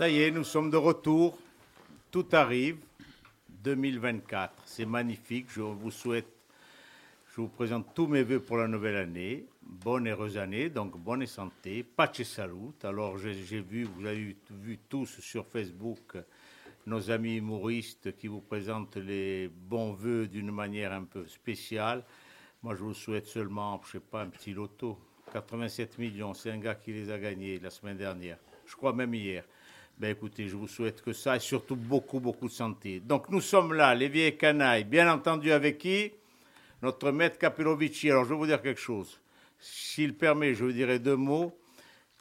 Ça y est, nous sommes de retour. Tout arrive. 2024. C'est magnifique. Je vous souhaite, je vous présente tous mes voeux pour la nouvelle année. Bonne et heureuse année, donc bonne santé. Pace salut. Alors, j'ai vu, vous avez vu tous sur Facebook nos amis humoristes qui vous présentent les bons voeux d'une manière un peu spéciale. Moi, je vous souhaite seulement, je sais pas, un petit loto. 87 millions, c'est un gars qui les a gagnés la semaine dernière. Je crois même hier. Ben écoutez, je vous souhaite que ça et surtout beaucoup, beaucoup de santé. Donc nous sommes là, les vieilles canailles, bien entendu avec qui? Notre maître Capelovici. Alors je vais vous dire quelque chose. S'il permet, je vous dirai deux mots.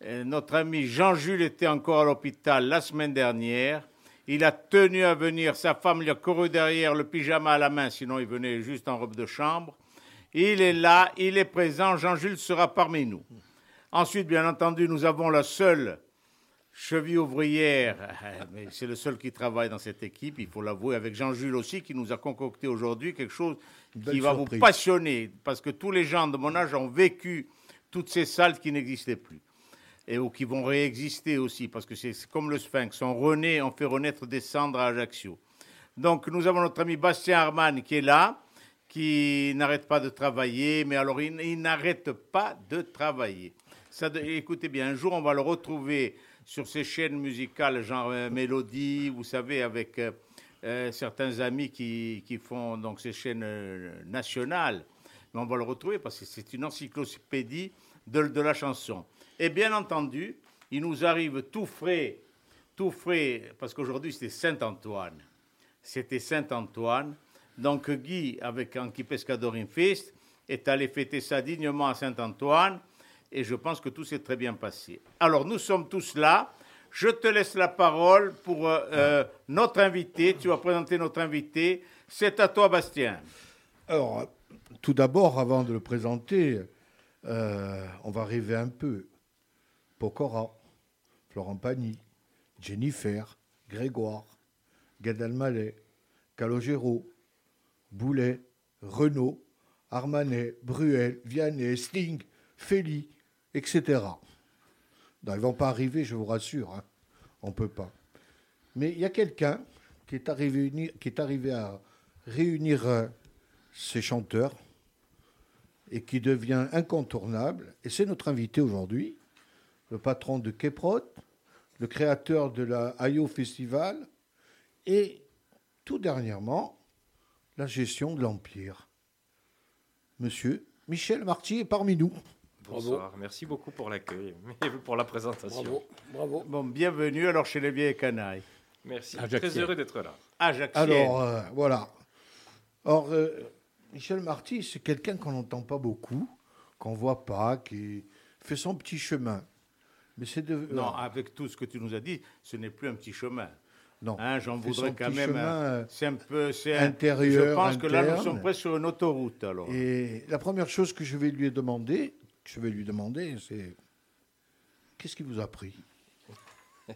Euh, notre ami Jean-Jules était encore à l'hôpital la semaine dernière. Il a tenu à venir, sa femme lui a couru derrière le pyjama à la main, sinon il venait juste en robe de chambre. Il est là, il est présent, Jean-Jules sera parmi nous. Ensuite, bien entendu, nous avons la seule cheville ouvrière, mais c'est le seul qui travaille dans cette équipe, il faut l'avouer, avec Jean-Jules aussi, qui nous a concocté aujourd'hui quelque chose qui va vous passionner, parce que tous les gens de mon âge ont vécu toutes ces salles qui n'existaient plus, et ou qui vont réexister aussi, parce que c'est comme le Sphinx, on renaît, on fait renaître des cendres à Ajaccio. Donc nous avons notre ami Bastien Arman qui est là, qui n'arrête pas de travailler, mais alors il, n'arrête pas de travailler. Ça, écoutez bien, un jour on va le retrouver sur ces chaînes musicales, genre euh, Mélodie, vous savez, avec euh, euh, certains amis qui, qui, font donc ces chaînes nationales. Mais on va le retrouver parce que c'est une encyclopédie de, de la chanson. Et bien entendu, il nous arrive tout frais, tout frais, parce qu'aujourd'hui c'était Saint-Antoine. C'était Saint-Antoine. Donc Guy, avec Anki Pescadorin Fest, est allé fêter ça dignement à Saint-Antoine et je pense que tout s'est très bien passé. Alors nous sommes tous là. Je te laisse la parole pour euh, euh, notre invité. Tu vas présenter notre invité. C'est à toi, Bastien. Alors, tout d'abord, avant de le présenter, euh, on va rêver un peu. Pocora, Florent Pagny, Jennifer, Grégoire, Gad Elmaleh, Calogero, Boulet, Renault, Armanet, Bruel, Vianney, Sting, Félix, etc. ils ne vont pas arriver, je vous rassure. Hein. On ne peut pas. Mais il y a quelqu'un qui, est arrivé, à réunir ces chanteurs et qui devient incontournable. Et c'est notre invité aujourd'hui, le patron de Keprot, le créateur de la IO Festival et tout dernièrement, la gestion de l'Empire. Monsieur Michel Marty est parmi nous. Bonsoir, merci beaucoup pour l'accueil et pour la présentation. Bravo, bravo. Bon, bienvenue alors chez les vieilles canailles. Merci, très heureux d'être là. Alors, euh, voilà. Or, euh, Michel Marty, c'est quelqu'un qu'on n'entend pas beaucoup, qu'on ne voit pas, qui fait son petit chemin. Mais c'est de... Non, avec tout ce que tu nous as dit, ce n'est plus un petit chemin. Non. Hein, J'en voudrais quand même. Euh, c'est un peu. Intérieur. Je pense que là, nous sommes presque sur une autoroute. Alors. Et la première chose que je vais lui demander, je vais lui demander, c'est qu'est-ce qui vous a pris?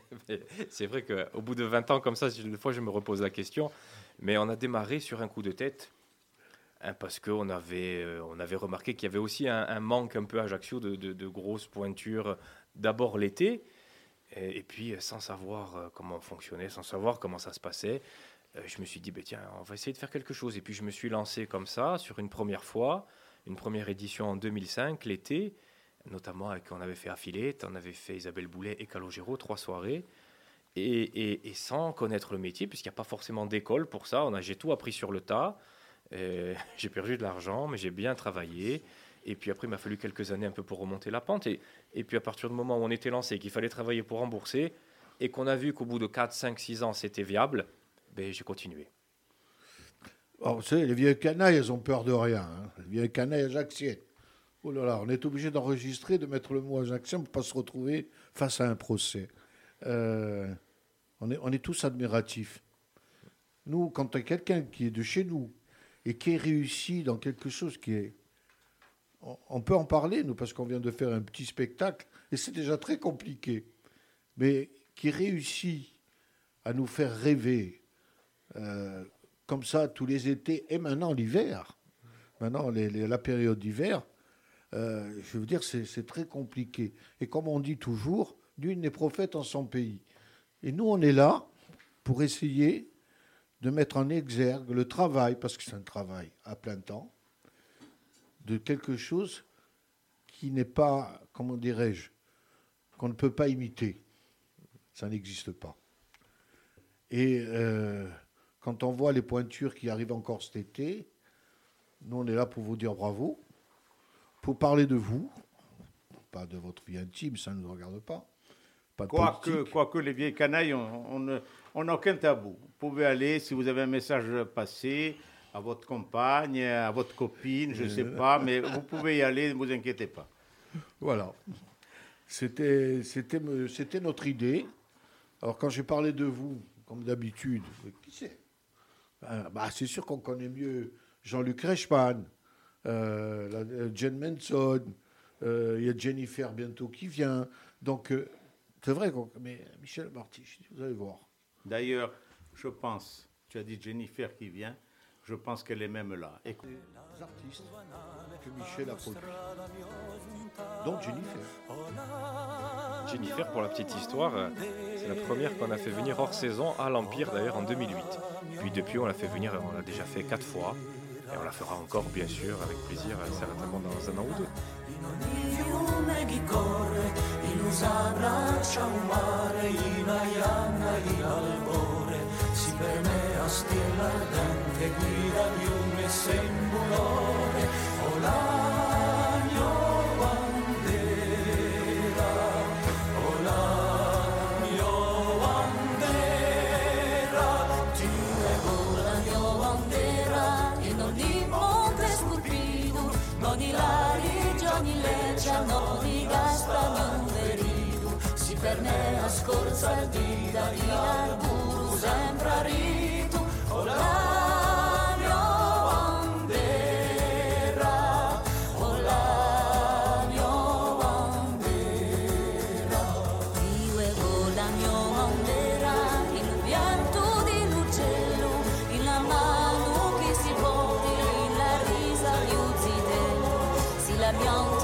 C'est vrai qu'au bout de 20 ans comme ça, des fois, je me repose la question. Mais on a démarré sur un coup de tête. Hein, parce qu'on avait, euh, on avait remarqué qu'il y avait aussi un, manque un peu à Ajaccio de, de grosses pointures. D'abord l'été, et, puis, sans savoir euh, comment fonctionnait, sans savoir comment ça se passait, euh, je me suis dit, bah, tiens, on va essayer de faire quelque chose. Et puis, je me suis lancé comme ça, sur une première fois, une première édition en 2005, l'été, notamment avec, on avait fait Affilette, on avait fait Isabelle Boulet et Calogero, trois soirées. Et, sans connaître le métier, puisqu'il n'y a pas forcément d'école pour ça, j'ai tout appris sur le tas. j'ai perdu de l'argent, mais j'ai bien travaillé. Et puis après, il m'a fallu quelques années un peu pour remonter la pente. Et, et puis à partir du moment où on était lancé, qu'il fallait travailler pour rembourser, et qu'on a vu qu'au bout de 4, 5, 6 ans, c'était viable, ben, j'ai continué. Vous savez, les vieux canailles, elles ont peur de rien. Hein. Les vieux canailles ajaxiens. Oh là là, on est obligé d'enregistrer, de mettre le mot ajaxien pour ne pas se retrouver face à un procès. Euh, on, est, on est tous admiratifs. Nous, quand tu as quelqu'un qui est de chez nous et qui est réussi dans quelque chose qui est on peut en parler, nous, parce qu'on vient de faire un petit spectacle, et c'est déjà très compliqué, mais qui réussit à nous faire rêver euh, comme ça tous les étés, et maintenant l'hiver, maintenant la période d'hiver, euh, je veux dire, c'est très compliqué. Et comme on dit toujours, d'une est prophète en son pays. Et nous, on est là pour essayer de mettre en exergue le travail, parce que c'est un travail à plein temps, de quelque chose qui n'est pas, comment dirais-je, qu'on ne peut pas imiter. Ça n'existe pas. Et euh, quand on voit les pointures qui arrivent encore cet été, nous, on est là pour vous dire bravo, pour parler de vous, pas de votre vie intime, ça ne nous regarde pas. Quoique, les vieilles canailles, on on ne- on n'a aucun tabou. Vous pouvez aller, si vous avez un message passé, à votre compagne, à votre copine, je ne sais pas, mais vous pouvez y aller, ne vous inquiétez pas. Voilà. C'était, notre idée. Alors, quand j'ai parlé de vous, comme d'habitude, qui c'est? Ben, bah, C'est sûr qu'on connaît mieux Jean-Luc Reichmann, euh, euh, Jen Manson, euh, il y a Jennifer bientôt qui vient. Donc, euh, c'est vrai. Mais Michel Marty, vous allez voir. D'ailleurs, je pense, tu as dit Jennifer qui vient, je pense qu'elle est même là. Écoute. Les artistes que Michel a produits. Donc, Jennifer. Jennifer, pour la petite histoire, c'est la première qu'on a fait venir hors saison à l'Empire, d'ailleurs en 2008. Puis depuis, on l'a fait venir, on l'a déjà fait quatre fois. Et on la fera encore, bien sûr, avec plaisir, certainement dans un an ou deux. una stella ardente guida di un essembulore o la mia bandera o la mia bandera. Ti prego la mia bandera in ogni monte scolpito non i lari Gianni Leccia non i Gaspa si per me a scorza il dita di arburo sempre arriva si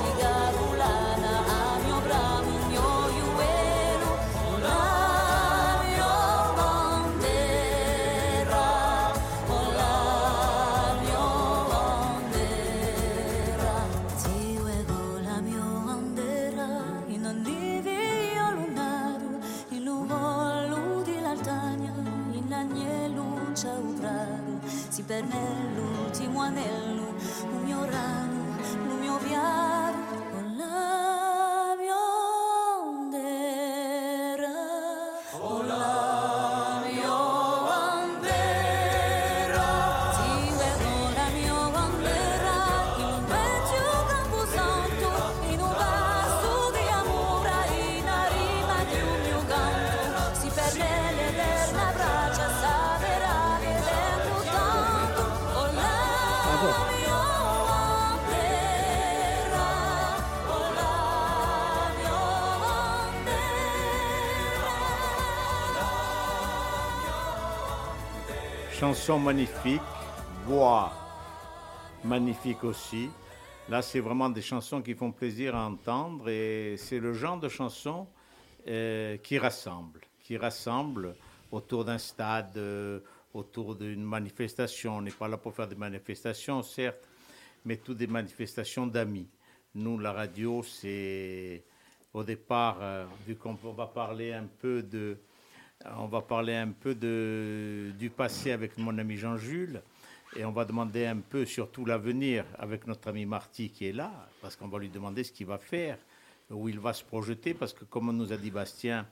Chanson magnifique, voix magnifique aussi. Là, c'est vraiment des chansons qui font plaisir à entendre et c'est le genre de chanson euh, qui rassemble, qui rassemble autour d'un stade, euh, autour d'une manifestation. On n'est pas là pour faire des manifestations, certes, mais toutes des manifestations d'amis. Nous, la radio, c'est au départ, euh, vu qu'on on va parler un peu de, on va parler un peu du passé avec mon ami Jean-Jules et on va demander un peu surtout l'avenir avec notre ami Marty qui est là, parce qu'on va lui demander ce qu'il va faire, où il va se projeter, parce que comme nous a dit Bastien,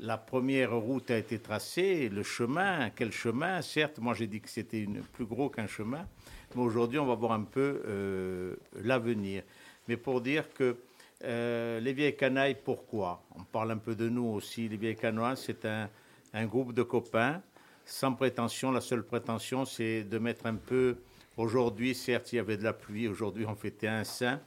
la première route a été tracée, le chemin, quel chemin? Certes, moi j'ai dit que c'était plus gros qu'un chemin, mais aujourd'hui on va voir un peu euh, l'avenir. Mais pour dire que euh, les vieilles canailles, pourquoi? On parle un peu de nous aussi. Les vieilles canoises, c'est un, groupe de copains sans prétention. La seule prétention, c'est de mettre un peu. Aujourd'hui, certes, il y avait de la pluie. Aujourd'hui, on fêtait un saint,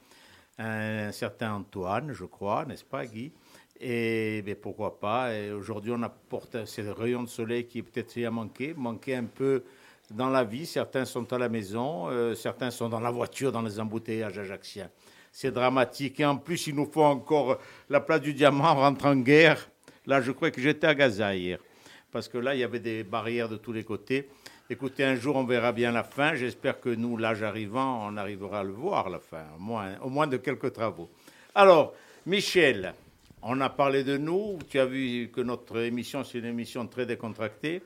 un, certain Antoine, je crois, n'est-ce pas, Guy? Et ben, pourquoi pas? Aujourd'hui, on apporte ces rayons de soleil qui peut-être y a manqué, manqué un peu dans la vie. Certains sont à la maison, euh, certains sont dans la voiture, dans les embouteillages ajaxiens. C'est dramatique. Et en plus, il nous faut encore la place du diamant, rentre en guerre. Là, je crois que j'étais à Gaza hier, parce que là, il y avait des barrières de tous les côtés. Écoutez, un jour, on verra bien la fin. J'espère que nous, l'âge arrivant, on arrivera à le voir, la fin, au moins, de quelques travaux. Alors, Michel, on a parlé de nous. Tu as vu que notre émission, c'est une émission très décontractée.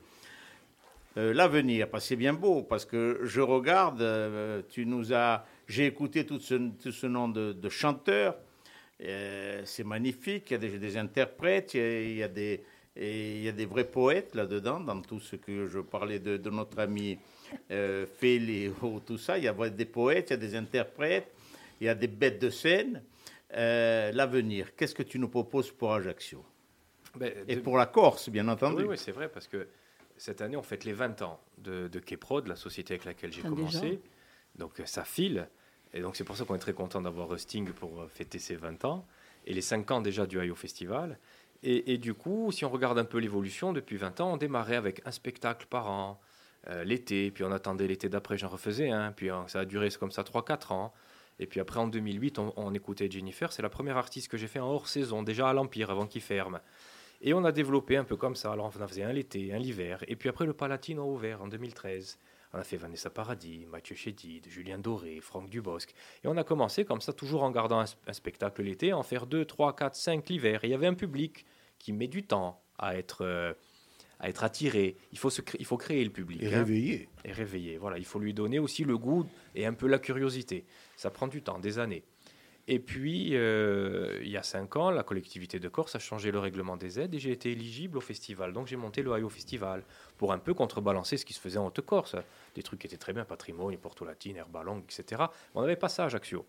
Euh, L'avenir, c'est bien beau, parce que je regarde, euh, tu nous as, j'ai écouté tout ce, tout ce nom de, de chanteurs. Euh, c'est magnifique. Il y a des, des interprètes, il y a, il y a des, et il y a des vrais poètes là-dedans, dans tout ce que je parlais de, de notre ami euh, Félix ou tout ça. Il y a des poètes, il y a des interprètes, il y a des bêtes de scène. Euh, L'avenir, qu'est-ce que tu nous proposes pour Ajaccio? Ben, Et pour la Corse, bien entendu. Oui, oui, c'est vrai, parce que cette année, on fête les 20 ans de, de Keprod, la société avec laquelle j'ai Ah, commencé. déjà Donc euh, ça file. Et donc c'est pour ça qu'on est très content d'avoir Rusting pour euh, fêter ses 20 ans. Et les 5 ans déjà du Hayo Festival. Et, du coup, si on regarde un peu l'évolution, depuis 20 ans, on démarrait avec un spectacle par an, euh, l'été, puis on attendait l'été d'après, j'en refaisais un, puis ça a duré comme ça 3-4 ans. Et puis après, en 2008, on, on écoutait Jennifer. C'est la première artiste que j'ai fait en hors saison, déjà à l'Empire, avant qu'il ferme. Et on a développé un peu comme ça. Alors on en faisait un l'été, un l'hiver. Et puis après, le Palatine a ouvert en 2013. On a fait Vanessa Paradis, Mathieu Chédid, Julien Doré, Franck Dubosc. Et on a commencé comme ça, toujours en gardant un, un spectacle l'été, en faire 2, 3, 4, 5 l'hiver. Il y avait un public qui met du temps à être, euh, à être attiré. Il faut, se il faut créer le public. Et hein réveillé. et réveiller. Voilà, il faut lui donner aussi le goût et un peu la curiosité. Ça prend du temps, des années. Et puis, euh, il y a cinq ans, la collectivité de Corse a changé le règlement des aides et j'ai été éligible au festival. Donc, j'ai monté le Hayo Festival pour un peu contrebalancer ce qui se faisait en Haute-Corse. Des trucs qui étaient très bien, patrimoine, Porto Latine, Herba Longue, etc. On n'avait pas ça à Ajaccio.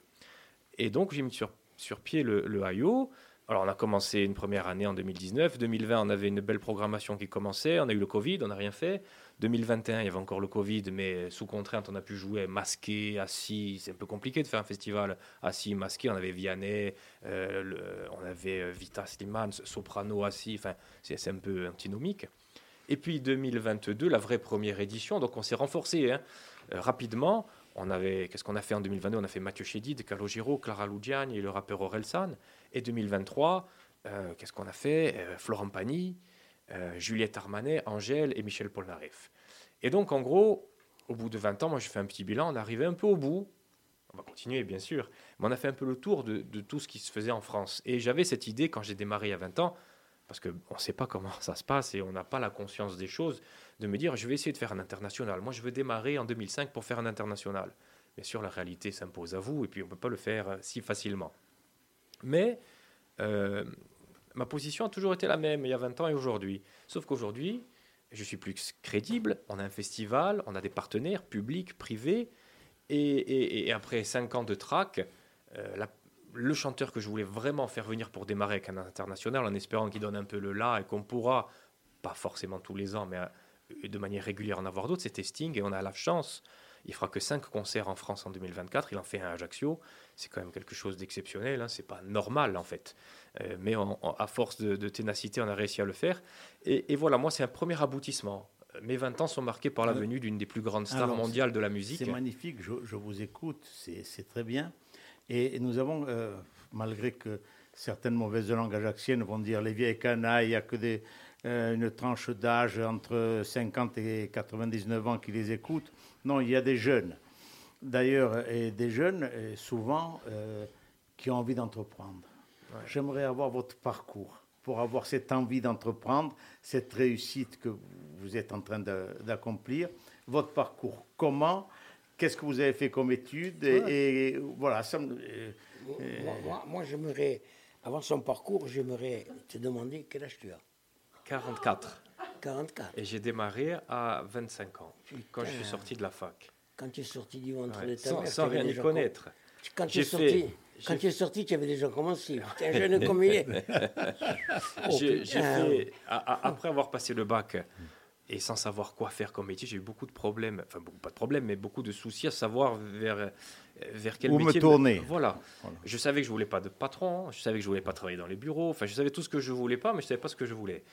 Et donc, j'ai mis sur, sur pied le, le. Alors, on a commencé une première année en 2019. 2020, on avait une belle programmation qui commençait. On a eu le Covid, on n'a rien fait. 2021, il y avait encore le Covid, mais sous contrainte, on a pu jouer masqué, assis. C'est un peu compliqué de faire un festival assis, masqué. On avait Vianney, euh, on avait euh, Vita Slimane, Soprano assis. Enfin, c'est un peu antinomique. Et puis 2022, la vraie première édition. Donc on s'est renforcé hein, euh, rapidement. On avait, qu'est-ce qu'on a fait en 2022 On a fait Mathieu Chédid, Calogero, Clara Lugiani et le rappeur Orelsan. Et 2023, euh, qu'est-ce qu'on a fait? Florent Pagny, Juliette Armanet, Angèle et Michel Polnareff. Et donc, en gros, au bout de 20 ans, moi, je fais un petit bilan. On est arrivé un peu au bout. On va continuer, bien sûr. Mais on a fait un peu le tour de, tout ce qui se faisait en France. Et j'avais cette idée, quand j'ai démarré a 20 ans, parce qu'on ne sait pas comment ça se passe et on n'a pas la conscience des choses, de me dire, je vais essayer de faire un international. Moi, je veux démarrer en 2005 pour faire un international. Bien sûr, la réalité s'impose à vous et puis on ne peut pas le faire euh, si facilement. Mais euh, ma position a toujours été la même il y a 20 ans et aujourd'hui. Sauf qu'aujourd'hui, je suis plus crédible. On a un festival, on a des partenaires publics, privés. Et, après 5 ans de track, euh, le chanteur que je voulais vraiment faire venir pour démarrer avec un international, en espérant qu'il donne un peu le là et qu'on pourra, pas forcément tous les ans, mais euh, de manière régulière en avoir d'autres, c'était Sting. Et on a la chance. Il fera que 5 concerts en France en 2024. Il en fait un à Ajaccio. C'est quand même quelque chose d'exceptionnel. Hein. C'est pas normal en fait. Euh, mais on- on- à force de, de ténacité, on a réussi à le faire. Et, et voilà, moi, c'est un premier aboutissement. Euh, Mes 20 ans sont marqués par la Alors- venue d'une des plus grandes stars Alors, mondiales de la musique. C'est magnifique, je, je vous écoute, c'est très bien. Et nous avons, euh, malgré que certaines mauvaises langues ajaxiennes vont dire les vieilles canailles, il n'y a que des, euh, une tranche d'âge entre 50 et 99 ans qui les écoutent. Non, il y a des jeunes. D'ailleurs, et des jeunes, euh, souvent, euh, qui ont envie d'entreprendre. J'aimerais avoir votre parcours pour avoir cette envie d'entreprendre, cette réussite que vous êtes en train d'accomplir. Votre parcours, comment Qu'est-ce que vous avez fait comme études et, et voilà, ça me- euh, Moi, moi- moi, j'aimerais, avant son parcours, j'aimerais te demander quel âge tu as? 44. 44. Et j'ai démarré à 25 ans, quand je suis sorti de la fac. Quand tu es sorti du ventre Ouais, de ta Sans, mère, sans tu rien y connaître. Quand tu es sorti, quand tu es sorti, tu avais déjà commencé. Putain, jeune comme il est. Oh, J'ai j'ai putain. fait, a- a- après avoir passé le bac et sans savoir quoi faire comme métier, j'ai eu beaucoup de problèmes, enfin beaucoup, pas de problèmes, mais beaucoup de soucis à savoir vers, vers quel Où me métier. tourner. Voilà. Voilà. Je savais que je voulais pas de patron, je savais que je voulais pas travailler dans les bureaux, enfin je savais tout ce que je voulais pas, mais je savais pas ce que je voulais.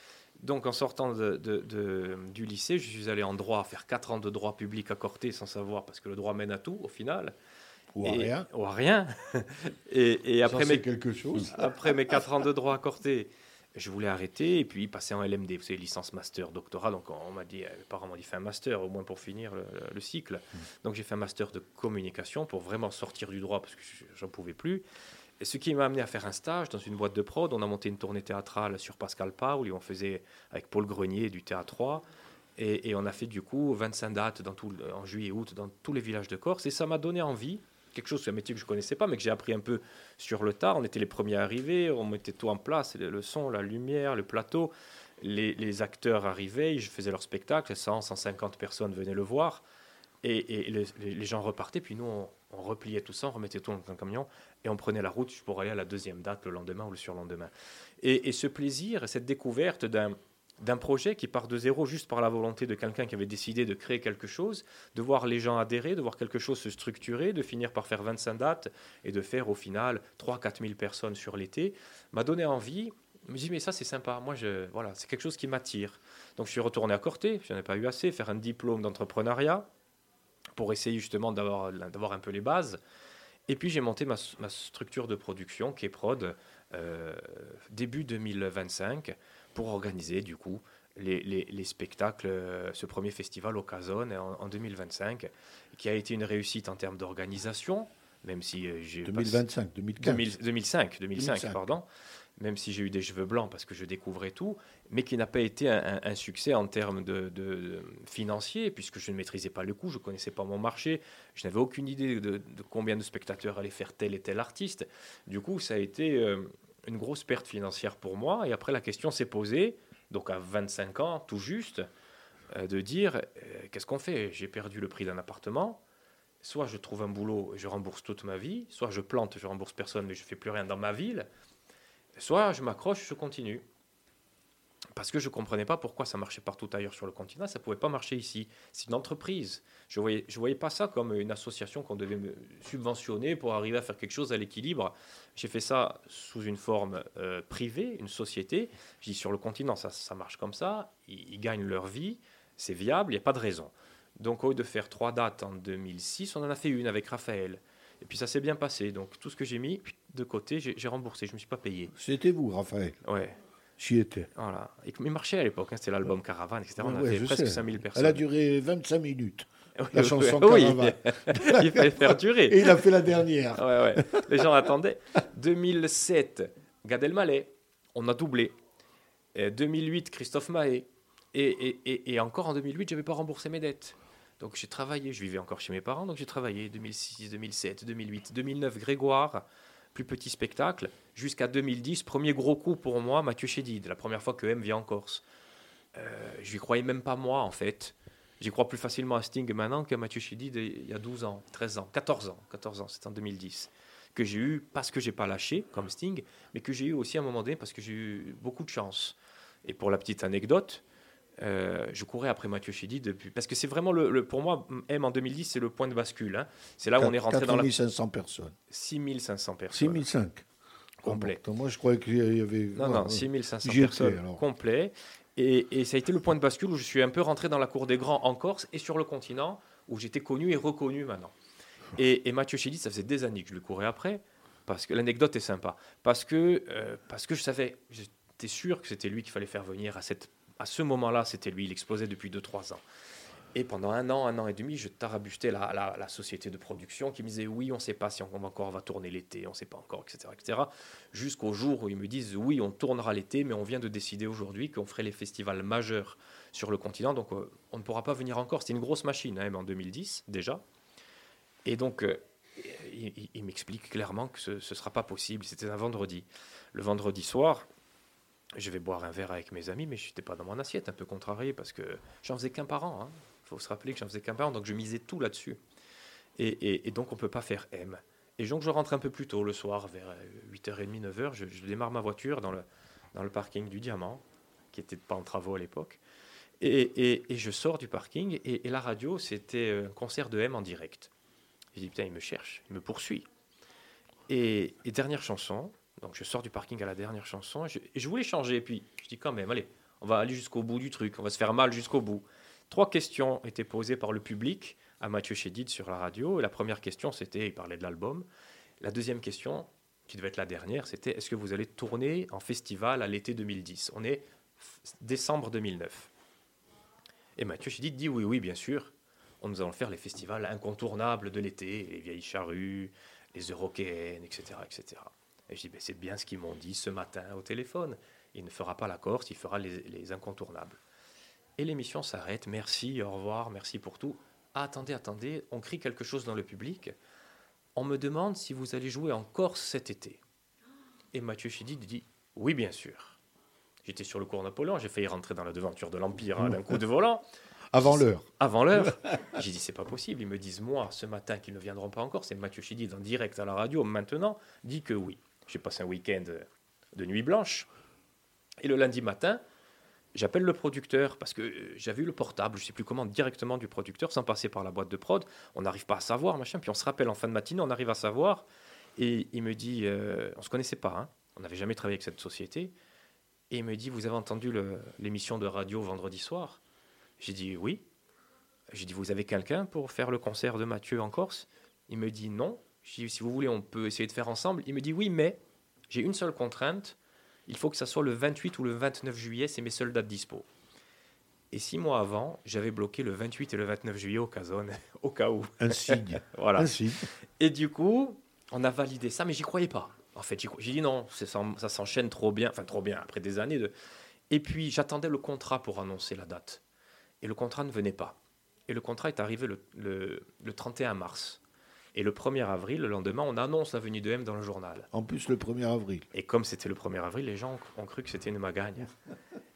Donc en sortant de, de- de- du lycée, je suis allé en droit, faire 4 ans de droit public à Corté sans savoir, parce que le droit mène à tout au final. Ou à Et- rien. Ou à rien. et, après mes, quelque chose. après mes quatre ans de droit à Corté, Je voulais arrêter et puis passer en LMD, vous savez, licence master, doctorat. Donc on, m'a dit, euh, mes parents m'ont dit, fais un master au moins pour finir le, le cycle. Donc j'ai fait un master de communication pour vraiment sortir du droit parce que je- j'en pouvais plus. Et ce qui m'a amené à faire un stage dans une boîte de prod. On a monté une tournée théâtrale sur Pascal Paul et on faisait avec Paul Grenier du Théâtre 3. Et, et on a fait du coup 25 dates dans tout, le- en juillet et août dans tous les villages de Corse. Et ça m'a donné envie, quelque chose, c'est un métier que je connaissais pas, mais que j'ai appris un peu sur le tas. On était les premiers à arriver, on mettait tout en place, le, son, la lumière, le plateau. Les, les acteurs arrivaient, je faisais leur spectacle, 100, 150 personnes venaient le voir. Et, les, gens repartaient, puis nous, on, repliait tout ça, on remettait tout dans un camion, et on prenait la route pour aller à la deuxième date, le lendemain ou le surlendemain. Et, ce plaisir, et cette découverte d'un d'un projet qui part de zéro juste par la volonté de quelqu'un qui avait décidé de créer quelque chose, de voir les gens adhérer, de voir quelque chose se structurer, de finir par faire 25 dates et de faire au final 3-4 000 personnes sur l'été, m'a donné envie. Je me dis, mais ça c'est sympa, moi je, voilà, c'est quelque chose qui m'attire. Donc je suis retourné à Corté, je n'en ai pas eu assez, faire un diplôme d'entrepreneuriat pour essayer justement d'avoir d'avoir un peu les bases. Et puis j'ai monté ma, ma structure de production qui est Prod euh, début 2025 pour organiser du coup les, les- les spectacles, euh, ce premier festival au Casone en, en 2025, qui a été une réussite en termes d'organisation, même si euh, j'ai pas- 2025, 2015. 2000 2005, 2005, 2005. pardon. Même si j'ai eu des cheveux blancs parce que je découvrais tout, mais qui n'a pas été un, un- un succès en termes de, de- de financier, puisque je ne maîtrisais pas le coût, je ne connaissais pas mon marché, je n'avais aucune idée de, de combien de spectateurs allaient faire tel et tel artiste. Du coup, ça a été euh, une grosse perte financière pour moi. Et après, la question s'est posée, donc à 25 ans, tout juste, euh, de dire euh, qu'est-ce qu'on fait? J'ai perdu le prix d'un appartement. Soit je trouve un boulot et je rembourse toute ma vie, soit je plante, je rembourse personne, mais je fais plus rien dans ma ville. Soit je m'accroche, je continue. Parce que je ne comprenais pas pourquoi ça marchait partout ailleurs sur le continent, ça ne pouvait pas marcher ici. C'est une entreprise. Je ne voyais, je voyais pas ça comme une association qu'on devait me subventionner pour arriver à faire quelque chose à l'équilibre. J'ai fait ça sous une forme euh, privée, une société. Je dis sur le continent, ça, ça marche comme ça. Ils, ils gagnent leur vie, c'est viable, il n'y a pas de raison. Donc au lieu de faire trois dates en 2006, on en a fait une avec Raphaël. Et puis ça s'est bien passé. Donc tout ce que j'ai mis de côté, j'ai j'ai remboursé. Je ne me suis pas payé. C'était vous, Raphaël? Ouais, J'y étais. voilà. Et il marchait à l'époque. hein, C'était l'album Caravane, etc. On Ouais, avait presque sais. 5000 personnes. Elle a duré 25 minutes, Oui, la chanson oui. Caravane. il fallait faire durer. Et il a fait la dernière. Ouais, ouais. Les gens attendaient. 2007, Gad Elmaleh, on a doublé. Euh, 2008, Christophe Mahé. Et, et, et, et encore en 2008, je n'avais pas remboursé mes dettes. Donc j'ai travaillé, je vivais encore chez mes parents, donc j'ai travaillé 2006, 2007, 2008, 2009, Grégoire, plus petit spectacle, jusqu'à 2010, premier gros coup pour moi, Mathieu Chédid, la première fois que M vient en Corse. Euh, je lui croyais même pas moi, en fait. J'y crois plus facilement à Sting maintenant qu'à Mathieu Chédid il y a 12 ans, 13 ans, 14 ans, 14 ans, c'est en 2010 que j'ai eu parce que j'ai pas lâché comme Sting, mais que j'ai eu aussi à un moment donné parce que j'ai eu beaucoup de chance. Et pour la petite anecdote, euh, je courais après Mathieu Chédid depuis parce que c'est vraiment le, le- pour moi M en 2010 c'est le point de bascule. hein. C'est là où on est rentré dans la 4500 personnes. 6500 personnes 6005. complet. Ah bon, moi, je croyais qu'il y avait. Non, Ouais, non, ouais. 6500 J'y étais, personnes alors. complet. Et, et ça a été le point de bascule où je suis un peu rentré dans la cour des grands en Corse et sur le continent où j'étais connu et reconnu maintenant. Et, et Mathieu Chédid, ça faisait des années que je lui courais après, parce que l'anecdote est sympa. Parce que, euh, parce que je savais, j'étais sûr que c'était lui qu'il fallait faire venir à, cette, à ce moment-là, c'était lui, il explosait depuis 2-3 ans. Et pendant un an, un an et demi, je tarabustais la, société de production qui me disait oui, on ne sait pas si on va encore va tourner l'été, on ne sait pas encore, etc. etc. Jusqu'au jour où ils me disent oui, on tournera l'été, mais on vient de décider aujourd'hui qu'on ferait les festivals majeurs sur le continent, donc euh, on ne pourra pas venir encore. C'était une grosse machine, hein, même en 2010 déjà. Et donc, euh, il- il m'explique clairement que ce ne sera pas possible. C'était un vendredi. Le vendredi soir, je vais boire un verre avec mes amis, mais je n'étais pas dans mon assiette, un peu contrarié, parce que j'en faisais qu'un par an. Il faut se rappeler que j'en faisais qu'un par an, donc je misais tout là-dessus. Et, donc, on ne peut pas faire M. Et donc, je rentre un peu plus tôt le soir, vers euh, 8h30, 9h. Je, je démarre ma voiture dans le, parking du Diamant, qui n'était pas en travaux à l'époque. Et, et- je sors du parking, et, la radio, c'était un concert de M en direct. Je dis, putain, il me cherche, il me poursuit. Et dernière chanson, donc je sors du parking à la dernière chanson, et je, voulais changer, et puis je dis quand même, allez, on va aller jusqu'au bout du truc, on va se faire mal jusqu'au bout. Trois questions étaient posées par le public à Mathieu Chédid sur la radio. La première question, c'était, il parlait de l'album. La deuxième question, qui devait être la dernière, c'était est-ce que vous allez tourner en festival à l'été 2010 On est décembre 2009. Et Mathieu Chédid dit oui, oui, bien sûr. On nous allons faire les festivals incontournables de l'été, les vieilles charrues, les Eurokéennes, etc. etc. Et je dis, ben, c'est bien ce qu'ils m'ont dit ce matin au téléphone. Il ne fera pas la Corse, il fera les, les incontournables. Et l'émission s'arrête. Merci, au revoir, merci pour tout. Ah, attendez, attendez, on crie quelque chose dans le public. On me demande si vous allez jouer en Corse cet été. Et Mathieu Chédid dit Oui, bien sûr. J'étais sur le cours Napoléon, j'ai failli rentrer dans la devanture de l'Empire hein, d'un coup de volant. Avant l'heure. Avant l'heure. J'ai dit, c'est pas possible. Ils me disent, moi, ce matin, qu'ils ne viendront pas encore. C'est Mathieu Chédid en direct à la radio, maintenant, dit que oui. J'ai passé un week-end de nuit blanche. Et le lundi matin, j'appelle le producteur parce que euh, j'avais eu le portable, je sais plus comment, directement du producteur, sans passer par la boîte de prod. On n'arrive pas à savoir, machin. Puis on se rappelle en fin de matinée, on arrive à savoir. Et il me dit, euh, on se connaissait pas, hein. on n'avait jamais travaillé avec cette société. Et il me dit, vous avez entendu l'émission de radio vendredi soir? J'ai dit oui. J'ai dit, vous avez quelqu'un pour faire le concert de Mathieu en Corse? Il me dit non. J'ai dit, si vous voulez, on peut essayer de faire ensemble. Il me dit oui, mais j'ai une seule contrainte. Il faut que ça soit le 28 ou le 29 juillet, c'est mes seules dates dispo. Et six mois avant, j'avais bloqué le 28 et le 29 juillet au Cazone, au cas où. Un signe. Voilà. Un signe. Et du coup, on a validé ça, mais j'y croyais pas. En fait, j'ai dit non, ça, ça s'enchaîne trop bien, enfin trop bien, après des années de... Et puis, j'attendais le contrat pour annoncer la date. Et le contrat ne venait pas. Et le contrat est arrivé le, le- le 31 mars. Et le 1er avril, le lendemain, on annonce la venue de M dans le journal. En plus, le 1er avril. Et comme c'était le 1er avril, les gens ont cru que c'était une magagne.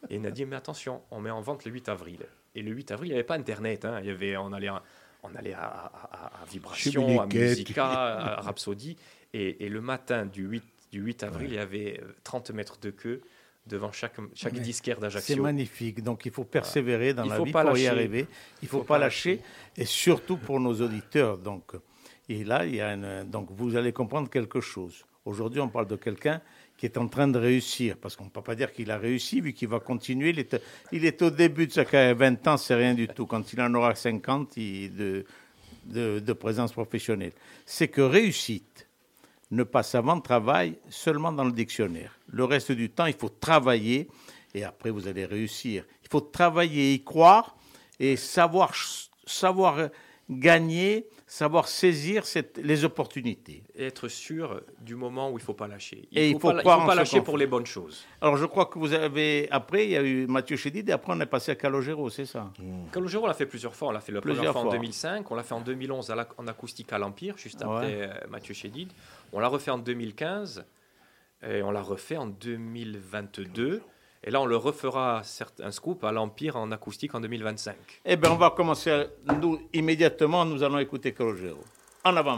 Et il a dit, mais attention, on met en vente le 8 avril. Et le 8 avril, il n'y avait pas Internet. hein. Il y avait, on allait, à, on allait à, à- à- Vibration, à. Musica, à Rhapsody. Et, et le matin du 8, du 8 avril, il y avait euh, 30 mètres de queue devant chaque, chaque disquaire C'est d'Ajaccio. magnifique. Donc il faut persévérer dans Il la faut vie pas pour y lâcher. arriver. Il ne faut, pas lâcher. Et surtout pour nos auditeurs. Donc, et là, donc vous allez comprendre quelque chose. Aujourd'hui, on parle de quelqu'un qui est en train de réussir. Parce qu'on ne peut pas dire qu'il a réussi, vu qu'il va continuer. Il est, il est au début de sa carrière. 20 ans, c'est rien du tout. Quand il en aura 50 il- de, de, de présence professionnelle. C'est que réussite ne passe avant travail seulement dans le dictionnaire. Le reste du temps, il faut travailler et après vous allez réussir. Il faut travailler, y croire et savoir, savoir gagner, savoir saisir cette- les opportunités. Et être sûr du moment où il ne faut pas lâcher. Et il faut faut pas, faut pas lâcher pour les bonnes choses. Alors je crois que vous avez, après il y a eu Mathieu Chédid et après on est passé à Calogero, c'est ça? Calogero, on l'a fait plusieurs fois. On l'a fait la première Plusieurs fois en fois. 2005, on l'a fait en 2011 à la- en acoustique à l'Empire, juste après euh, Mathieu Chédid. On l'a refait en 2015 et on l'a refait en 2022. Et là, on le refera un scoop à l'Empire en acoustique en 2025. Eh bien on va commencer, nous, immédiatement, nous allons écouter Calogero. En avant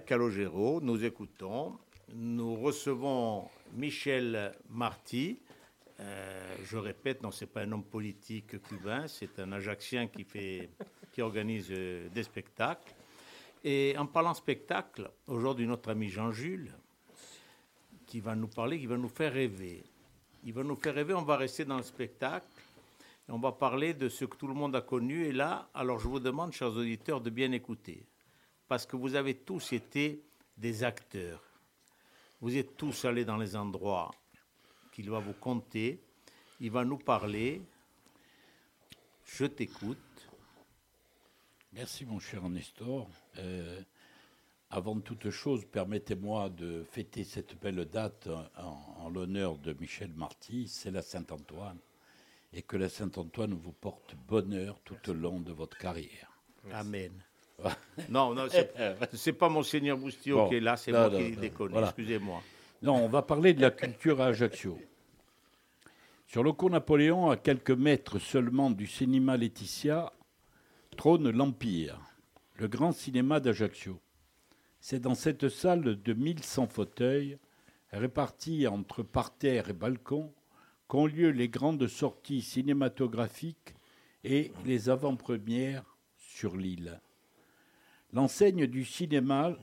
Calogero, nous écoutons. Nous recevons Michel Marty. Euh, je répète, non, c'est pas un homme politique cubain, c'est un Ajaxien qui, fait, qui organise euh, des spectacles. Et en parlant spectacle, aujourd'hui, notre ami Jean-Jules, qui va nous parler, qui va nous faire rêver. Il va nous faire rêver, on va rester dans le spectacle. Et on va parler de ce que tout le monde a connu. Et là, alors je vous demande, chers auditeurs, de bien écouter parce que vous avez tous été des acteurs. Vous êtes tous allés dans les endroits qu'il va vous conter. Il va nous parler. Je t'écoute. Merci mon cher Nestor. Euh, avant toute chose, permettez-moi de fêter cette belle date en, en l'honneur de Michel Marty, c'est la Saint-Antoine, et que la Saint-Antoine vous porte bonheur tout au long de votre carrière. Amen. non, non, c'est- pas Monseigneur Boustillot Bon. qui est là, c'est moi non, qui non, déconne. voilà. Excusez-moi. Non, on va parler de la culture à Ajaccio. Sur le cours Napoléon, à quelques mètres seulement du cinéma Laetitia, trône l'Empire, le grand cinéma d'Ajaccio. C'est dans cette salle de 1100 fauteuils, répartis entre parterres et balcons, qu'ont lieu les grandes sorties cinématographiques et les avant-premières sur l'île. L'enseigne du cinéma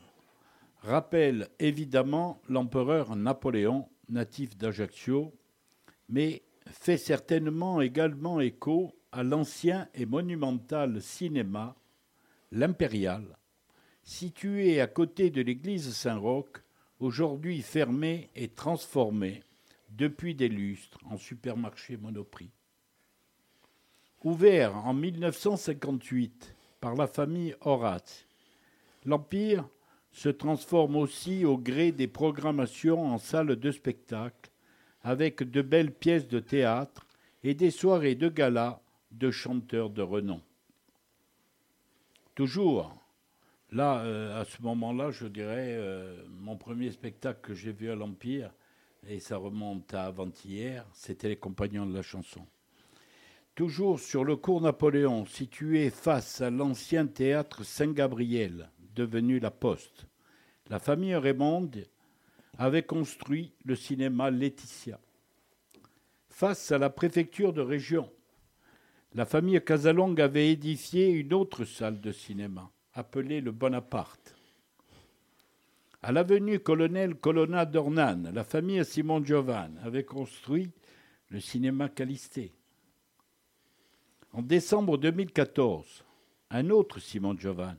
rappelle évidemment l'empereur Napoléon, natif d'Ajaccio, mais fait certainement également écho à l'ancien et monumental cinéma, l'Impérial, situé à côté de l'église Saint-Roch, aujourd'hui fermé et transformé depuis des lustres en supermarché Monoprix. Ouvert en 1958 par la famille Horace, l'Empire se transforme aussi au gré des programmations en salles de spectacle, avec de belles pièces de théâtre et des soirées de gala de chanteurs de renom. Toujours, là, euh, à ce moment-là, je dirais, euh, mon premier spectacle que j'ai vu à l'Empire, et ça remonte à avant-hier, c'était Les Compagnons de la chanson. Toujours sur le cours Napoléon, situé face à l'ancien théâtre Saint-Gabriel, devenu la Poste, la famille Raymond avait construit le cinéma Laetitia. Face à la préfecture de région, la famille Casalong avait édifié une autre salle de cinéma, appelée le Bonaparte. À l'avenue Colonel Colonna d'Ornane, la famille Simon Giovan avait construit le cinéma Calisté. En décembre 2014, un autre Simon Giovan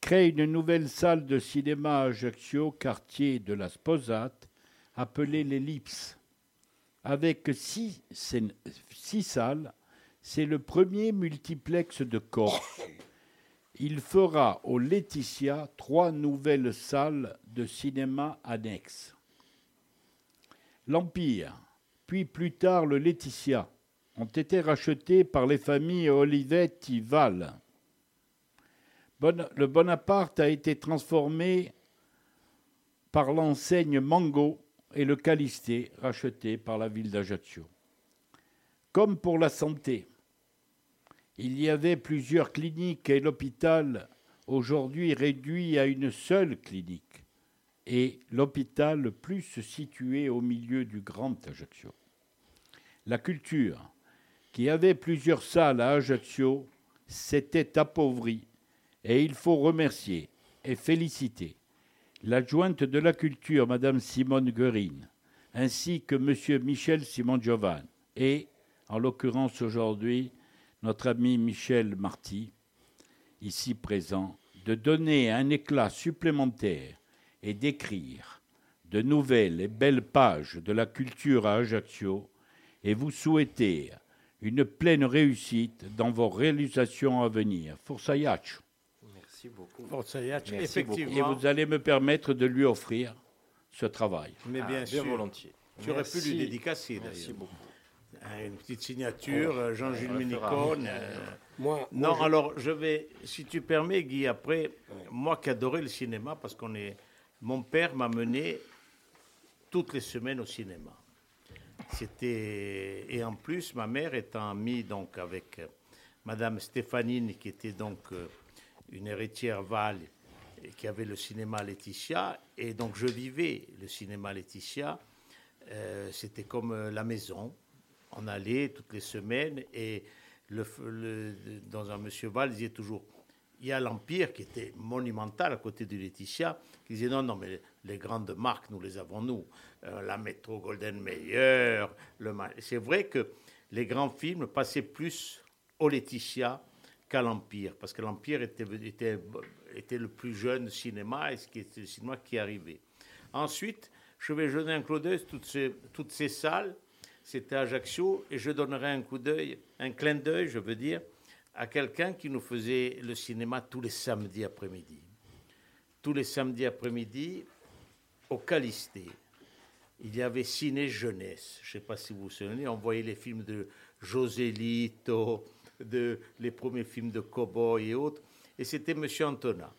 crée une nouvelle salle de cinéma à Ajaccio, quartier de la Sposate, appelée l'Ellipse. Avec six, salles, c'est le premier multiplex de Corse. Il fera au Laetitia trois nouvelles salles de cinéma annexes. L'Empire, puis plus tard le Laetitia, ont été rachetés par les familles Olivetti-Val. Le Bonaparte a été transformé par l'enseigne Mango et le Calisté, racheté par la ville d'Ajaccio. Comme pour la santé, il y avait plusieurs cliniques et l'hôpital, aujourd'hui réduit à une seule clinique, et l'hôpital le plus situé au milieu du Grand Ajaccio. La culture, qui avait plusieurs salles à Ajaccio, s'était appauvrie et il faut remercier et féliciter l'adjointe de la culture, Madame Simone Guerin, ainsi que Monsieur Michel Simon Giovan et, en l'occurrence aujourd'hui, notre ami Michel Marty, ici présent, de donner un éclat supplémentaire et d'écrire de nouvelles et belles pages de la culture à Ajaccio et vous souhaiter une pleine réussite dans vos réalisations à venir. Merci beaucoup. Merci Et effectivement. vous allez me permettre de lui offrir ce travail. Mais Ah, bien sûr. volontiers. Tu aurais pu Merci. lui dédicacer Merci d'ailleurs. beaucoup. Hein, Une petite signature, euh, Jean-Gilles. Ménicone. euh, Moi, Non, moi, je- alors je vais, si tu permets, Guy, après, moi qui adorais le cinéma, parce qu'on est. Mon père m'a mené toutes les semaines au cinéma. C'était. Et en plus, ma mère étant amie donc avec euh, Madame Stéphanine, qui était donc euh, une héritière Val qui avait le cinéma Laetitia, et donc je vivais le cinéma Laetitia. Euh, C'était comme euh, la maison. On allait toutes les semaines et le, dans un Monsieur Val disait toujours il y a l'Empire qui était monumental à côté de Laetitia, qui disait non, non, mais les grandes marques, nous les avons nous. Euh, la Metro Golden Ma- C'est vrai que les grands films passaient plus au Laetitia qu'à l'Empire, parce que l'Empire était, le plus jeune cinéma et ce qui était le cinéma qui arrivait. Ensuite, je vais jeter un coup d'œil toutes ces, toutes ces salles. C'était Ajaccio et je donnerai un coup d'œil, un clin d'œil, je veux dire, à quelqu'un qui nous faisait le cinéma tous les samedis après-midi. Tous les samedis après-midi, au Calisté, il y avait Ciné Jeunesse. Je ne sais pas si vous vous souvenez, on voyait les films de José Lito, de, les premiers films de Cowboy et autres. Et c'était M. Antona,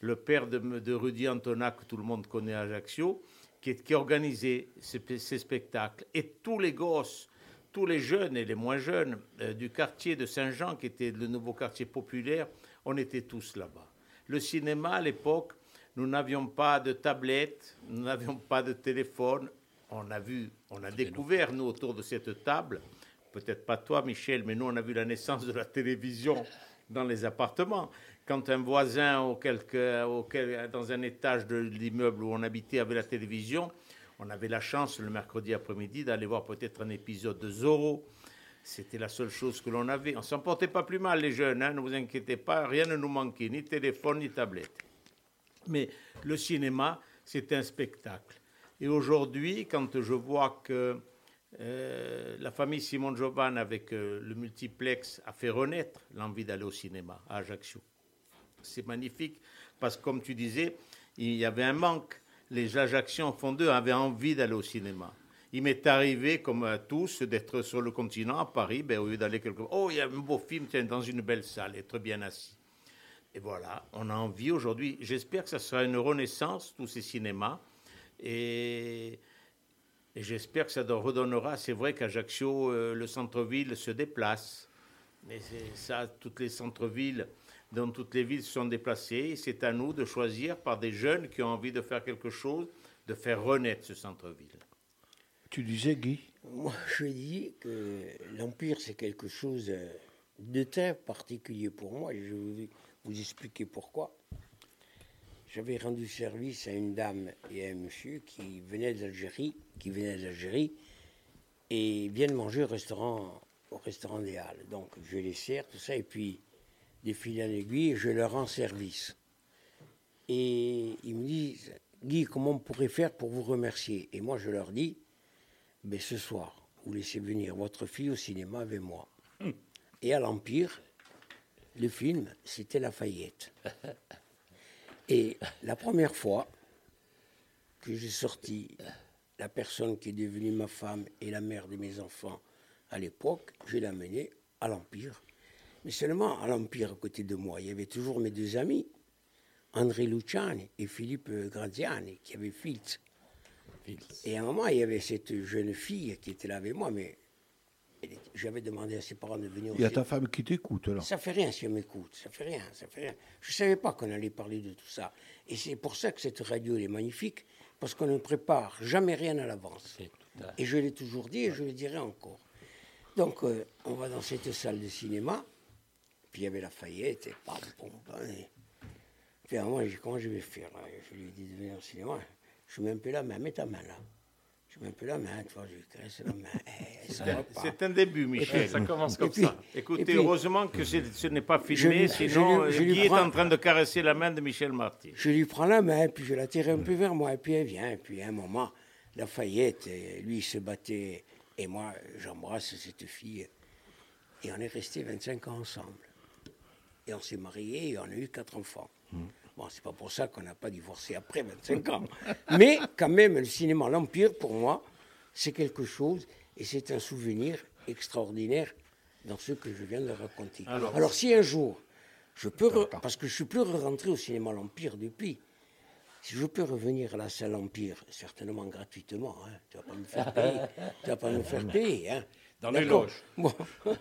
le père de, de Rudy Antona, que tout le monde connaît à Ajaccio, qui, qui organisait ces, ces spectacles. Et tous les gosses, tous les jeunes et les moins jeunes euh, du quartier de Saint-Jean, qui était le nouveau quartier populaire, on était tous là-bas. Le cinéma, à l'époque, nous n'avions pas de tablette, nous n'avions pas de téléphone. On a vu, on a découvert, nous, autour de cette table, peut-être pas toi, Michel, mais nous, on a vu la naissance de la télévision dans les appartements. Quand un voisin ou quelque- auquel- dans un étage de l'immeuble où on habitait avait la télévision, on avait la chance le mercredi après-midi d'aller voir peut-être un épisode de Zorro. C'était la seule chose que l'on avait. On s'en portait pas plus mal, les jeunes, hein, ne vous inquiétez pas, rien ne nous manquait, ni téléphone, ni tablette. Mais le cinéma, c'est un spectacle. Et aujourd'hui, quand je vois que euh, la famille Simon Jovan, avec euh, le multiplex, a fait renaître l'envie d'aller au cinéma à Ajaccio, c'est magnifique, parce que comme tu disais, il y avait un manque. Les Ajacciens, au avaient envie d'aller au cinéma. Il m'est arrivé, comme à tous, d'être sur le continent, à Paris, ben, au lieu d'aller quelque part. Oh, il y a un beau film, tiens, dans une belle salle, être bien assis. Et voilà, on a envie aujourd'hui. J'espère que ça sera une renaissance, tous ces cinémas. Et, et j'espère que ça don- redonnera. C'est vrai qu'Ajaccio, euh, le centre-ville se déplace. Mais c'est ça, toutes les centres-villes, dans toutes les villes se sont déplacées. Et c'est à nous de choisir par des jeunes qui ont envie de faire quelque chose, de faire renaître ce centre-ville. Tu disais, Guy? Moi, je dis que l'Empire, c'est quelque chose de très particulier pour moi. et Je vais vous expliquer pourquoi. J'avais rendu service à une dame et à un monsieur qui venaient d'Algérie, qui venaient d'Algérie, et viennent manger au restaurant, au restaurant des Halles. Donc, je les sers, tout ça, et puis, des fil en aiguille, je leur rends service. Et ils me disent, Guy, comment on pourrait faire pour vous remercier? Et moi, je leur dis, ben, ce soir, vous laissez venir votre fille au cinéma avec moi. Et à l'Empire, le film, c'était Lafayette. Et la première fois que j'ai sorti la personne qui est devenue ma femme et la mère de mes enfants à l'époque, je l'ai amenée à l'Empire. Mais seulement à l'Empire, à côté de moi, il y avait toujours mes deux amis, André Luciani et Philippe Graziani, qui avaient Filtz. Et à un moment, il y avait cette jeune fille qui était là avec moi, mais j'avais demandé à ses parents de venir Il y a aussi. ta femme qui t'écoute, là. Ça fait rien si elle m'écoute, ça fait rien, ça fait rien. Je ne savais pas qu'on allait parler de tout ça. Et c'est pour ça que cette radio elle est magnifique, parce qu'on ne prépare jamais rien à l'avance. Et je l'ai toujours dit et je le dirai encore. Donc, euh, on va dans cette salle de cinéma, puis il y avait Lafayette, et pam, pam, pam, et- Puis à un moment, j'ai dit, comment je vais faire là? Je lui ai dit de venir au cinéma. Je mets un peu la main, mets ta main là. Je mets un peu la main, tu vois, je lui caresse la main. Eh, pas. C'est un début, Michel. Ça commence comme puis- ça. Écoutez, puis- heureusement que ce n'est pas filmé, sinon je euh, est en train de caresser la main de Michel Marty? Je lui prends la main, puis je la tire un peu vers moi, et puis elle vient. Et puis à un moment, Lafayette, euh, lui, il se battait, et moi, j'embrasse cette fille. Et on est resté 25 ans ensemble. Et on s'est mariés et on a eu quatre enfants. Bon, c'est pas pour ça qu'on n'a pas divorcé après 25 ans. Mais quand même, le cinéma L'Empire, pour moi, c'est quelque chose et c'est un souvenir extraordinaire dans ce que je viens de raconter. Alors, si un jour, je peux, re- parce que je suis plus rentré au cinéma L'Empire depuis, si je peux revenir à la salle Empire, certainement gratuitement, hein, tu vas pas me faire payer, tu vas pas me faire payer, hein. Dans les loges. Bon.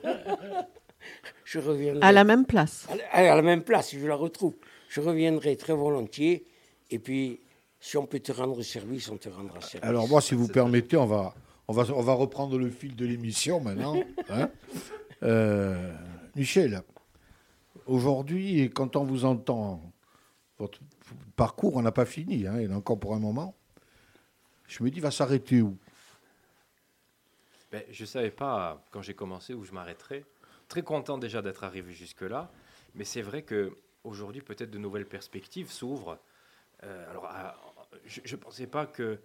je reviendrai. À la même place. À la- à la même place, si je la retrouve. Je reviendrai très volontiers. Et puis, si on peut te rendre service, on te rendra service. Alors moi, si vous permettez, on va, on va, on va reprendre le fil de l'émission maintenant. hein. Euh, Michel, aujourd'hui, quand on vous entend, votre parcours, on n'a pas fini, hein, il y en a encore pour un moment. Je me dis, il va s'arrêter où? Ben, je ne savais pas quand j'ai commencé où je m'arrêterais. Très content déjà d'être arrivé jusque-là. Mais c'est vrai que aujourd'hui peut-être de nouvelles perspectives s'ouvrent. Euh, alors, à- je ne pensais pas que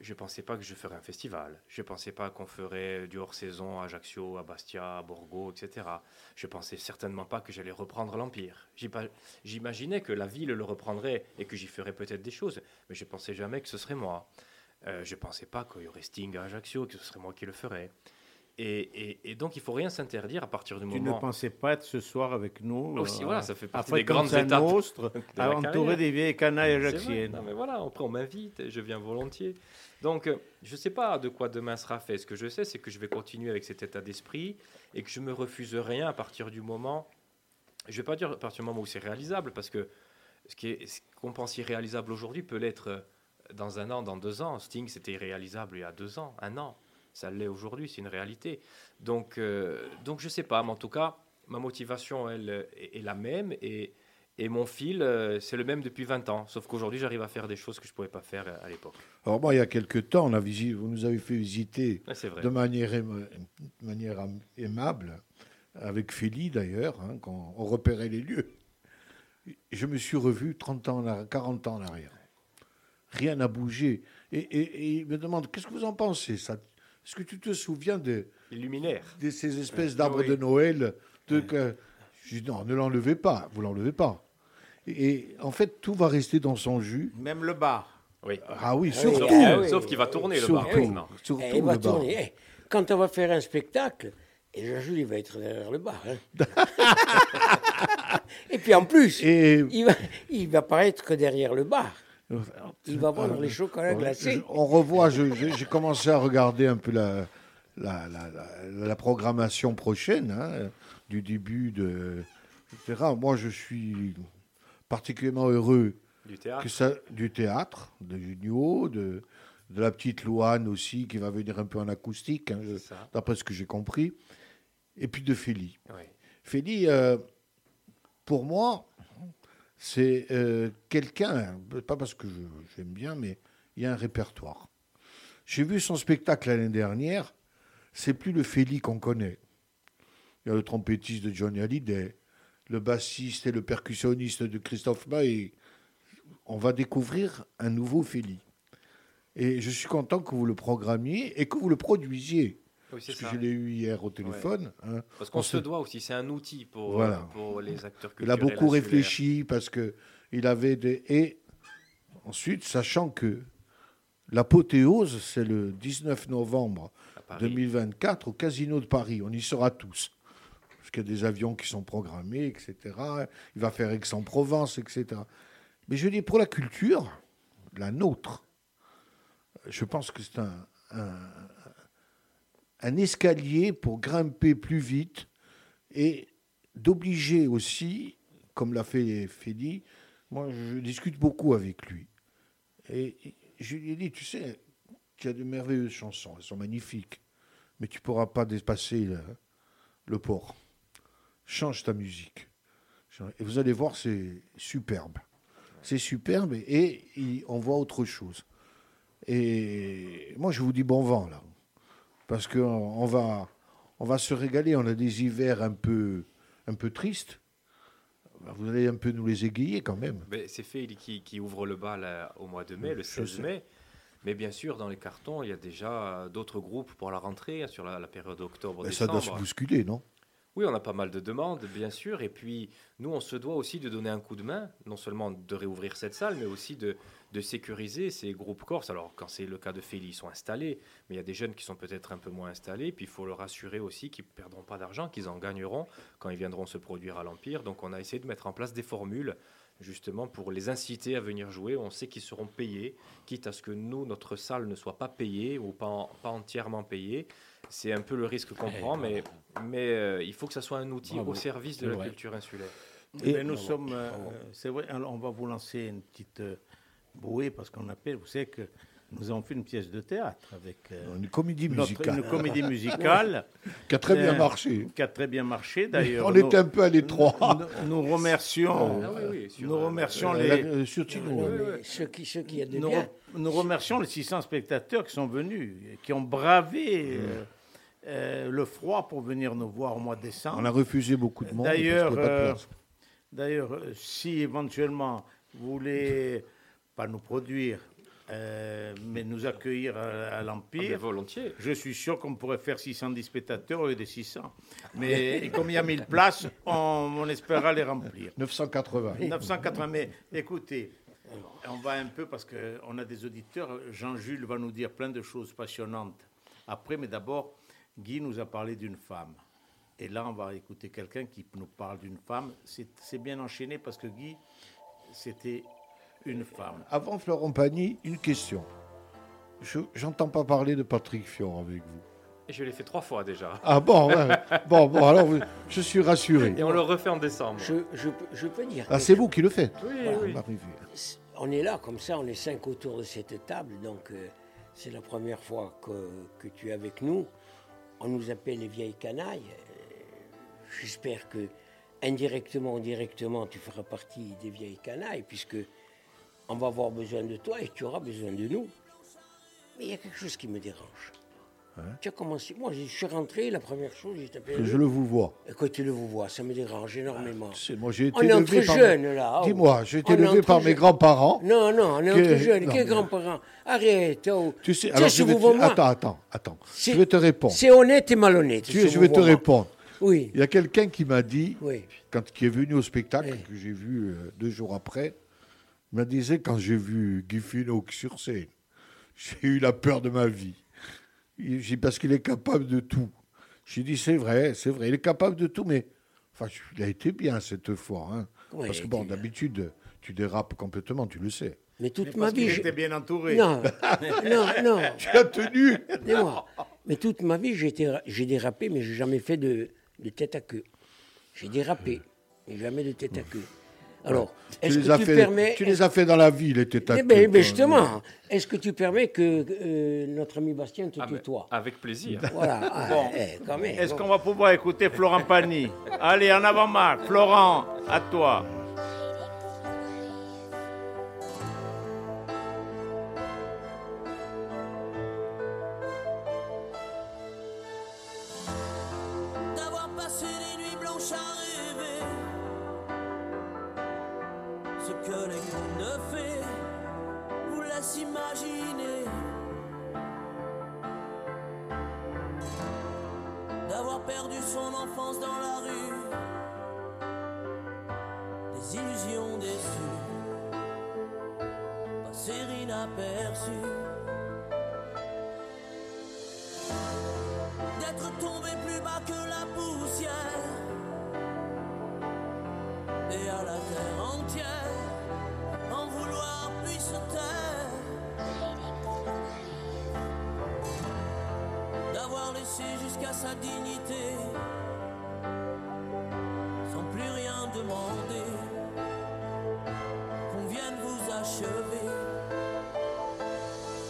je pensais pas que je ferais un festival. Je ne pensais pas qu'on ferait du hors-saison à Ajaccio, à Bastia, à Borgo, etc. Je pensais certainement pas que j'allais reprendre l'Empire. J'imaginais que la ville le reprendrait et que j'y ferais peut-être des choses, mais je pensais jamais que ce serait moi. Euh, je pensais pas qu'il y aurait Sting à Ajaccio, que ce serait moi qui le ferais. Et, et- et donc, il faut rien s'interdire à partir du Tu ne moment. pensais pas être ce soir avec nous Aussi, euh, voilà, ça fait partie après des grandes étapes Nostra, de à entourer des vieilles canailles ajaxiennes. Non, mais voilà, après on m'invite, et je viens volontiers. Donc, euh, je ne sais pas de quoi demain sera fait. Ce que je sais, c'est que je vais continuer avec cet état d'esprit et que je me refuse rien à partir du moment. Je ne vais pas dire à partir du moment où c'est réalisable, parce que ce qu'on pense irréalisable aujourd'hui peut l'être euh, dans un an, dans deux ans. Sting, c'était irréalisable il y a deux ans, un an. Ça l'est aujourd'hui, c'est une réalité. Donc, euh, donc je ne sais pas, mais en tout cas, ma motivation, elle, est, est la même et, et mon fil, euh, c'est le même depuis 20 ans. Sauf qu'aujourd'hui, j'arrive à faire des choses que je ne pouvais pas faire euh, à l'époque. Alors moi, il y a quelques temps, on a visité, vous nous avez fait visiter de manière, aima- de manière aimable, avec Félie d'ailleurs, hein, quand on repérait les lieux. Je me suis revu 30 ans, en arri- 40 ans en arrière. Rien n'a bougé. Et, et- et il me demande, qu'est-ce que vous en pensez ça Est-ce que tu te souviens de, Les luminaires. de ces espèces d'arbres Oui. de Noël de, que, Je dis, non, ne l'enlevez pas, vous l'enlevez pas. Et, et en fait, tout va rester dans son jus. Même le bar. Oui. Ah oui, Ah surtout. oui, Sauf, ah sauf qu'il va tourner le bar Surtout, maintenant. surtout Eh, il va le bar. tourner. Eh, quand on va faire un spectacle, et Jean-Jules, il va être derrière le bar. hein. et puis en plus, Et il, va, il va pas être que derrière le bar. Il va vendre les chocolats glacés. On revoit, j'ai commencé à regarder un peu la, la, la- la- la programmation prochaine, hein, du début de. etc. Moi, je suis particulièrement heureux Du théâtre. que ça, du théâtre, de Junio, de, de la petite Louane aussi, qui va venir un peu en acoustique, hein, d'après ce que j'ai compris, et puis de Félie. Oui. Félie, euh, pour moi, c'est euh, quelqu'un, pas parce que j'aime bien, mais il y a un répertoire. J'ai vu son spectacle l'année dernière, c'est plus le Félie qu'on connaît. Il y a le trompettiste de Johnny Hallyday, le bassiste et le percussionniste de Christophe Maé. On va découvrir un nouveau Félie. Et je suis content que vous le programmiez et que vous le produisiez. Oui, Parce que je l'ai eu hier au téléphone. hein. Parce qu'on On se se- doit aussi, c'est un outil pour, Voilà. euh, pour les acteurs Il a culturels beaucoup réfléchi parce que il avait des et ensuite sachant que l'apothéose c'est le 19 novembre à Paris. 2024 au Casino de Paris. On y sera tous parce qu'il y a des avions qui sont programmés, etc. Il va faire Aix-en-Provence, etc. Mais je dis pour la culture, la nôtre, je pense que c'est un, un, un escalier pour grimper plus vite et d'obliger aussi, comme l'a fait Fédi, moi je discute beaucoup avec lui. Et je lui ai dit, tu sais, tu as de merveilleuses chansons, elles sont magnifiques, mais tu ne pourras pas dépasser le, port. Change ta musique. Et vous allez voir, c'est superbe. C'est superbe et, on voit autre chose. Et moi, je vous dis bon vent, là. Parce qu'on on va, on va se régaler. On a des hivers un peu, un peu tristes. Vous allez un peu nous les égayer quand même. Mais c'est Féli qui, qui ouvre le bal euh, au mois de mai, le Je 16 sais. mai. Mais bien sûr, dans les cartons, il y a déjà d'autres groupes pour la rentrée, hein, sur la, la période octobre Ben, ça doit se bousculer, non? Oui, on a pas mal de demandes, bien sûr. Et puis, nous, on se doit aussi de donner un coup de main, non seulement de réouvrir cette salle, mais aussi de, de sécuriser ces groupes corses. Alors, quand c'est le cas de Féli, ils sont installés, mais il y a des jeunes qui sont peut-être un peu moins installés. Puis, il faut leur assurer aussi qu'ils ne perdront pas d'argent, qu'ils en gagneront quand ils viendront se produire à l'Empire. Donc, on a essayé de mettre en place des formules justement pour les inciter à venir jouer. On sait qu'ils seront payés, quitte à ce que nous, notre salle ne soit pas payée ou pas, en- pas entièrement payée. C'est un peu le risque qu'on prend, mais, mais euh, il faut que ça soit un outil Bravo. au service de la vrai. culture insulaire. Eh bien, nous sommes, euh, c'est vrai, alors on va vous lancer une petite euh, bouée parce qu'on appelle, vous savez que nous avons fait une pièce de théâtre avec euh, Une comédie notre- musicale une comédie musicale qui a très bien Euh, marché. qui a très bien marché d'ailleurs. On était un peu à l'étroit. Nous, nous remercions, Ah oui, oui, sur, nous remercions Euh, les, euh, sur Tino, Non, euh, mais Ce qui, ce qui y a de nous, bien, re- nous remercions les 600 spectateurs qui sont venus, et qui ont bravé euh, euh, le froid pour venir nous voir au mois de décembre. On a refusé beaucoup de monde. D'ailleurs, euh. D'ailleurs, si éventuellement vous voulez pas nous produire, euh, mais nous accueillir à, à ah, l'Empire, volontiers. je suis sûr qu'on pourrait faire 610 spectateurs au lieu des 600. Mais et comme il y a 1000 places, on, on espérera les remplir. 980. 980, mais écoutez, on va un peu parce qu'on a des auditeurs. Jean-Jules va nous dire plein de choses passionnantes après, mais d'abord, Guy nous a parlé d'une femme. Et là, on va écouter quelqu'un qui nous parle d'une femme. C'est bien enchaîné parce que Guy, c'était une femme. Avant Florent Pagny, une question. Je n'entends pas parler de Patrick Fior avec vous. Et je l'ai fait trois fois déjà. Ah bon, ouais. bon, bon, alors je suis rassuré. Et on le refait en décembre. je, je, peux- je peux dire. Ah, c'est vous qui le faites Oui, Ah, oui. Marie-Vie. On est là comme ça, on est cinq autour de cette table, donc euh, c'est la première fois que, que tu es avec nous. On nous appelle les vieilles canailles. Euh, J'espère que indirectement ou directement, tu feras partie des vieilles canailles, puisque on va avoir besoin de toi et tu auras besoin de nous. Mais il y a quelque chose qui me dérange. Tu as commencé. Moi, je suis rentré, la première chose, j'ai tapé. Que je le vous vois. Et quand tu le vous vois, ça me dérange énormément. C'est- Moi, j'ai été On est entre jeunes, là. oh. Dis-moi, j'ai été On élevé par mes grands-parents. Non, non, on est Que- entre jeunes. Quels grands-parents? Arrête. Oh. Tu sais, alors je vais vous te- voyez moi, Attends, attends, attends. C'est- Je vais te répondre. C'est honnête et malhonnête. Tu- je vais te répondre. Oui, Il y a quelqu'un qui m'a dit, oui. quand qui est venu au spectacle, Oui. que j'ai vu euh, deux jours après, il m'a dit quand j'ai vu Guy sur scène, j'ai eu la peur de ma vie. J'ai dit, parce qu'il est capable de tout. J'ai dit c'est vrai, c'est vrai, il est capable de tout, mais enfin, il a été bien cette fois. hein. Oui, parce que bon, d'habitude, tu dérapes complètement, tu le sais. Mais toute Mais ma vie. était bien entouré. Non, non, non. Tu as tenu. Mais toute ma vie, j'ai été- j'ai dérapé, mais j'ai jamais fait de, de tête à queue. J'ai dérapé, mais jamais de tête à queue. Alors, tu est-ce les, que as tu fait, permets. tu les as fait dans la vie, les têtes à Eh ben, ben, toi. justement, est-ce que tu permets que euh, notre ami Bastien te Ah, tutoie avec plaisir. Voilà, ah, Bon. eh, quand même. Est-ce bon. qu'on va pouvoir écouter Florent Pagny? Allez, en avant, Marc. Florent, à toi. Jusqu'à sa dignité. Sans plus rien demander qu'on vienne vous achever.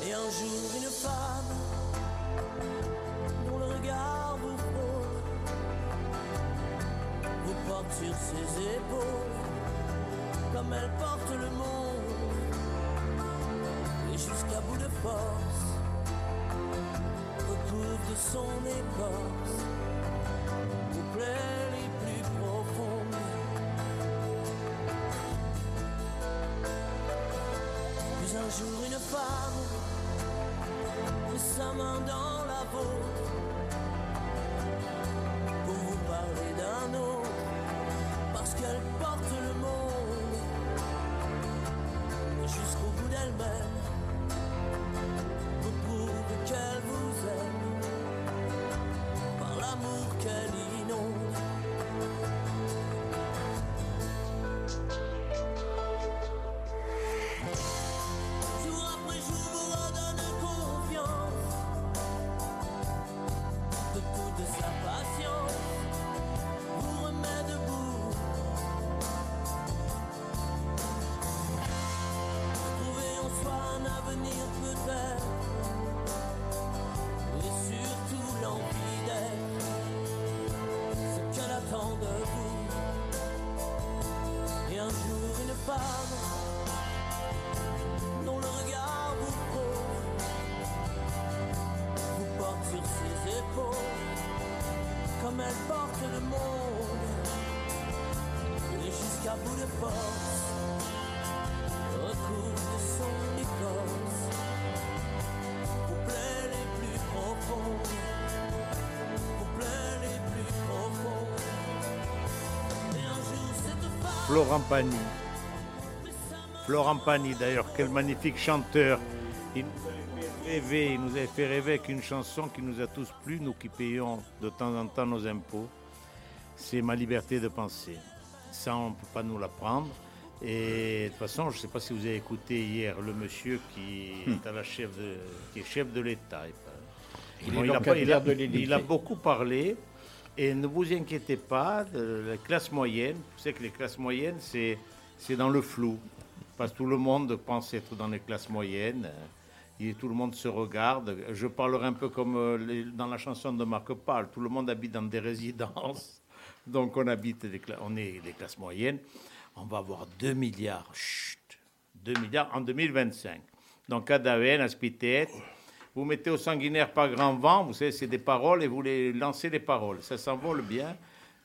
Et un jour une femme dont le regard vous frôle, vous porte sur ses épaules, comme elle porte le monde, et jusqu'à bout de force, son écorce, aux plaies les plus profondes. Puis un jour une femme met sa main dans la vôtre sur ses épaules comme elle porte le monde, et jusqu'à bout de force recouvre son écorce vos plaies les plus profondes, vos plaies les plus profondes. Et un jour cette femme Florent Pagny. Florent Pagny, d'ailleurs, quel magnifique chanteur. Rêver, il nous avait fait rêver avec une chanson qui nous a tous plu, nous qui payons de temps en temps nos impôts. C'est Ma liberté de penser. Ça, on ne peut pas nous la prendre. Et de toute façon, je ne sais pas si vous avez écouté hier le monsieur qui, est, à la chef de, qui est chef de l'État. Il Bon, est il, a il il beaucoup parlé. Et ne vous inquiétez pas, de la classe moyenne, vous savez que les classes moyennes, c'est, c'est dans le flou. Parce que tout le monde pense être dans les classes moyennes. Tout le monde se regarde. Je parlerai un peu comme euh, dans la chanson de Marc Paul. Tout le monde habite dans des résidences. Donc on habite, on est des classes moyennes. On va avoir 2 milliards, chut, 2 milliards en 2025. Donc Cadaven, Aspitet, vous mettez au sanguinaire par grand vent, vous savez, c'est des paroles et vous les lancez les paroles. Ça s'envole bien.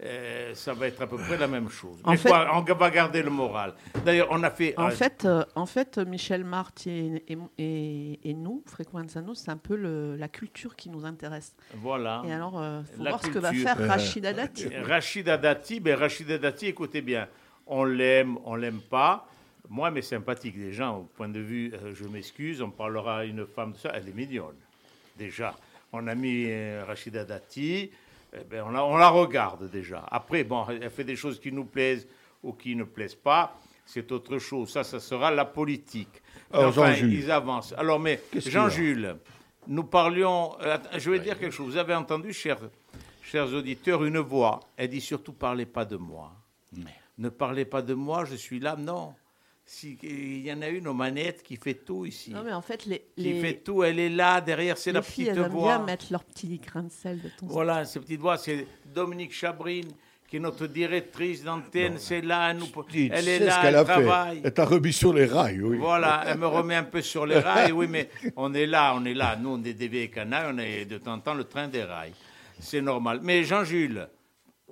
Euh, ça va être à peu près la même chose. En Mais fait- quoi, on va garder le moral. D'ailleurs, on a fait. En euh, fait, euh, en fait, Michel Marty et, et- et nous, Frequenzano, c'est un peu le- la culture qui nous intéresse. voilà. Et alors, il faut La voir ce que va faire Rachida Dati. Rachida Dati, ben Rachida Dati, écoutez bien, on l'aime, on l'aime pas. Moi, mais sympathique déjà, au point de vue, euh, je m'excuse, on parlera à une femme de ça, elle est mignonne, déjà. On a mis euh, Rachida Dati, eh ben, on, la, on la regarde déjà. Après, bon, elle fait des choses qui nous plaisent ou qui ne plaisent pas, c'est autre chose. Ça, ça sera la politique. Alors, enfin, ils avancent. Alors, mais Jean-Jules, nous parlions. je vais dire quelque chose. Vous avez entendu, chers, chers auditeurs, une voix. Elle dit surtout parlez pas de moi. Ne parlez pas de moi, je suis là. Non. Si, il y en a une aux manettes qui fait tout ici. Non, mais en fait, les, Qui les, fait tout. Elle est là, derrière, c'est les la filles, petite elles aiment voix. bien mettre leur petit grain de sel de ton Voilà, ces petites voix, c'est Dominique Chabrine, qui est notre directrice d'antenne. C'est là, elle, nous, Dis, tu elle est là, qu'elle elle a fait. travaille. Elle t'a remis sur les rails, oui. Voilà, elle me remet un peu sur les rails. Oui, mais on est là, on est là. Nous, on est des vieilles canailles, on est de temps en temps le train des rails. C'est normal. Mais Jean-Jules,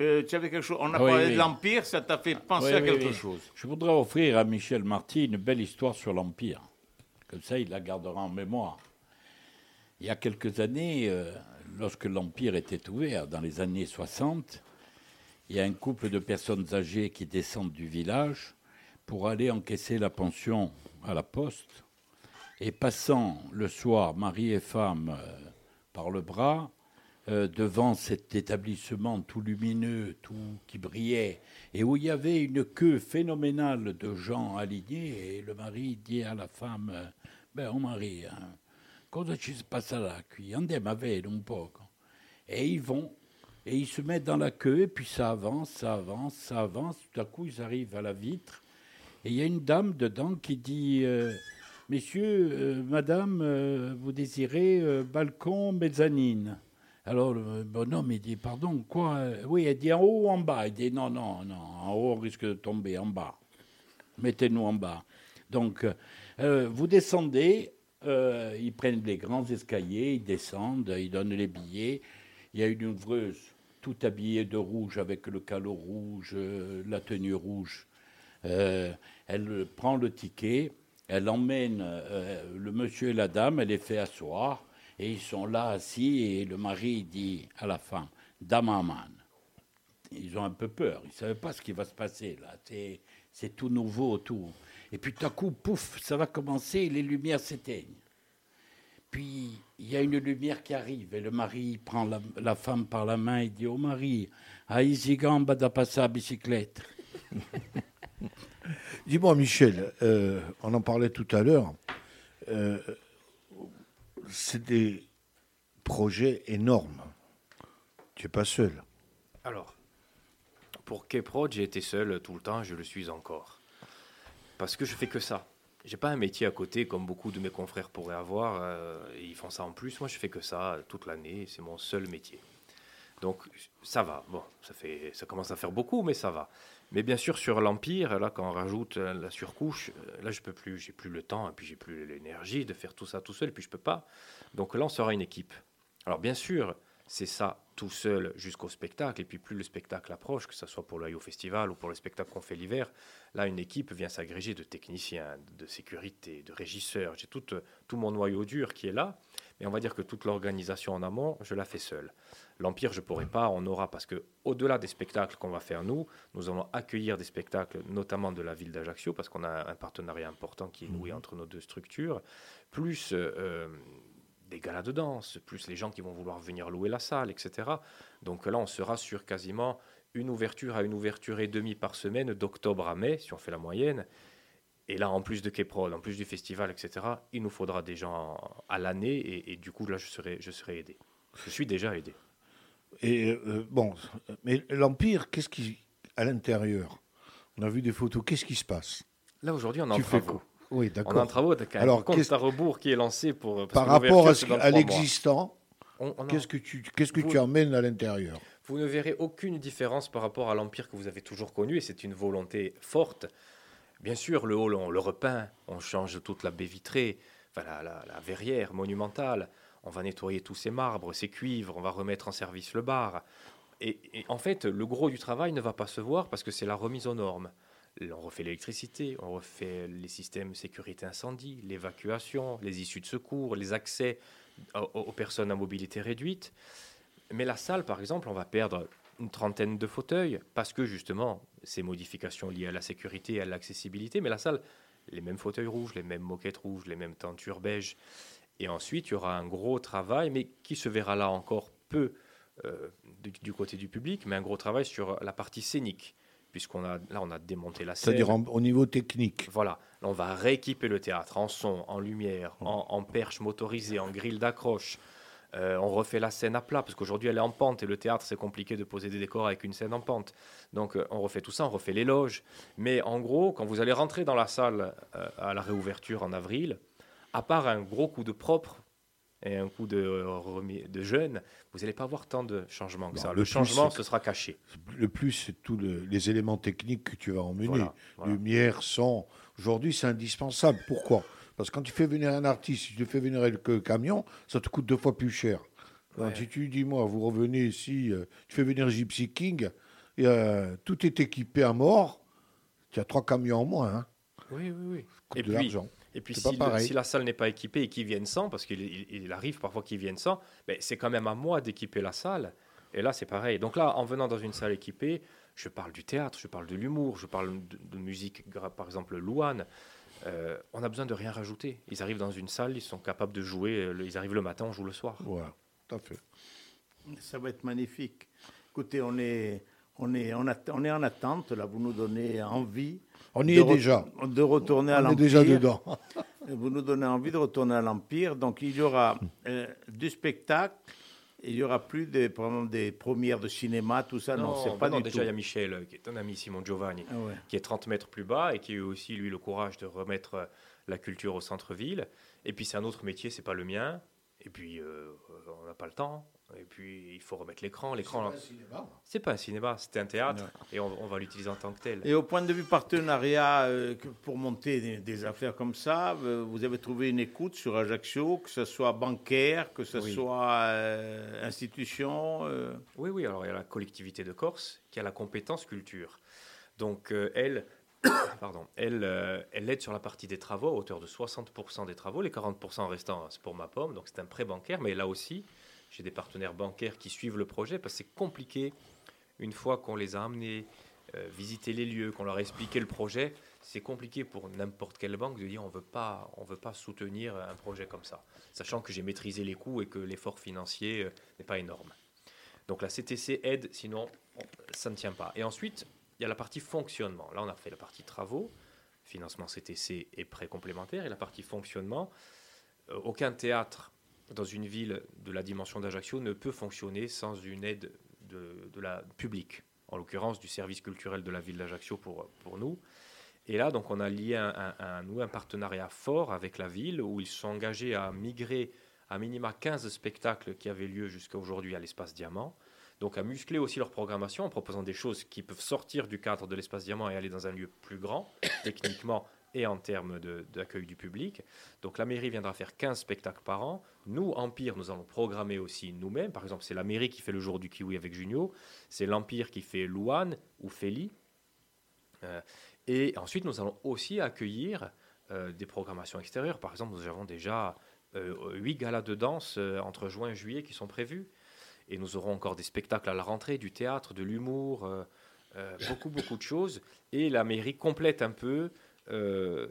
euh, tu avais quelque chose. On a oui, parlé oui. de l'Empire, ça t'a fait penser Oui, à quelque chose. Je voudrais offrir à Michel Marty une belle histoire sur l'Empire. Comme ça, il la gardera en mémoire. Il y a quelques années, euh, lorsque l'Empire était ouvert, dans les années 60, il y a un couple de personnes âgées qui descendent du village pour aller encaisser la pension à la poste. Et passant le soir, mari et femme, euh, par le bras, euh, devant cet établissement tout lumineux, tout qui brillait, et où il y avait une queue phénoménale de gens alignés, et le mari dit à la femme, ben, oh mari, hein, cosa ci passa là qui andiamo a vedere un poco. Et ils vont, et ils se mettent dans la queue, et puis ça avance, ça avance, ça avance, tout à coup ils arrivent à la vitre, et il y a une dame dedans qui dit euh, Messieurs, euh, madame, euh, vous désirez balcon, mezzanine Alors le bonhomme, il dit Pardon, quoi euh, Oui, elle dit en haut ou en bas? Il dit Non, non, non, en haut, on risque de tomber, en bas. Mettez-nous en bas. Donc, euh, vous descendez, euh, ils prennent les grands escaliers, ils descendent, ils donnent les billets. Il y a une ouvreuse, tout habillée de rouge, avec le calot rouge, la tenue rouge. Elle prend le ticket, elle emmène le monsieur et la dame, elle les fait asseoir, et ils sont là assis, et le mari dit à la femme, Dame Aman. Ils ont un peu peur, ils ne savaient pas ce qui va se passer là. C'est, tout nouveau, tout. Et puis tout à coup, pouf, ça va commencer, les lumières s'éteignent. Puis il y a une lumière qui arrive et le mari prend la, femme par la main et dit au mari Aïsi gamba da passer à bicyclette. Dis-moi, Michel, euh, on en parlait tout à l'heure. euh, c'est des projets énormes. Tu n'es pas seul. Alors, pour K-Prod, j'ai été seul tout le temps, je le suis encore. Parce que je fais que ça. j'ai pas un métier à côté comme beaucoup de mes confrères pourraient avoir. euh, ils font ça en plus. Moi, je fais que ça toute l'année. C'est mon seul métier. Donc ça va. Bon, ça fait, ça commence à faire beaucoup, mais ça va. Mais bien sûr, sur l'empire, là, quand on rajoute euh, la surcouche, euh, là, je peux plus. J'ai plus le temps et puis j'ai plus l'énergie de faire tout ça tout seul. Puis je peux pas. Donc là, on sera une équipe. Alors bien sûr, c'est ça tout seul jusqu'au spectacle. Et puis plus le spectacle approche, que ce soit pour au festival ou pour le spectacle qu'on fait l'hiver, là, une équipe vient s'agréger de techniciens, de sécurité, de régisseurs. J'ai tout, euh, tout mon noyau dur qui est là. Mais on va dire que toute l'organisation en amont, je la fais seule. L'Empire, je ne pourrai pas, on aura, parce que au-delà des spectacles qu'on va faire nous, nous allons accueillir des spectacles, notamment de la ville d'Ajaccio, parce qu'on a un partenariat important qui est noué entre nos deux structures, plus euh, euh, des galas de danse, plus les gens qui vont vouloir venir louer la salle, etc. Donc là, on sera sur quasiment une ouverture à une ouverture et demie par semaine, d'octobre à mai, si on fait la moyenne. Et là, en plus de Keprod, en plus du festival, etc., il nous faudra des gens à l'année, et, et du coup, là, je serai, je serai aidé. Je suis déjà aidé. Et euh, bon, mais l'Empire, qu'est-ce qui. À l'intérieur, on a vu des photos, qu'est-ce qui se passe? Là, aujourd'hui, on est en Tu fais travaux. quoi? Oui, On est en d'accord. travaux, même Alors, un compte à rebours qui est lancé pour... Par rapport à, l'existant, On- on a- qu'est-ce que tu, qu'est-ce que Vous- tu emmènes à l'intérieur? Vous ne verrez aucune différence par rapport à l'Empire que vous avez toujours connu, et c'est une volonté forte. Bien sûr, le hall, on le repeint, on change toute la baie vitrée, enfin, la, la- verrière monumentale, on va nettoyer tous ces marbres, ces cuivres, on va remettre en service le bar. Et, en fait, le gros du travail ne va pas se voir parce que c'est la remise aux normes. On refait l'électricité, on refait les systèmes sécurité incendie, l'évacuation, les issues de secours, les accès aux personnes à mobilité réduite. Mais la salle, par exemple, on va perdre une trentaine de fauteuils parce que justement, ces modifications liées à la sécurité et à l'accessibilité. Mais la salle, les mêmes fauteuils rouges, les mêmes moquettes rouges, les mêmes tentures beiges. Et ensuite, il y aura un gros travail, mais qui se verra là encore peu euh, du, du côté du public, mais un gros travail sur la partie scénique, puisqu'on a là, on a démonté la scène. C'est-à-dire au niveau technique. Voilà, Là, on va rééquiper le théâtre en son, en lumière, en, en perche motorisée, en grille d'accroche. Euh, on refait la scène à plat, parce qu'aujourd'hui elle est en pente et le théâtre c'est compliqué de poser des décors avec une scène en pente. Donc euh, on refait tout ça, on refait les loges. Mais en gros, quand vous allez rentrer dans la salle euh, à la réouverture en avril, à part un gros coup de propre et un coup de, jeune, vous n'allez pas voir tant de changements que Non, ça. le changement, ce sera caché. Le plus, c'est tous le- les éléments techniques que tu vas emmener. Voilà, voilà. Lumière, son. Aujourd'hui, c'est indispensable. Pourquoi? Parce que quand tu fais venir un artiste, si tu fais venir avec le camion, ça te coûte deux fois plus cher. Ouais. si tu dis, moi, vous revenez ici, euh, tu fais venir Gypsy King, et, euh, tout est équipé à mort, tu as trois camions en moins. Hein. Oui, oui, oui. Ça coûte Et de puis, l'argent. Et puis si, le- la salle n'est pas équipée et qu'ils viennent sans, parce qu'il il- il arrive parfois qu'ils viennent sans, ben, c'est quand même à moi d'équiper la salle. Et là, c'est pareil. Donc là, en venant dans une salle équipée, je parle du théâtre, je parle de l'humour, je parle de, de musique, par exemple Louane. Euh, on a besoin de rien rajouter. Ils arrivent dans une salle, ils sont capables de jouer. euh, Ils arrivent le matin, on joue le soir. Voilà, tout à fait. Ça va être magnifique. Écoutez, on est, on est, on est en attente. Là, vous nous donnez envie. On y de est déjà. De retourner à On est l'Empire. déjà dedans. Vous nous donnez envie de retourner à l'Empire. Donc, il y aura euh, du spectacle. Il y aura plus des, par exemple, des premières de cinéma, tout ça. Non, c'est pas non, du déjà, tout. il y a Michel, euh, qui est un ami Simon Giovanni, Ah ouais. qui est 30 mètres plus bas et qui a eu aussi, lui, le courage de remettre euh, la culture au centre-ville. Et puis, c'est un autre métier, c'est pas le mien. Et puis, euh, on n'a pas le temps. Et puis, il faut remettre l'écran. L'écran, c'est pas un cinéma, c'est un théâtre. Et on, on va l'utiliser en tant que tel. Et au point de vue partenariat, euh, pour monter des, des affaires comme ça, euh, vous avez trouvé une écoute sur Ajaccio, que ce soit bancaire, que ce Oui. soit euh, institution. euh, Oui, oui, alors il y a la collectivité de Corse qui a la compétence culture. Donc, elle, pardon, elle, euh, elle aide sur la partie des travaux à hauteur de 60% des travaux. Les 40% restants, c'est pour ma pomme. Donc, c'est un prêt bancaire. Mais là aussi, j'ai des partenaires bancaires qui suivent le projet parce que c'est compliqué. Une fois qu'on les a amenés euh, visiter les lieux, qu'on leur a expliqué le projet, c'est compliqué pour n'importe quelle banque de dire on veut pas, on veut pas soutenir un projet comme ça, sachant que j'ai maîtrisé les coûts et que l'effort financier euh, n'est pas énorme. Donc la CTC aide, sinon on- ça ne tient pas. Et ensuite, il y a la partie fonctionnement. Là, on a fait la partie travaux, financement CTC et prêt complémentaire, et la partie fonctionnement. Euh, aucun théâtre dans une ville de la dimension d'Ajaccio ne peut fonctionner sans une aide de, la publique, en l'occurrence du service culturel de la ville d'Ajaccio pour, nous. Et là, donc, on a lié un, un- un- partenariat fort avec la ville où ils sont engagés à migrer à minima 15 spectacles qui avaient lieu jusqu'à aujourd'hui à l'espace Diamant. Donc à muscler aussi leur programmation en proposant des choses qui peuvent sortir du cadre de l'espace Diamant et aller dans un lieu plus grand, techniquement et en termes d'accueil du public. Donc la mairie viendra faire 15 spectacles par an. Nous, Empire, nous allons programmer aussi nous-mêmes. Par exemple, c'est la mairie qui fait le jour du kiwi avec Junio. C'est l'Empire qui fait Louane ou Féli. Euh, et ensuite, nous allons aussi accueillir euh, des programmations extérieures. Par exemple, nous avons déjà euh, huit galas de danse entre juin et juillet qui sont prévus. Et nous aurons encore des spectacles à la rentrée, du théâtre, de l'humour, beaucoup, beaucoup de choses. Et la mairie complète un peu euh,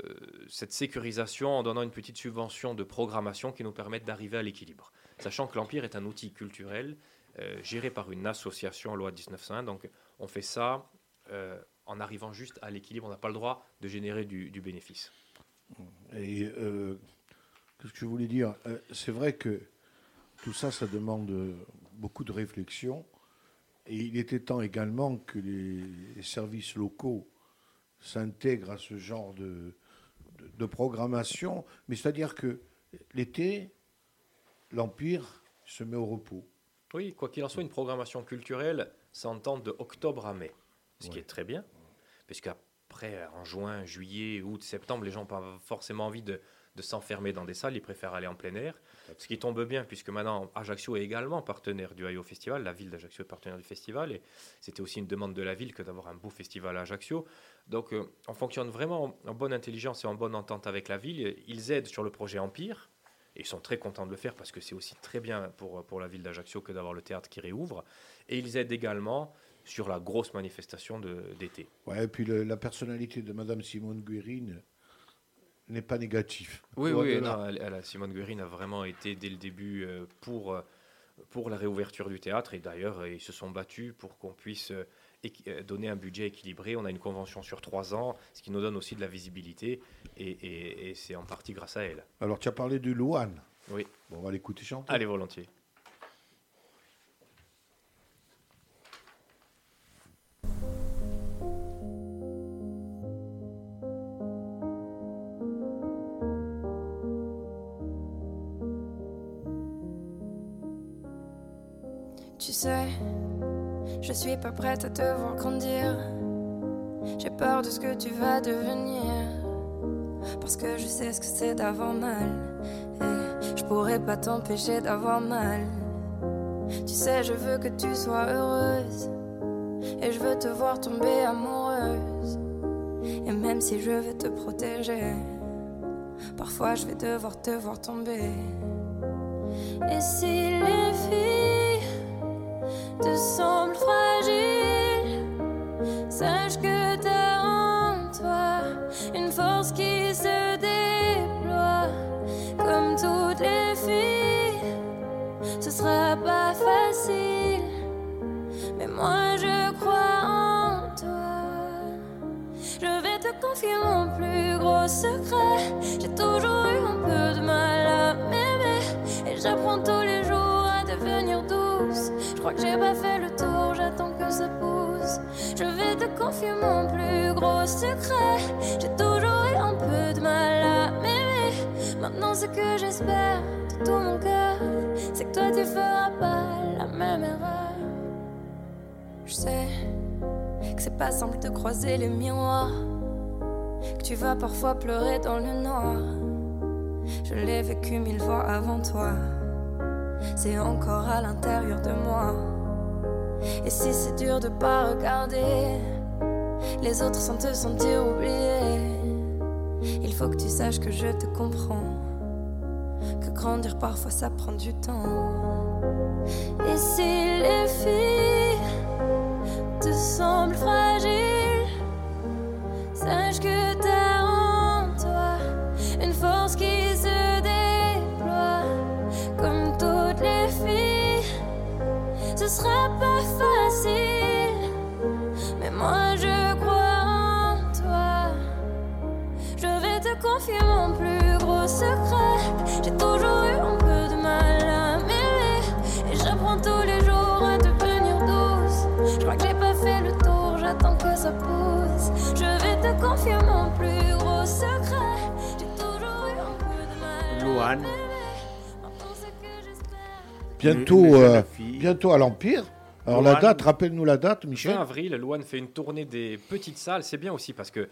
cette sécurisation en donnant une petite subvention de programmation qui nous permette d'arriver à l'équilibre. Sachant que l'Empire est un outil culturel euh, géré par une association loi 1901. Donc on fait ça euh, en arrivant juste à l'équilibre. On n'a pas le droit de générer du, du bénéfice. Et qu'est-ce que je voulais dire? C'est vrai que tout ça, ça demande beaucoup de réflexion. Et il était temps également que les services locaux s'intègrent à ce genre de, de, de programmation. Mais c'est-à-dire que l'été, l'Empire se met au repos. Oui, quoi qu'il en soit, une programmation culturelle s'entend de octobre à mai, ce qui Ouais. est très bien, puisqu'après, en juin, juillet, août, septembre, les gens n'ont pas forcément envie de, de s'enfermer dans des salles, ils préfèrent aller en plein air, ce qui tombe bien, puisque maintenant, Ajaccio est également partenaire du IO Festival, la ville d'Ajaccio est partenaire du festival, et c'était aussi une demande de la ville que d'avoir un beau festival à Ajaccio. Donc, euh, on fonctionne vraiment en bonne intelligence et en bonne entente avec la ville. Ils aident sur le projet Empire, et ils sont très contents de le faire parce que c'est aussi très bien pour, pour la ville d'Ajaccio que d'avoir le théâtre qui réouvre. Et ils aident également sur la grosse manifestation d'été. Ouais, et puis le- la personnalité de Madame Simone Guérine n'est pas négative. Oui, oui, non, Simone Guérin a vraiment été dès le début euh, pour, euh, pour la réouverture du théâtre. Et d'ailleurs, euh, ils se sont battus pour qu'on puisse donner un budget équilibré. On a une convention sur trois ans, ce qui nous donne aussi de la visibilité. Et, et- et c'est en partie grâce à elle. Alors, tu as parlé de Louane. Oui. Bon, on va l'écouter chanter. Allez, volontiers. Suis pas prête à te voir grandir. J'ai peur de ce que tu vas devenir. Parce que je sais ce que c'est d'avoir mal. Et je pourrais pas t'empêcher d'avoir mal. Tu sais, je veux que tu sois heureuse. Et je veux te voir tomber amoureuse. Et même si je veux te protéger, parfois je vais devoir te voir tomber. Et si les filles te semblent fragiles, sache que t'as en toi une force qui se déploie. Comme toutes les filles, ce sera pas facile, mais moi je crois en toi. Je vais te confier mon plus gros secret. J'ai toujours eu un peu de mal à m'aimer. Et j'apprends tous les jours à devenir douce. Je crois que j'ai pas fait le tour, j'attends. Je vais te confier mon plus gros secret. J'ai toujours eu un peu de mal à m'aimer. Maintenant, ce que j'espère de tout mon cœur, c'est que toi tu feras pas la même erreur. Je sais que c'est pas simple de croiser les miroirs, que tu vas parfois pleurer dans le noir. Je l'ai vécu mille fois avant toi, c'est encore à l'intérieur de moi. Et si c'est dur de pas regarder les autres sans te sentir oublié, il faut que tu saches que je te comprends, que grandir parfois ça prend du temps. Et si les filles te semblent fragiles, sache que confie mon plus gros secret. J'ai toujours eu un peu de mal à m'aimer. Et j'apprends tous les jours à devenir douce. Je crois que j'ai pas fait le tour, j'attends que ça pousse. Je vais te confier mon plus gros secret. J'ai toujours eu un peu de mal. À Louane. Bientôt, euh, bientôt à l'Empire. Alors Louane, la date, rappelle-nous la date, Michel. 20 avril, Louane fait une tournée des petites salles. C'est bien aussi parce que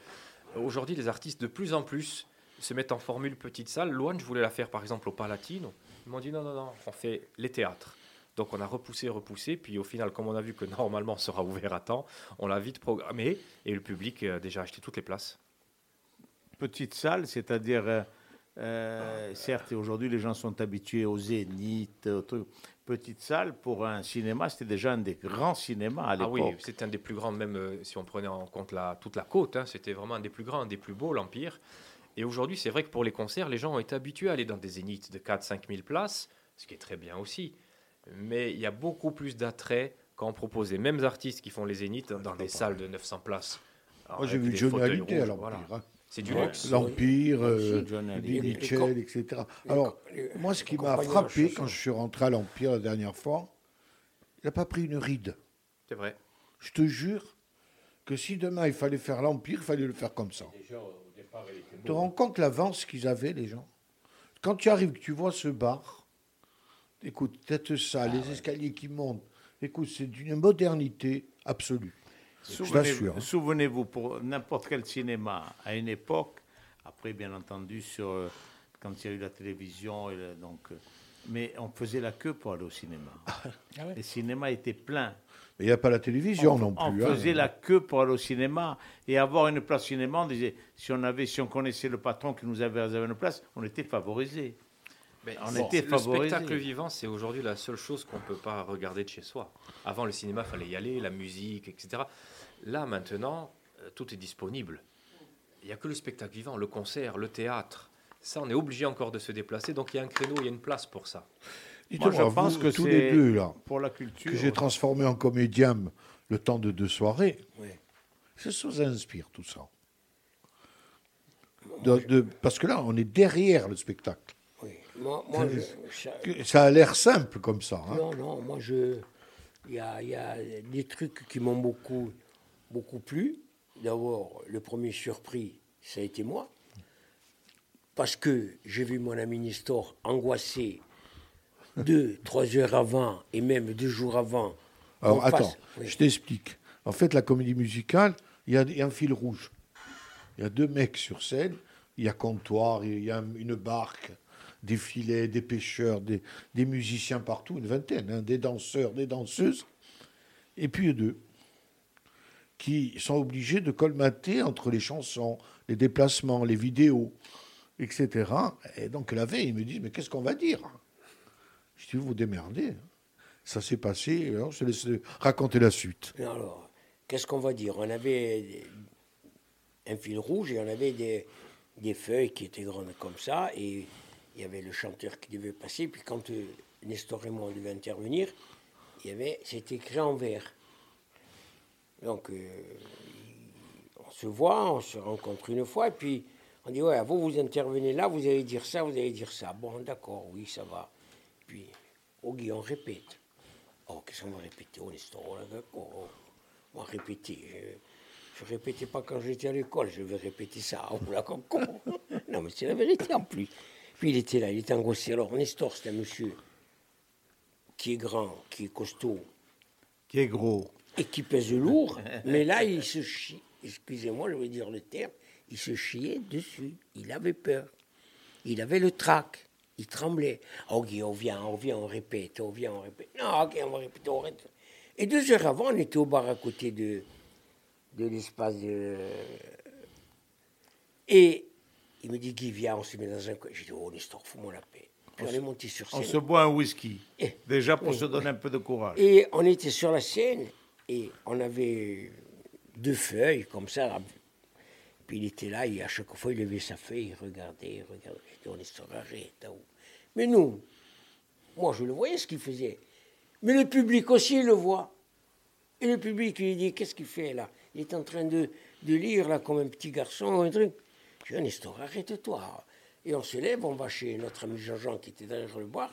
aujourd'hui, les artistes de plus en plus se mettent en formule petite salle. Loane, je voulais la faire par exemple au Palatino. Ils m'ont dit non, non, non, on fait les théâtres. Donc on a repoussé, repoussé. Puis au final, comme on a vu que normalement on sera ouvert à temps, on l'a vite programmé et le public a déjà acheté toutes les places. petite salle, c'est-à-dire, euh, certes, aujourd'hui les gens sont habitués au zénith, au truc. Petite salle, pour un cinéma, c'était déjà un des grands cinémas à Ah l'époque. oui, c'était un des plus grands, même euh, si on prenait en compte la, toute la côte, hein, c'était vraiment un des plus grands, un des plus beaux, l'Empire. Et aujourd'hui, c'est vrai que pour les concerts, les gens ont été habitués à aller dans des zéniths de 4-5 000 places, ce qui est très bien aussi. Mais il y a beaucoup plus d'attrait quand on propose les mêmes artistes qui font les zéniths dans des salles de 900 places. Alors, Moi, j'ai avec vu Johnny Hallyday à rouges, l'Empire. voilà. hein. C'est du luxe. L'Empire, euh, Mitchell, etc. Alors, moi, ce qui m'a frappé quand je suis rentré à l'Empire la dernière fois, il n'a pas pris une ride. C'est vrai. Je te jure que si demain il fallait faire l'Empire, il fallait le faire comme ça. Tu te rends compte l'avance qu'ils avaient, les gens? Quand tu arrives, que tu vois ce bar, écoute, tête sale, Ah les escaliers qui montent, écoute, c'est d'une modernité absolue. Souvenez- t'assure, hein. Souvenez-vous, pour n'importe quel cinéma, à une époque, après bien entendu, sur, euh, quand il y a eu la télévision, et le- donc, euh, mais on faisait la queue pour aller au cinéma. Les cinémas étaient pleins. Mais il n'y a pas la télévision on, non on plus. hein. faisait la queue pour aller au cinéma et avoir une place cinéma. On disait, si on avait, si on connaissait le patron qui nous avait réservé une place, on était favorisé. Mais On était le favorisés. spectacle vivant, c'est aujourd'hui la seule chose qu'on ne peut pas regarder de chez soi. Avant, le cinéma, fallait y aller, la musique, etc. Là, maintenant, euh, tout est disponible. Il n'y a que le spectacle vivant, le concert, le théâtre. Ça, on est obligé encore de se déplacer. Donc, il y a un créneau, il y a une place pour ça. Moi, je pense que tous les deux, là, pour la culture. que j'ai transformé en comédien le temps de deux soirées, Oui. ça vous inspire tout ça. De- de- parce que là, on est derrière le spectacle. Oui. Moi, moi, je- ça- Ça a l'air simple comme ça. hein. Non, non, moi, je. Il y y a des trucs qui m'ont beaucoup, beaucoup plu. D'abord, le premier surpris, ça a été moi. Parce que j'ai vu mon ami Nestor angoissé deux, trois heures avant, et même deux jours avant. Alors attends, Oui. je t'explique. En fait, la comédie musicale, il y, a il y a un fil rouge. Il y a deux mecs sur scène, il y a comptoir, il y a une barque, des filets, des pêcheurs, des, des musiciens partout, une vingtaine, hein, des danseurs, des danseuses, et puis eux deux, qui sont obligés de colmater entre les chansons, les déplacements, les vidéos, etc. Et donc la veille, ils me disent, mais qu'est-ce qu'on va dire? Je dis, vous démerdez. Ça s'est passé, alors je laisse raconter la suite. Alors, qu'est-ce qu'on va dire? On avait un fil rouge et on avait des, des feuilles qui étaient grandes comme ça, et il y avait le chanteur qui devait passer. Puis quand euh, Nestor et moi on devait intervenir, c'était écrit en vert. Donc, euh, on se voit, on se rencontre une fois, et puis on dit ouais, vous vous intervenez là, vous allez dire ça, vous allez dire ça. Bon, d'accord, oui, ça va. Puis, au on répète. Oh, qu'est-ce qu'on va répéter? Oh, là, d'accord. On va répéter. Je ne répétais pas quand j'étais à l'école, je vais répéter ça. Oh, comme con. Non, mais c'est la vérité en plus. Puis il était là, il était angoissé. Alors, Nestor, c'est un monsieur qui est grand, qui est costaud Qui est gros. Et qui pèse lourd. mais là, il se chie. Excusez-moi, je vais dire le terme. Il se chiait dessus. Il avait peur. Il avait le trac. Il tremblait. Oh, Guy, on vient, on vient, on répète, on vient, on répète. Non, ok, on va répéter, on répète. Et deux heures avant, on était au bar à côté de, de l'espace de. Et il me dit, Guy, viens, on se met dans un coin. J'ai dit, oh, Nestor, fous-moi la paix. Puis on est monté sur On scène. se boit un whisky. Eh, Déjà pour oui. se donner un peu de courage. Et on était sur la scène et on avait deux feuilles comme ça. Puis il était là et à chaque fois il levait sa feuille, il regardait, il regardait. On est hein. Mais nous, moi je le voyais ce qu'il faisait. Mais le public aussi il le voit. Et le public lui dit, qu'est-ce qu'il fait là? Il est en train de, de lire là comme un petit garçon, un truc. Je dis, Nestor, arrête-toi. Et on se lève, on va chez notre ami Jean-Jean qui était derrière le bar.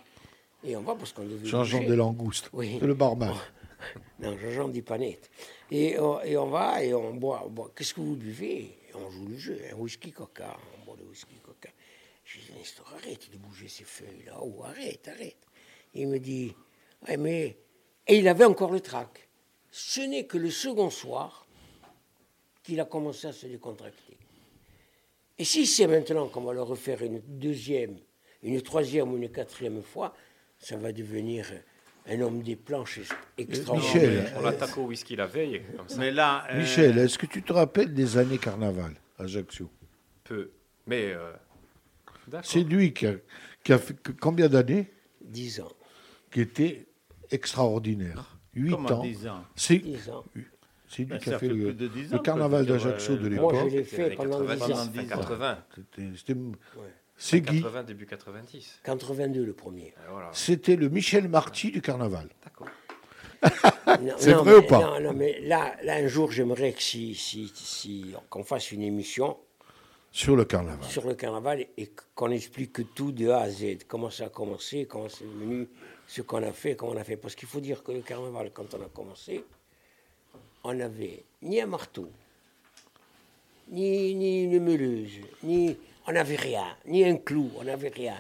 Et on va parce qu'on devait Jean-Jean bouger. des Langoustes, Oui. le barman. Non, Jean-Jean net. Et, on- et on va et on boit. Qu'est-ce que vous buvez? On joue le jeu, un whisky coca. On boit le whisky coca. Je dis, arrête de bouger ces feuilles-là. Oh, arrête, arrête. Il me dit, Ouais, mais... Et il avait encore le trac. Ce n'est que le second soir qu'il a commencé à se décontracter. Et si c'est maintenant qu'on va le refaire une deuxième, une troisième ou une quatrième fois, ça va devenir un homme des planches extraordinaire. Michel, On l'attaque au whisky la veille, comme ça. Mais là, euh, Michel, est-ce que tu te rappelles des années carnaval à Ajaccio? Peu. Mais. euh. C'est lui qui a, qui a fait que- combien d'années? 10 ans. Qui était extraordinaire. 8 comment ans. 10 ans? C'est 10 ans. c'est lui Ben, qui a fait fait le, plus de 10 le carnaval d'Ajaccio de euh, l'époque. Moi, je l'ai C'était fait pendant 90, 10 ans. fin 10 ans. 80. C'était- c'était- C'est Guy. 80, début 90. 82 le premier. Voilà. C'était le Michel Marty du carnaval. D'accord. Non, C'est non, vrai ou mais- pas Non, non, mais là, là, un jour, j'aimerais que si, si, si, qu'on fasse une émission Sur le carnaval. sur le carnaval et qu'on explique tout de A à Z. Comment ça a commencé, comment c'est venu, ce qu'on a fait, comment on a fait. Parce qu'il faut dire que le carnaval, quand on a commencé, on n'avait ni un marteau, ni, ni une meuleuse, ni, on n'avait rien, ni un clou, on n'avait rien.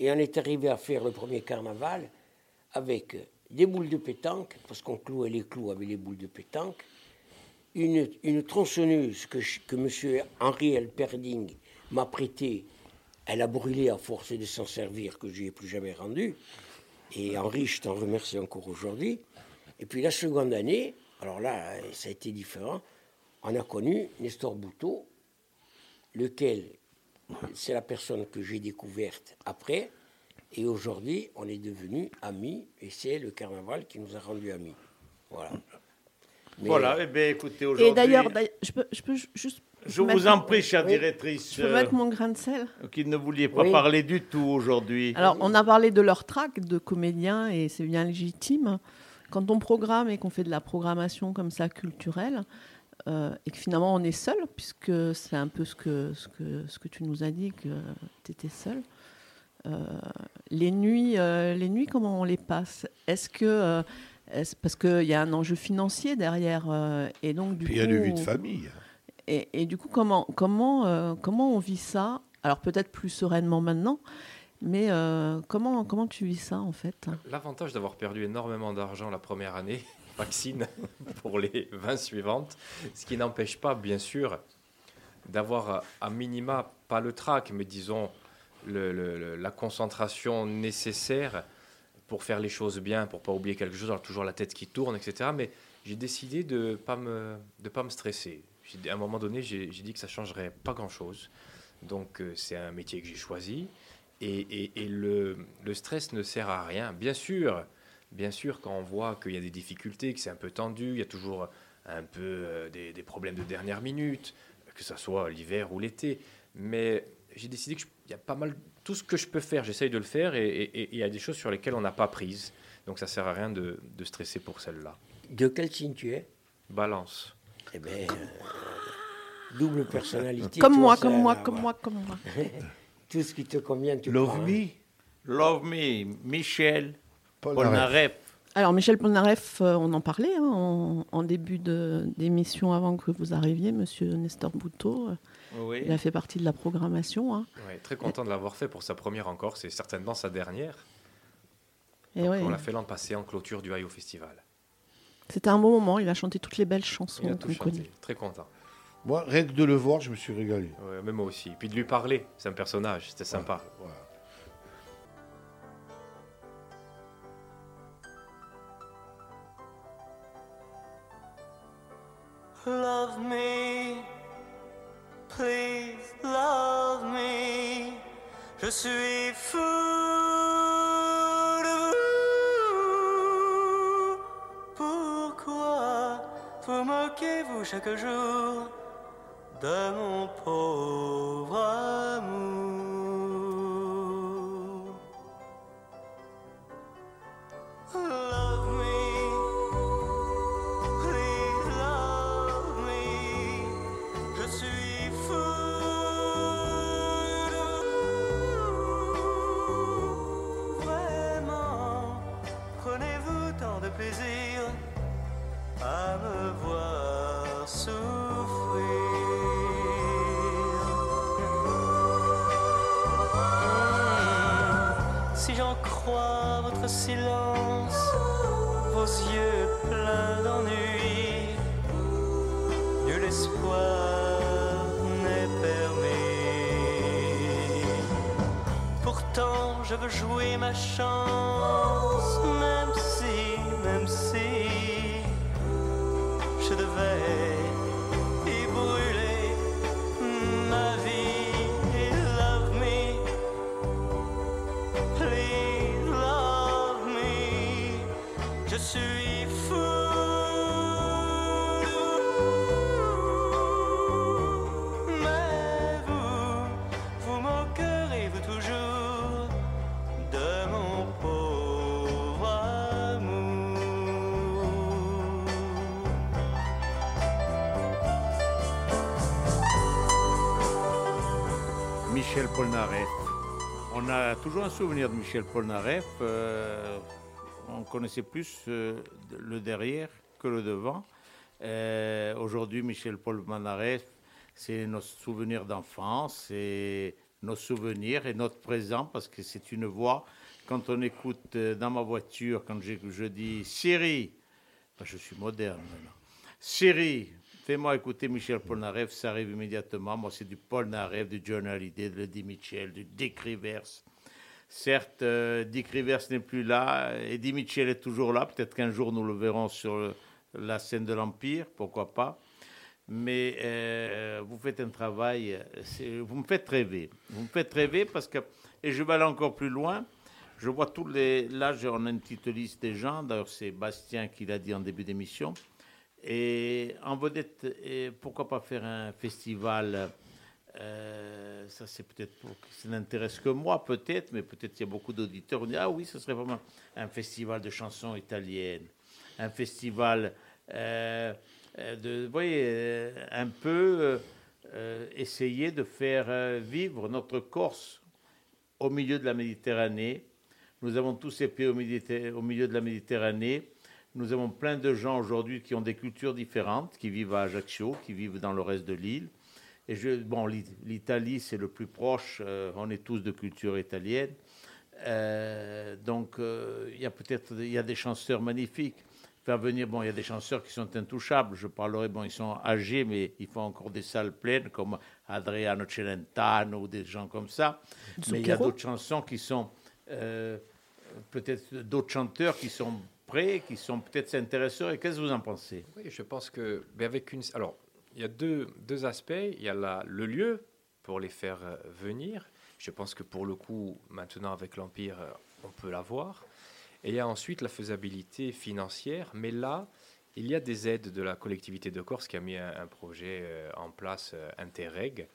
Et on est arrivé à faire le premier carnaval avec des boules de pétanque, parce qu'on clouait les clous avec les boules de pétanque, une, une tronçonneuse que, que M. Henri Elperding m'a prêtée. Elle a brûlé à force de s'en servir, que je n'y ai plus jamais rendu. Et Henri, je t'en remercie encore aujourd'hui. Et puis la seconde année, alors là, ça a été différent. On a connu Nestor Bouteau, lequel, c'est la personne que j'ai découverte après. Et aujourd'hui, on est devenus amis, et c'est le carnaval qui nous a rendus amis. Voilà. Mais- Voilà, eh bien, écoutez, aujourd'hui. Et d'ailleurs, d'ailleurs, je peux, je peux ju- juste. je vous en prie, chère Oui. directrice, Je peux euh, mettre mon grain de sel? qui ne vouliez pas Oui. parler du tout aujourd'hui. Alors, on a parlé de leur track de comédiens et c'est bien légitime. Quand on programme et qu'on fait de la programmation comme ça culturelle, euh, et que finalement on est seul, puisque c'est un peu ce que, ce, que, ce que tu nous as dit, que tu étais seul. euh, les, nuits, euh, les nuits, comment on les passe? Est-ce que. euh, est-ce- parce qu'il y a un enjeu financier derrière. euh, et donc, du Puis il y a de vie de famille. Et, et du coup, comment, comment, euh, comment on vit ça? Alors peut-être plus sereinement maintenant, mais euh, comment, comment tu vis ça en fait? L'avantage d'avoir perdu énormément d'argent la première année, vaccine, pour les 20 suivantes, ce qui n'empêche pas, bien sûr, d'avoir à- minima, pas le trac, mais disons la concentration nécessaire pour faire les choses bien, pour pas oublier quelque chose, toujours la tête qui tourne, etc. Mais j'ai décidé de pas me pas me stresser. À un moment donné, j'ai dit que ça changerait pas grand-chose. Donc euh, c'est un métier que j'ai choisi. Et, le stress ne sert à rien. Bien sûr, bien sûr, quand on voit qu'il y a des difficultés, que c'est un peu tendu, il y a toujours un peu euh, des, des problèmes de dernière minute, que ce soit l'hiver ou l'été. Mais j'ai décidé que je- il y a pas mal tout ce que je peux faire, j'essaye de le faire, et, il y a des choses sur lesquelles on n'a pas prise. Donc ça sert à rien de, de stresser pour celle-là. De quel signe tu es? Balance. Eh bien, euh, double personnalité. Comme moi, ça, comme moi, comme moi, comme moi. Tout ce qui te convient, tu Love prends. Me, Love Me, Michel Polnareff. Alors Michel Polnareff, euh, on en parlait hein, en, en début de- d'émission avant que vous arriviez, Monsieur Nestor Bouteau. euh, Oui. Il a fait partie de la programmation. hein. Ouais, très content de l'avoir fait pour sa première encore, c'est certainement sa dernière. Et ouais, On l'a fait l'an passé en clôture du Hayo Festival. C'était un bon moment. Il a chanté toutes les belles chansons Il a qu'on tout chanté, connaît. très content. Moi, rien que de le voir, je me suis régalé. Ouais, même moi aussi. Puis de lui parler, c'est un personnage, c'était sympa. Love me, please love me. Je suis fou de vous. Pourquoi vous moquez-vous chaque jour de mon pauvre amour? Je veux jouer ma chance, même si, même si je devais On a toujours un souvenir de Michel Polnareff. euh, on connaissait plus euh, le derrière que le devant. Euh, Aujourd'hui, Michel Polnareff, c'est nos souvenirs d'enfance, c'est nos souvenirs et notre présent, parce que c'est une voix. Quand on écoute euh, dans ma voiture, quand je, je dis Siri, ben, je suis moderne maintenant. Siri, fais-moi écouter Michel Polnareff, ça arrive immédiatement. Moi, c'est du Polnareff, du John Hallyday, de Eddie Mitchell, du Dick Rivers. Certes, euh, Dick Rivers n'est plus là, Eddie Mitchell est toujours là. Peut-être qu'un jour nous le verrons sur la scène de l'Empire, pourquoi pas. Mais euh, vous faites un travail, vous me faites rêver. Vous me faites rêver parce que, et je vais aller encore plus loin, je vois tous les. Là, on a une petite liste des gens. D'ailleurs, c'est Bastien qui l'a dit en début d'émission. Et en vedette, et pourquoi pas faire un festival euh, Ça, c'est peut-être ça n'intéresse que moi, peut-être, mais peut-être qu'il y a beaucoup d'auditeurs qui disent Ah oui, ce serait vraiment un festival de chansons italiennes, un festival euh, euh, de. Vous voyez, un peu essayer de faire vivre notre Corse au milieu de la Méditerranée. Nous avons tous ces pays au milieu de la Méditerranée. Nous avons plein de gens aujourd'hui qui ont des cultures différentes, qui vivent à Ajaccio, qui vivent dans le reste de l'île. Et je, bon, l'I- l'Italie, c'est le plus proche. euh, on est tous de culture italienne. Euh, donc, euh, il y a peut-être il y a des chanteurs magnifiques. Faire venir, bon, il y a des chanteurs qui sont intouchables. Je parlerai, bon, ils sont âgés, mais ils font encore des salles pleines, comme Adriano Celentano ou des gens comme ça. Mais il y a d'autres chansons qui sont peut-être d'autres chanteurs qui sont prêts, qui sont peut-être intéressants. Qu'est-ce que vous en pensez? Oui, je pense que avec une. Alors, il y a deux, deux aspects. Il y a la- le lieu pour les faire euh, venir. Je pense que pour le coup, maintenant avec l'Empire, euh, on peut l'avoir. Et il y a ensuite la faisabilité financière. Mais là, il y a des aides de la collectivité de Corse qui a mis un, projet euh, en place, Interreg,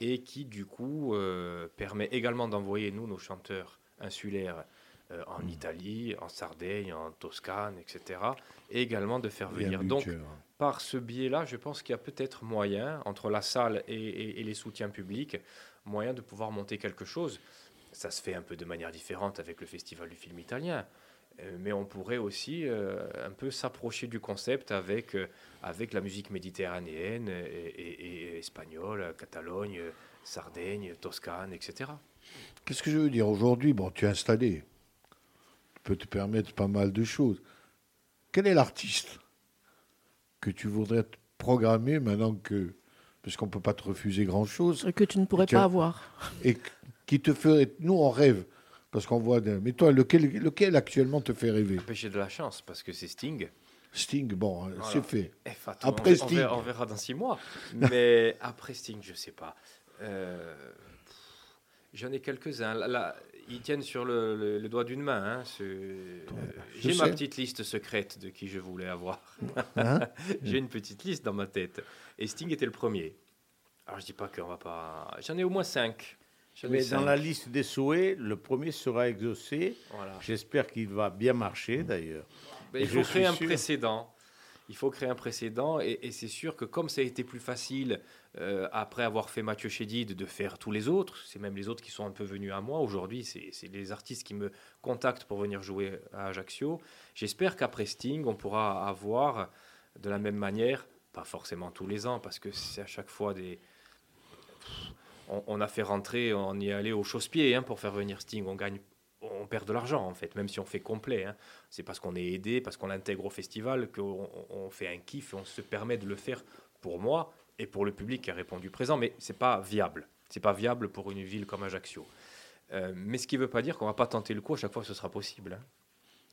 et qui du coup permet également d'envoyer, nous, nos chanteurs insulaires, euh, en Italie, en Sardaigne, en Toscane, etc. Et également de faire venir. Donc, par ce biais-là, je pense qu'il y a peut-être moyen, entre la salle et, et- et les soutiens publics, moyen de pouvoir monter quelque chose. Ça se fait un peu de manière différente avec le Festival du film italien. Euh, Mais on pourrait aussi euh, un peu s'approcher du concept avec, euh, avec la musique méditerranéenne et, et- et espagnole, Catalogne, Sardaigne, Toscane, etc. Qu'est-ce que je veux dire? Aujourd'hui, bon, tu es installé. Tu peux te permettre pas mal de choses. Quel est l'artiste que tu voudrais te programmer maintenant que. Parce qu'on ne peut pas te refuser grand-chose. Et que tu ne pourrais as- pas avoir. Et qui te ferait. Nous, on rêve. Parce qu'on voit. Mais toi, lequel, lequel actuellement te fait rêver? J'ai de la chance parce que c'est Sting. Sting, bon, Voilà. c'est fait. Eh, Après on, on Sting. verra, on verra dans six mois. Mais après Sting, je sais pas. Euh, J'en ai quelques-uns. Là, ils tiennent sur le, le- le doigt d'une main. hein, euh, J'ai ma petite liste secrète de qui je voulais avoir. Hein J'ai une petite liste dans ma tête. Et Sting était le premier. Alors je dis pas qu'on va pas. J'en ai au moins cinq. Mais dans la liste des souhaits, le premier sera exaucé. Voilà. J'espère qu'il va bien marcher d'ailleurs. Il faut créer un sûr- précédent. Il faut créer un précédent et, et c'est sûr que comme ça a été plus facile euh, après avoir fait Mathieu Chédid de faire tous les autres, c'est même les autres qui sont un peu venus à moi aujourd'hui, c'est les artistes qui me contactent pour venir jouer à Ajaccio. J'espère qu'après Sting, on pourra avoir de la même manière, pas forcément tous les ans parce que c'est à chaque fois des... On, a fait rentrer, on y est allé au chausse-pied hein, pour faire venir Sting. On gagne, on perd de l'argent en fait, même si on fait complet. hein. C'est parce qu'on est aidé, parce qu'on l'intègre au festival, qu'on on- fait un kiff on se permet de le faire pour moi et pour le public qui a répondu présent. Mais c'est pas viable. C'est pas viable pour une ville comme Ajaccio. Euh, mais ce qui ne veut pas dire qu'on va pas tenter le coup à chaque fois que ce sera possible. hein.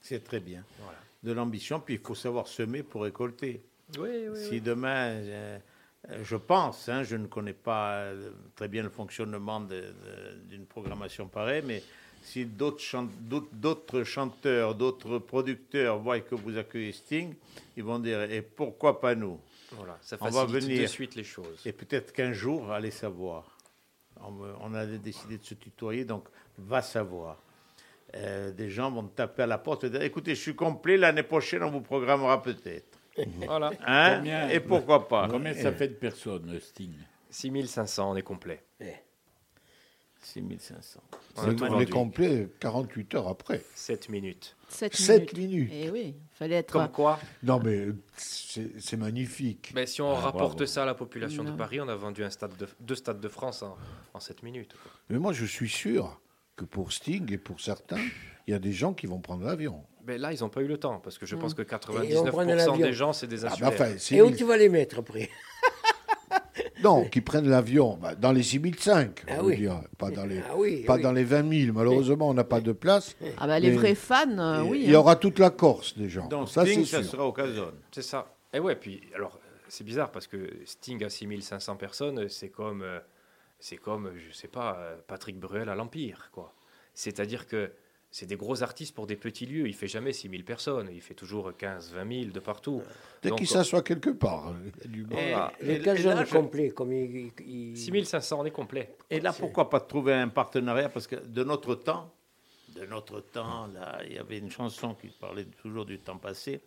C'est très bien. Voilà. De l'ambition, puis il faut savoir semer pour récolter. Oui, oui, Si oui. demain, euh, je pense, hein, je ne connais pas euh, très bien le fonctionnement d'une programmation pareille, mais si d'autres chan- d'autres- d'autres chanteurs, d'autres producteurs voient que vous accueillez Sting, ils vont dire et pourquoi pas nous? Voilà, ça On va facilite de venir. suite les choses. Et peut-être qu'un jour, allez savoir. On, a décidé de se tutoyer, donc va savoir. Euh, des gens vont taper à la porte et dire écoutez, je suis complet, l'année prochaine, on vous programmera peut-être. Voilà. Hein Combien- Et pourquoi pas Combien ça fait de personnes, Sting? 6500, on est complet. 6500. On a On tout est vendu. complet 48 heures après. 7 minutes. 7 7 minutes. minutes. Et oui, il fallait être. Comme quoi, Non, mais c'est magnifique. ben, si on Ah, rapporte bravo. ça à la population de. Paris, on a vendu un stade de, deux stades de France en, en 7 minutes. quoi. Mais moi, je suis sûr que pour Sting et pour certains, il y a des gens qui vont prendre l'avion. Ben là, ils n'ont pas eu le temps, parce que je pense que on prenait 99% l'avion. des gens, c'est des Ah, bah, enfin, c'est Et où tu vas les mettre après? Non, qui prennent l'avion bah, dans les 6005, Ah on oui. dire, pas dans les, Ah oui, pas oui. dans les 20 000. Malheureusement, on n'a pas de place. Ah bah les vrais fans, euh, oui. Il y hein. aura toute la Corse, des gens. Donc ça, Sting, c'est ça sûr. sera au Casone. C'est ça. Et ouais, puis, alors, c'est bizarre, parce que Sting à 6500 personnes, c'est comme, euh, c'est comme, je sais pas, euh, Patrick Bruel à l'Empire, quoi. C'est-à-dire que c'est des gros artistes pour des petits lieux. Il fait jamais 6000 personnes. Il fait toujours 15, 20 000 de partout. Dès qu'il s'assoit quelque part, il y a du monde. Et- Voilà. et- Le là, complet, comme il. il- 6500, on est complet. Et là, pourquoi pas trouver un partenariat? Parce que de notre temps, de notre temps, là, il y avait une chanson qui parlait toujours du temps passé.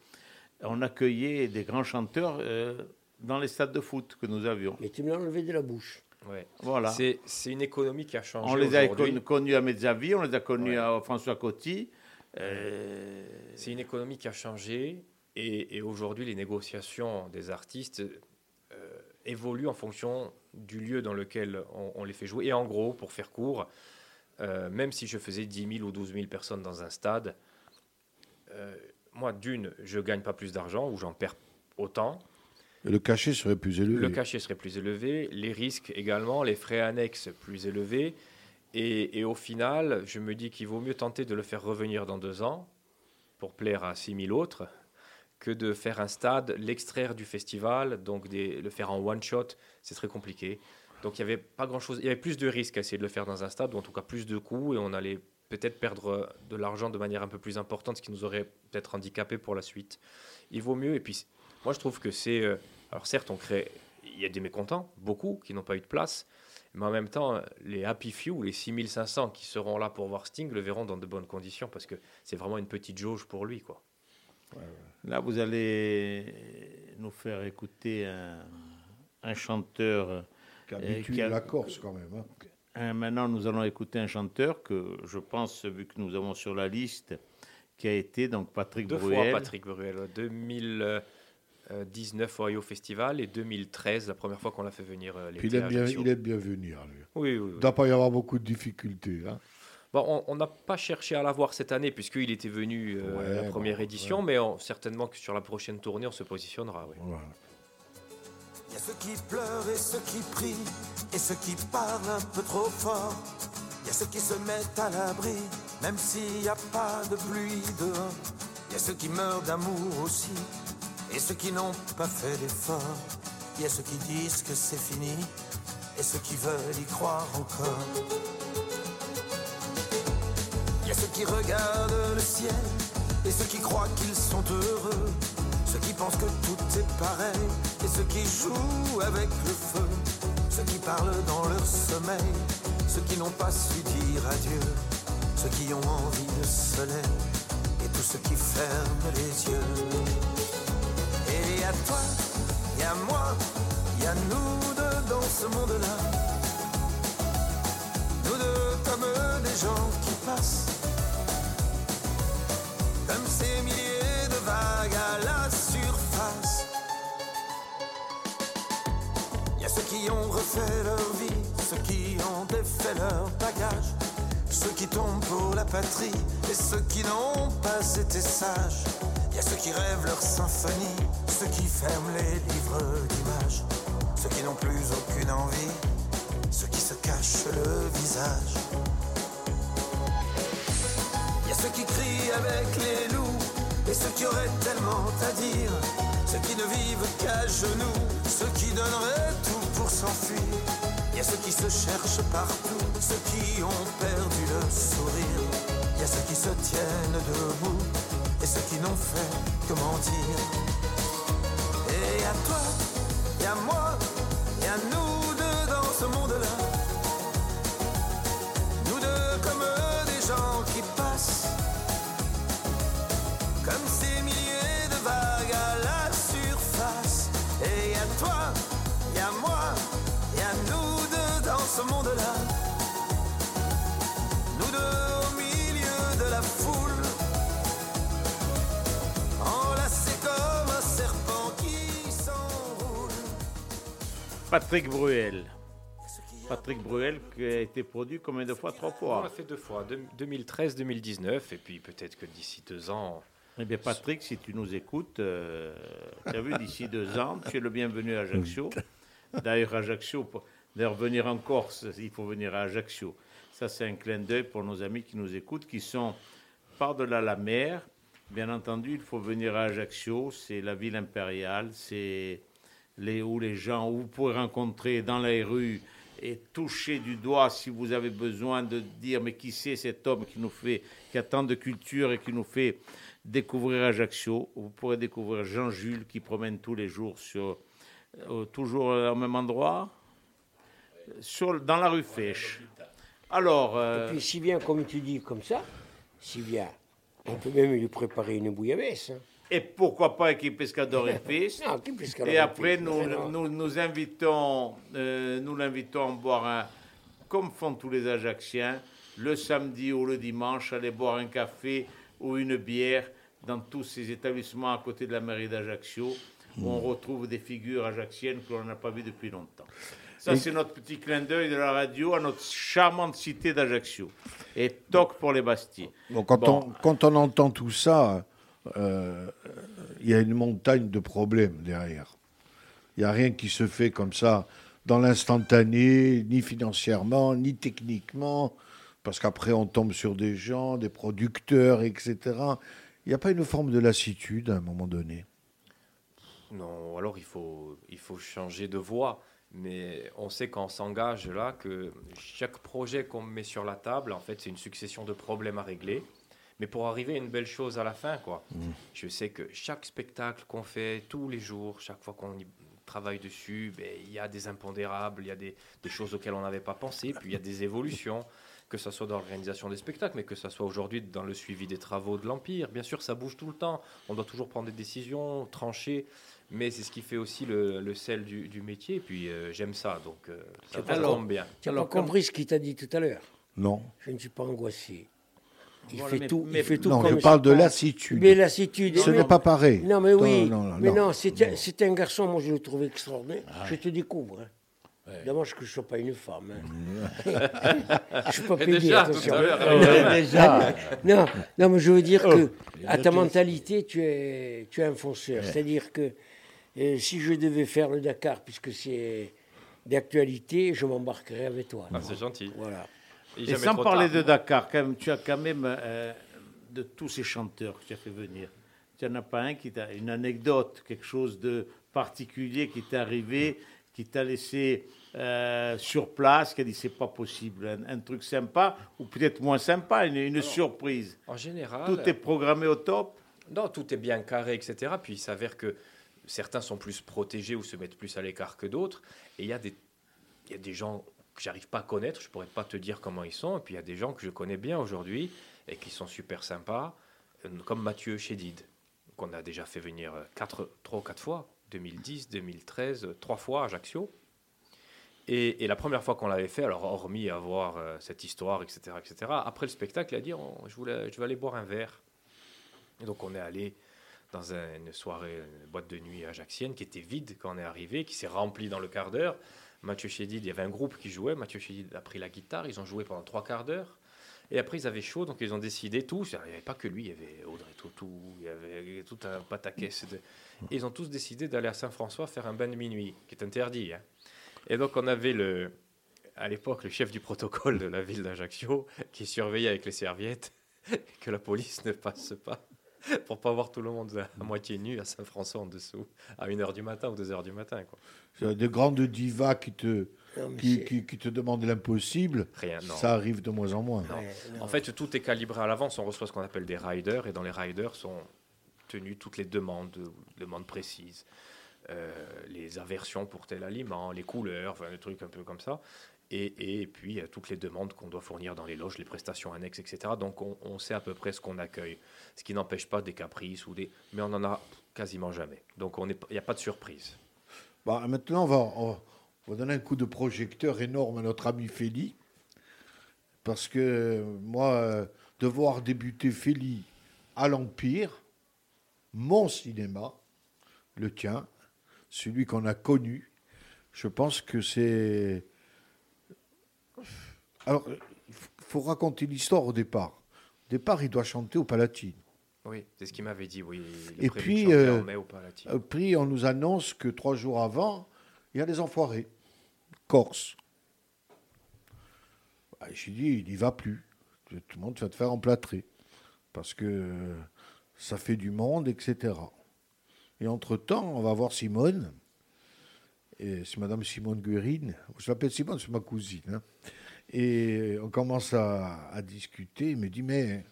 On accueillait des grands chanteurs euh, dans les stades de foot que nous avions. Mais tu me l'as enlevé de la bouche. Ouais. Voilà. C'est, une économie qui a changé. On les a con- connus à Mezzavi, on les a connus Ouais. à François Coty. Euh, C'est une économie qui a changé et, et aujourd'hui les négociations des artistes euh, évoluent en fonction du lieu dans lequel on, on les fait jouer. Et en gros, pour faire court, euh, même si je faisais 10 000 ou 12 000 personnes dans un stade, moi d'une, je gagne pas plus d'argent ou j'en perds autant. Le cachet serait plus élevé. Le cachet serait plus élevé, les risques également, les frais annexes plus élevés. Et, au final, je me dis qu'il vaut mieux tenter de le faire revenir dans deux ans pour plaire à 6000 autres que de faire un stade, l'extraire du festival, donc le faire en one shot, c'est très compliqué. Donc il n'y avait pas grand chose, il y avait plus de risques à essayer de le faire dans un stade, ou en tout cas plus de coûts, et on allait peut-être perdre de l'argent de manière un peu plus importante, ce qui nous aurait peut-être handicapé pour la suite. Il vaut mieux, et puis moi je trouve que c'est. euh, alors certes, on crée, il y a des mécontents, beaucoup, qui n'ont pas eu de place, mais en même temps, les happy few, les 6500 qui seront là pour voir Sting, le verront dans de bonnes conditions, parce que c'est vraiment une petite jauge pour lui. quoi. Là, vous allez nous faire écouter un, chanteur... Euh, qui euh, habitue la Corse quand même. Hein. Euh, maintenant, nous allons écouter un chanteur que je pense, vu que nous avons sur la liste, qui a été donc Patrick Deux Bruel. Fois Patrick Bruel, 2000, euh, 19 Ohio Festival et 2013, la première fois qu'on l'a fait venir euh, il, aime bien, il lui. Oui, oui, Il ne doit pas y avoir beaucoup de difficultés. Hein. Bon, on n'a pas cherché à l'avoir cette année, puisqu'il était venu euh, ouais, à la première bon, édition, ouais. mais on, certainement que sur la prochaine tournée, on se positionnera. Oui. Voilà. Il y a ceux qui pleurent et ceux qui prient, et ceux qui parlent un peu trop fort. Il y a ceux qui se mettent à l'abri, même s'il n'y a pas de pluie dehors. Il y a ceux qui meurent d'amour aussi, et ceux qui n'ont pas fait d'effort. Il y a ceux qui disent que c'est fini, et ceux qui veulent y croire encore. Il y a ceux qui regardent le ciel et ceux qui croient qu'ils sont heureux. Ceux qui pensent que tout est pareil et ceux qui jouent avec le feu. Ceux qui parlent dans leur sommeil, ceux qui n'ont pas su dire adieu. Ceux qui ont envie de soleil et tous ceux qui ferment les yeux. Y a toi, il y a moi, il y a nous deux dans ce monde-là. Nous deux comme des gens qui passent Comme ces milliers de vagues à la surface Il y a ceux qui ont refait leur vie Ceux qui ont défait leur bagage ceux qui tombent pour la patrie et ceux qui n'ont pas été sages. Il y a ceux qui rêvent leur symphonie, ceux qui ferment les livres d'images, ceux qui n'ont plus aucune envie, ceux qui se cachent le visage. Y a ceux qui crient avec les loups et ceux qui auraient tellement à dire, ceux qui ne vivent qu'à genoux, ceux qui donneraient tout pour s'enfuir. Y a ceux qui se cherchent partout, ceux qui ont perdu le sourire. Y a ceux qui se tiennent debout et ceux qui n'ont fait que mentir. Toi, à moi, Patrick Bruel. Patrick Bruel qui a été produit combien de fois? Trois On l'a fois. fait deux fois, deux- 2013-2019, et puis peut-être que d'ici deux ans. Eh bien, Patrick, si tu nous écoutes, euh, tu as vu, d'ici deux ans, tu es le bienvenu à Ajaccio. D'ailleurs, Ajaccio, pour- d'ailleurs, venir en Corse, il faut venir à Ajaccio. Ça, c'est un clin d'œil pour nos amis qui nous écoutent, qui sont par-delà la mer. Bien entendu, il faut venir à Ajaccio, c'est la ville impériale, c'est les, où les gens, où vous pourrez rencontrer dans les rues et toucher du doigt si vous avez besoin de dire mais qui c'est cet homme qui nous fait, qui a tant de culture et qui nous fait découvrir Ajaccio? Vous pourrez découvrir Jean-Jules qui promène tous les jours sur, euh, toujours au même endroit, sur, dans la rue Fèche. Alors, euh, Et puis si bien comme tu dis comme ça, si bien, on peut même lui préparer une bouillabaisse. hein. Et pourquoi pas équipe Pescador et Fils Non, qui Pescador Et après, nous, nous, nous invitons, euh, nous l'invitons à boire un, comme font tous les Ajacciens, le samedi ou le dimanche, aller boire un café ou une bière dans tous ces établissements à côté de la mairie d'Ajaccio, où on retrouve des figures ajacciennes que l'on n'a pas vues depuis longtemps. Ça, Et- c'est notre petit clin d'œil de la radio à notre charmante cité d'Ajaccio. Et toc pour les Bastilles. Donc, quand, Bon. on, quand on entend tout ça, euh, il y a une montagne de problèmes derrière. Il n'y a rien qui se fait comme ça dans l'instantané, ni financièrement, ni techniquement, parce qu'après on tombe sur des gens, des producteurs, etc. Il n'y a pas une forme de lassitude à un moment donné? Non, alors il faut, il faut changer de voie. Mais on sait quand on s'engage là que chaque projet qu'on met sur la table, en fait, c'est une succession de problèmes à régler. Mais pour arriver à une belle chose à la fin, quoi. Je sais que chaque spectacle qu'on fait tous les jours, chaque fois qu'on y travaille dessus, ben, il y a des impondérables, il y a des, des choses auxquelles on n'avait pas pensé, puis il y a des évolutions, que ce soit dans l'organisation des spectacles, mais que ce soit aujourd'hui dans le suivi des travaux de l'Empire. Bien sûr, ça bouge tout le temps. On doit toujours prendre des décisions, trancher, mais c'est ce qui fait aussi le, le sel du, du métier. Et puis euh, j'aime ça, donc euh, ça tombe bien. Tu Alors, pas compris ce qu'il t'a dit tout à l'heure? Non. Je ne suis pas angoissé. Il Voilà, fait mais- tout, mais- il fait tout Non, comme je parle de lassitude. Mais lassitude. Ce n'est pas pareil. Non, mais oui. Non, non, mais non, non, c'est un, garçon, moi je le trouve extraordinaire. Je te découvre. Hein. Dommage que je ne sois pas une femme. hein. je ne suis pas pédé, déjà, tout attention. à l'heure, déjà. non, non, mais je veux dire que Il à a ta mentalité, tu es, tu es un fonceur. C'est-à-dire que euh, si je devais faire le Dakar, puisque c'est d'actualité, je m'embarquerais avec toi. Ah, c'est gentil. Voilà. Et sans parler tard. de Dakar, quand même, tu as quand même, euh, de tous ces chanteurs que tu as fait venir, tu n'en as pas un qui t'a, une anecdote, quelque chose de particulier qui t'est arrivé, qui t'a laissé euh, sur place, qui a dit c'est pas possible, un, un truc sympa, ou peut-être moins sympa, une, une surprise. En général, Tout est programmé au top? Non, tout est bien carré, etc. Puis il s'avère que certains sont plus protégés ou se mettent plus à l'écart que d'autres. Et il y, a des- il y a des gens que j'arrive pas à connaître, je pourrais pas te dire comment ils sont. Et puis il y a des gens que je connais bien aujourd'hui et qui sont super sympas, euh, comme Mathieu Chédid, qu'on a déjà fait venir euh, quatre, trois ou quatre fois, 2010, 2013, euh, trois fois à Ajaccio. Et, la première fois qu'on l'avait fait, alors hormis avoir cette histoire, etc., etc., après le spectacle, il a dit Oh, je, voulais, je vais aller boire un verre. Et donc on est allé dans un- une soirée, une boîte de nuit ajaxienne qui était vide quand on est arrivé, qui s'est remplie dans le quart d'heure. Mathieu Chédid, il y avait un groupe qui jouait, Mathieu Chédid a pris la guitare, ils ont joué pendant trois quarts d'heure. Et après, ils avaient chaud, donc ils ont décidé tous. Il n'y avait pas que lui, il y avait Audrey Tautou, il y avait tout un pataquès. De... Et ils ont tous décidé d'aller à Saint-François faire un bain de minuit, qui est interdit. hein. Et donc, on avait le, à l'époque le chef du protocole de la ville d'Ajaccio qui surveillait avec les serviettes que la police ne passe pas pour pas voir tout le monde à, à moitié nu à Saint-François en dessous à 1h du matin ou 2h du matin. Quoi. C'est Des grandes divas qui te, qui, qui- qui te demandent l'impossible, Rien, non. ça arrive de moins en moins. Non. En fait, tout est calibré à l'avance. On reçoit ce qu'on appelle des riders, et dans les riders sont tenues toutes les demandes, demandes précises, Euh, les aversions pour tel aliment, les couleurs, enfin des trucs un peu comme ça. Et, et puis euh, toutes les demandes qu'on doit fournir dans les loges, les prestations annexes, etc. Donc on, sait à peu près ce qu'on accueille. Ce qui n'empêche pas des caprices ou des, mais on en a quasiment jamais. Donc il n'y a pas de surprise. Bah, maintenant, on va, on va donner un coup de projecteur énorme à notre ami Feli. Parce que moi, euh, de voir débuter Feli à l'Empire, mon cinéma, le tien, celui qu'on a connu, je pense que c'est. Alors, il faut raconter l'histoire au départ. Au départ, il doit chanter au Palatine. Oui, c'est ce qu'il m'avait dit. Oui, Et puis, euh, en mai au Palatine. Euh, Puis on nous annonce que trois jours avant, il y a des enfoirés, Corse. Ah, J'ai dit, il n'y va plus. Tout le monde va te faire emplâtrer. Parce que euh, ça fait du monde, etc. Et entre-temps, on va voir Simone. Et c'est Madame Simone Guérine. Je l'appelle Simone, c'est ma cousine. hein. Et on commence à, discuter. Il me dit, mais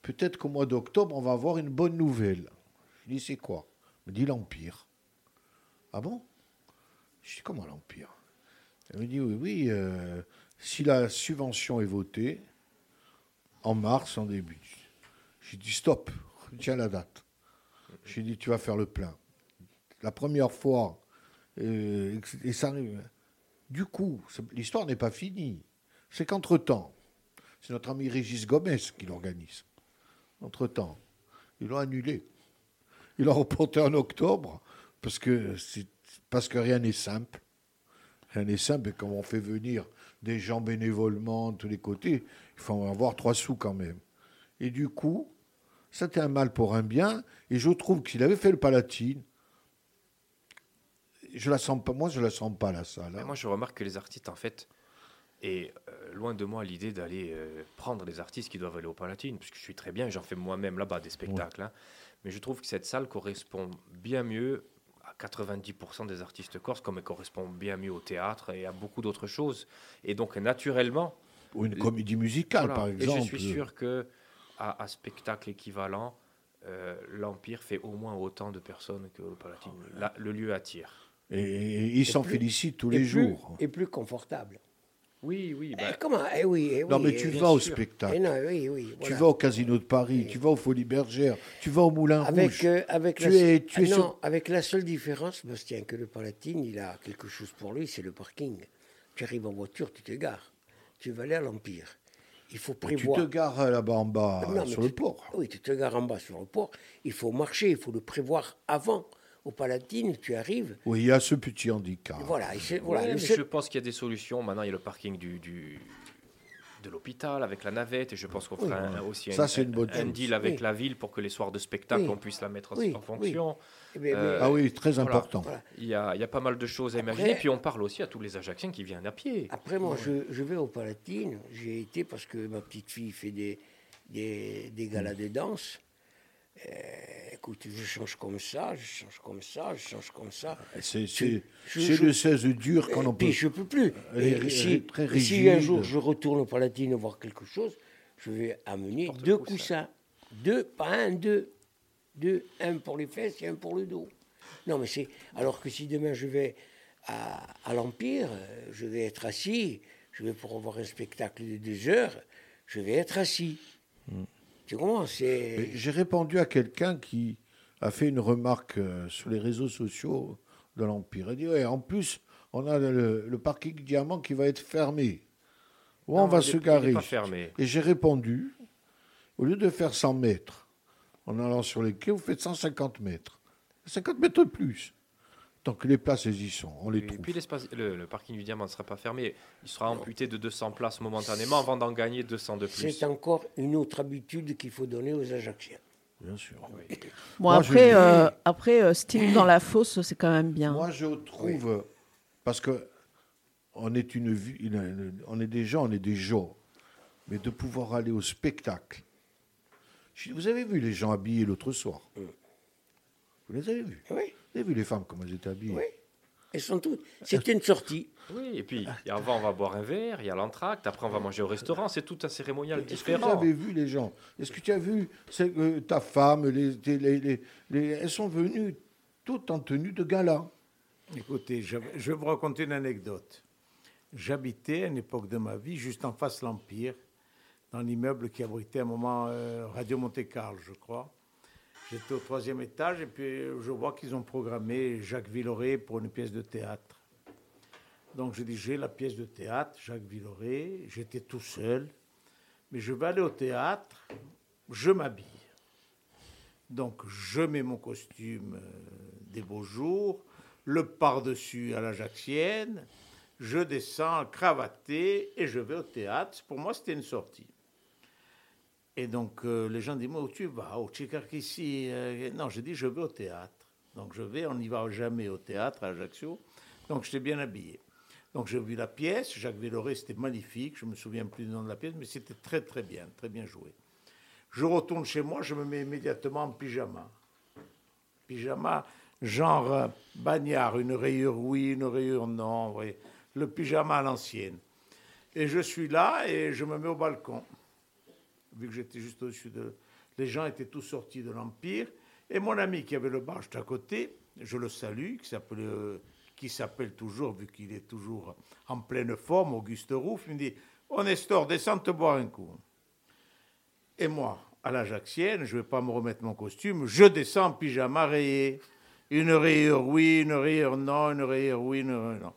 peut-être qu'au mois d'octobre, on va avoir une bonne nouvelle. Je dis, c'est quoi? Il me dit l'Empire. Ah bon? Je dis, comment l'Empire? Elle me dit, oui, oui, euh, si la subvention est votée, en mars, en début. J'ai dit, stop, retiens la date. J'ai dit, tu vas faire le plein. La première fois, euh, et ça arrive. Du coup, l'histoire n'est pas finie. C'est qu'entre-temps, c'est notre ami Régis Gomez qui l'organise. Entre-temps, ils l'ont annulé. Ils l'ont reporté en octobre parce que, rien n'est simple. Rien n'est simple. Et quand on fait venir des gens bénévolement de tous les côtés, il faut avoir trois sous quand même. Et du coup, c'était un mal pour un bien. Et je trouve qu'il avait fait le Palatine. Je la sens pas, moi, je la sens pas, la salle. Hein. moi, je remarque que les artistes, en fait, et euh, loin de moi l'idée d'aller euh, prendre les artistes qui doivent aller au Palatine, puisque je suis très bien, j'en fais moi-même là-bas des spectacles. hein. mais je trouve que cette salle correspond bien mieux à 90% des artistes corses, comme elle correspond bien mieux au théâtre et à beaucoup d'autres choses. Et donc, naturellement. Ou une comédie musicale, Voilà. par exemple. Et je suis sûr que à, à spectacle équivalent, euh, l'Empire fait au moins autant de personnes que le Palatine. Là, le lieu attire. Et, et ils s'en félicitent tous les plus- jours. Et plus confortable. Oui, oui. Eh, comment? Eh oui, eh Non, oui, mais eh tu vas au sûr. spectacle. Eh non, oui, oui, Tu vas au Casino de Paris, tu vas au Folies Bergères, tu vas au Moulin Avec, Rouge. euh, avec, tu la, es, tu Ah es non, sur- avec la seule différence, Bastien, que le Palatine, il a quelque chose pour lui, c'est le parking. Tu arrives en voiture, tu te gares. Tu vas aller à l'Empire. Il faut Tu prévoir. te gares là-bas en bas, Non, sur tu- le port. Oui, tu te gares en bas sur le port. Il faut marcher, il faut le prévoir avant. Au Palatine, tu arrives. Oui, il y a ce petit handicap. Voilà, et c'est- voilà, Ouais, le mais je pense qu'il y a des solutions. Maintenant, il y a le parking du, du- de l'hôpital avec la navette. Et je pense qu'on Oui. fera un- aussi Ça, un, c'est une bonne un chose. deal avec Oui. la ville pour que les soirs de spectacle, Oui. on puisse la mettre Oui, en fonction. Eh Euh, Ah oui, très voilà. important. Voilà. Il y, a, il y a pas mal de choses à Après- imaginer. Puis on parle aussi à tous les Ajacciens qui viennent à pied. Après, moi, je, je vais au Palatine. J'ai été parce que ma petite fille fait des, des, des galas de danse. Euh, écoute, je change comme ça, je change comme ça, je change comme ça. C'est Je- c'est- le 16 dur quand Et on peut. puis je peux plus. Et si, très et si un jour je retourne au Palatine voir quelque chose, je vais amener Porte deux coussins. coussins. Deux, pas un, deux. Deux, un pour les fesses et un pour le dos. Non, mais c'est. Alors que si demain je vais à, à l'Empire, je vais être assis, je vais pour voir un spectacle de deux heures, je vais être assis. Tu comprends. J'ai répondu à quelqu'un qui a fait une remarque euh, sur les réseaux sociaux de l'Empire. Il dit ouais, en plus, on a le, le parking diamant qui va être fermé. Où on va se garer? Et j'ai répondu au lieu de faire 100 mètres en allant sur les quais, vous faites 150 mètres. 50 mètres de plus. Tant que les places elles y sont, on les Et trouve. puis l'espace- le, le parking du diamant ne sera pas fermé. Il sera amputé de 200 places momentanément avant d'en gagner 200 de plus. C'est encore une autre habitude qu'il faut donner aux Ajacciens. Bien sûr. Bon, Moi, je après, dis- euh, après euh, Sting dans la fosse, c'est quand même bien. Moi, je trouve, parce que on est une, vie- une- une- on est des gens, on est des gens, mais de pouvoir aller au spectacle. Je- Vous avez vu les gens habillés l'autre soir? Vous les avez vus Oui. Vous avez vu les femmes comment elles étaient habillées Oui. Elles sont toutes. C'est une sortie. Oui, et puis et avant on va boire un verre, il y a l'entracte, après on va manger au restaurant, c'est tout un cérémonial Est-ce que vous différent. avez vu les gens Est-ce que tu as vu c'est que ta femme les, les- les- les- Elles sont venues toutes en tenue de gala. Écoutez, je, je vais vous raconter une anecdote. J'habitais à une époque de ma vie juste en face de l'Empire, dans l'immeuble qui abritait à un moment euh, Radio Monte-Carlo, je crois. J'étais au troisième étage et puis je vois qu'ils ont programmé Jacques Villeray pour une pièce de théâtre. Donc j'ai dit, j'ai la pièce de théâtre, Jacques Villeray, j'étais tout seul, mais je vais aller au théâtre, je m'habille. Donc je mets mon costume euh, des beaux jours, le par-dessus à l'Ajaxienne, je descends cravaté et je vais au théâtre. Pour moi, c'était une sortie. Et donc euh, les gens disent, mais où tu vas Au Tchikarkissi Euh, Non, j'ai dit, je vais au théâtre. Donc je vais, on n'y va jamais au théâtre à Ajaccio. Donc j'étais bien habillé. Donc j'ai vu la pièce, Jacques Villeray, c'était magnifique, je me souviens plus du nom de la pièce, mais c'était très très bien, très bien joué. Je retourne chez moi, je me mets immédiatement en pyjama. Pyjama, genre euh, bagnard, une rayure oui, une rayure non, le pyjama à l'ancienne. Et je suis là et je me mets au balcon, vu que j'étais juste au-dessus de... Les gens étaient tous sortis de l'Empire, et mon ami qui avait le bar juste à côté, je le salue, qui s'appelle, euh, qui s'appelle toujours, vu qu'il est toujours en pleine forme, Auguste Rouff, il me dit, Oh Nestor, descends te boire un coup. Et moi, à l'Ajaxienne, je ne vais pas me remettre mon costume, je descends en pyjama rayé. Une rayure oui, une rayure non, une rayure oui, une rayure non.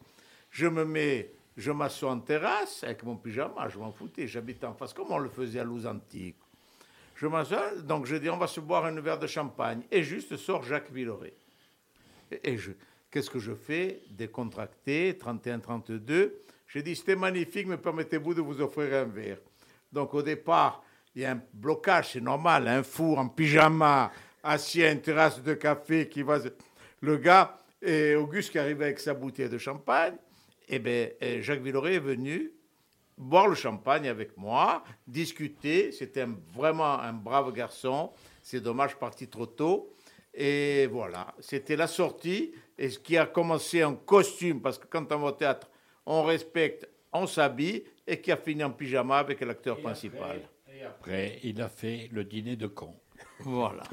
Je me mets, je m'assois en terrasse avec mon pyjama, je m'en foutais, j'habitais en face, comme on le faisait à Louzantique. Je m'assois, donc je dis, on va se boire un verre de champagne. Et juste sort Jacques Villeray. Et, je, qu'est-ce que je fais? Décontracté, 31-32. J'ai dit, c'était magnifique, mais permettez-vous de vous offrir un verre. Donc au départ, il y a un blocage, c'est normal, un four en pyjama, assis à une terrasse de café qui va... Le gars, et Auguste qui arrivait avec sa bouteille de champagne, et bien Jacques Villeray est venu boire le champagne avec moi, discuter. C'était vraiment un brave garçon. C'est dommage, parti trop tôt. Et voilà, c'était la sortie. Et ce qui a commencé en costume, parce que quand on va au théâtre, on respecte, on s'habille, et qui a fini en pyjama avec l'acteur principal. Après, il a fait le dîner de con. Voilà.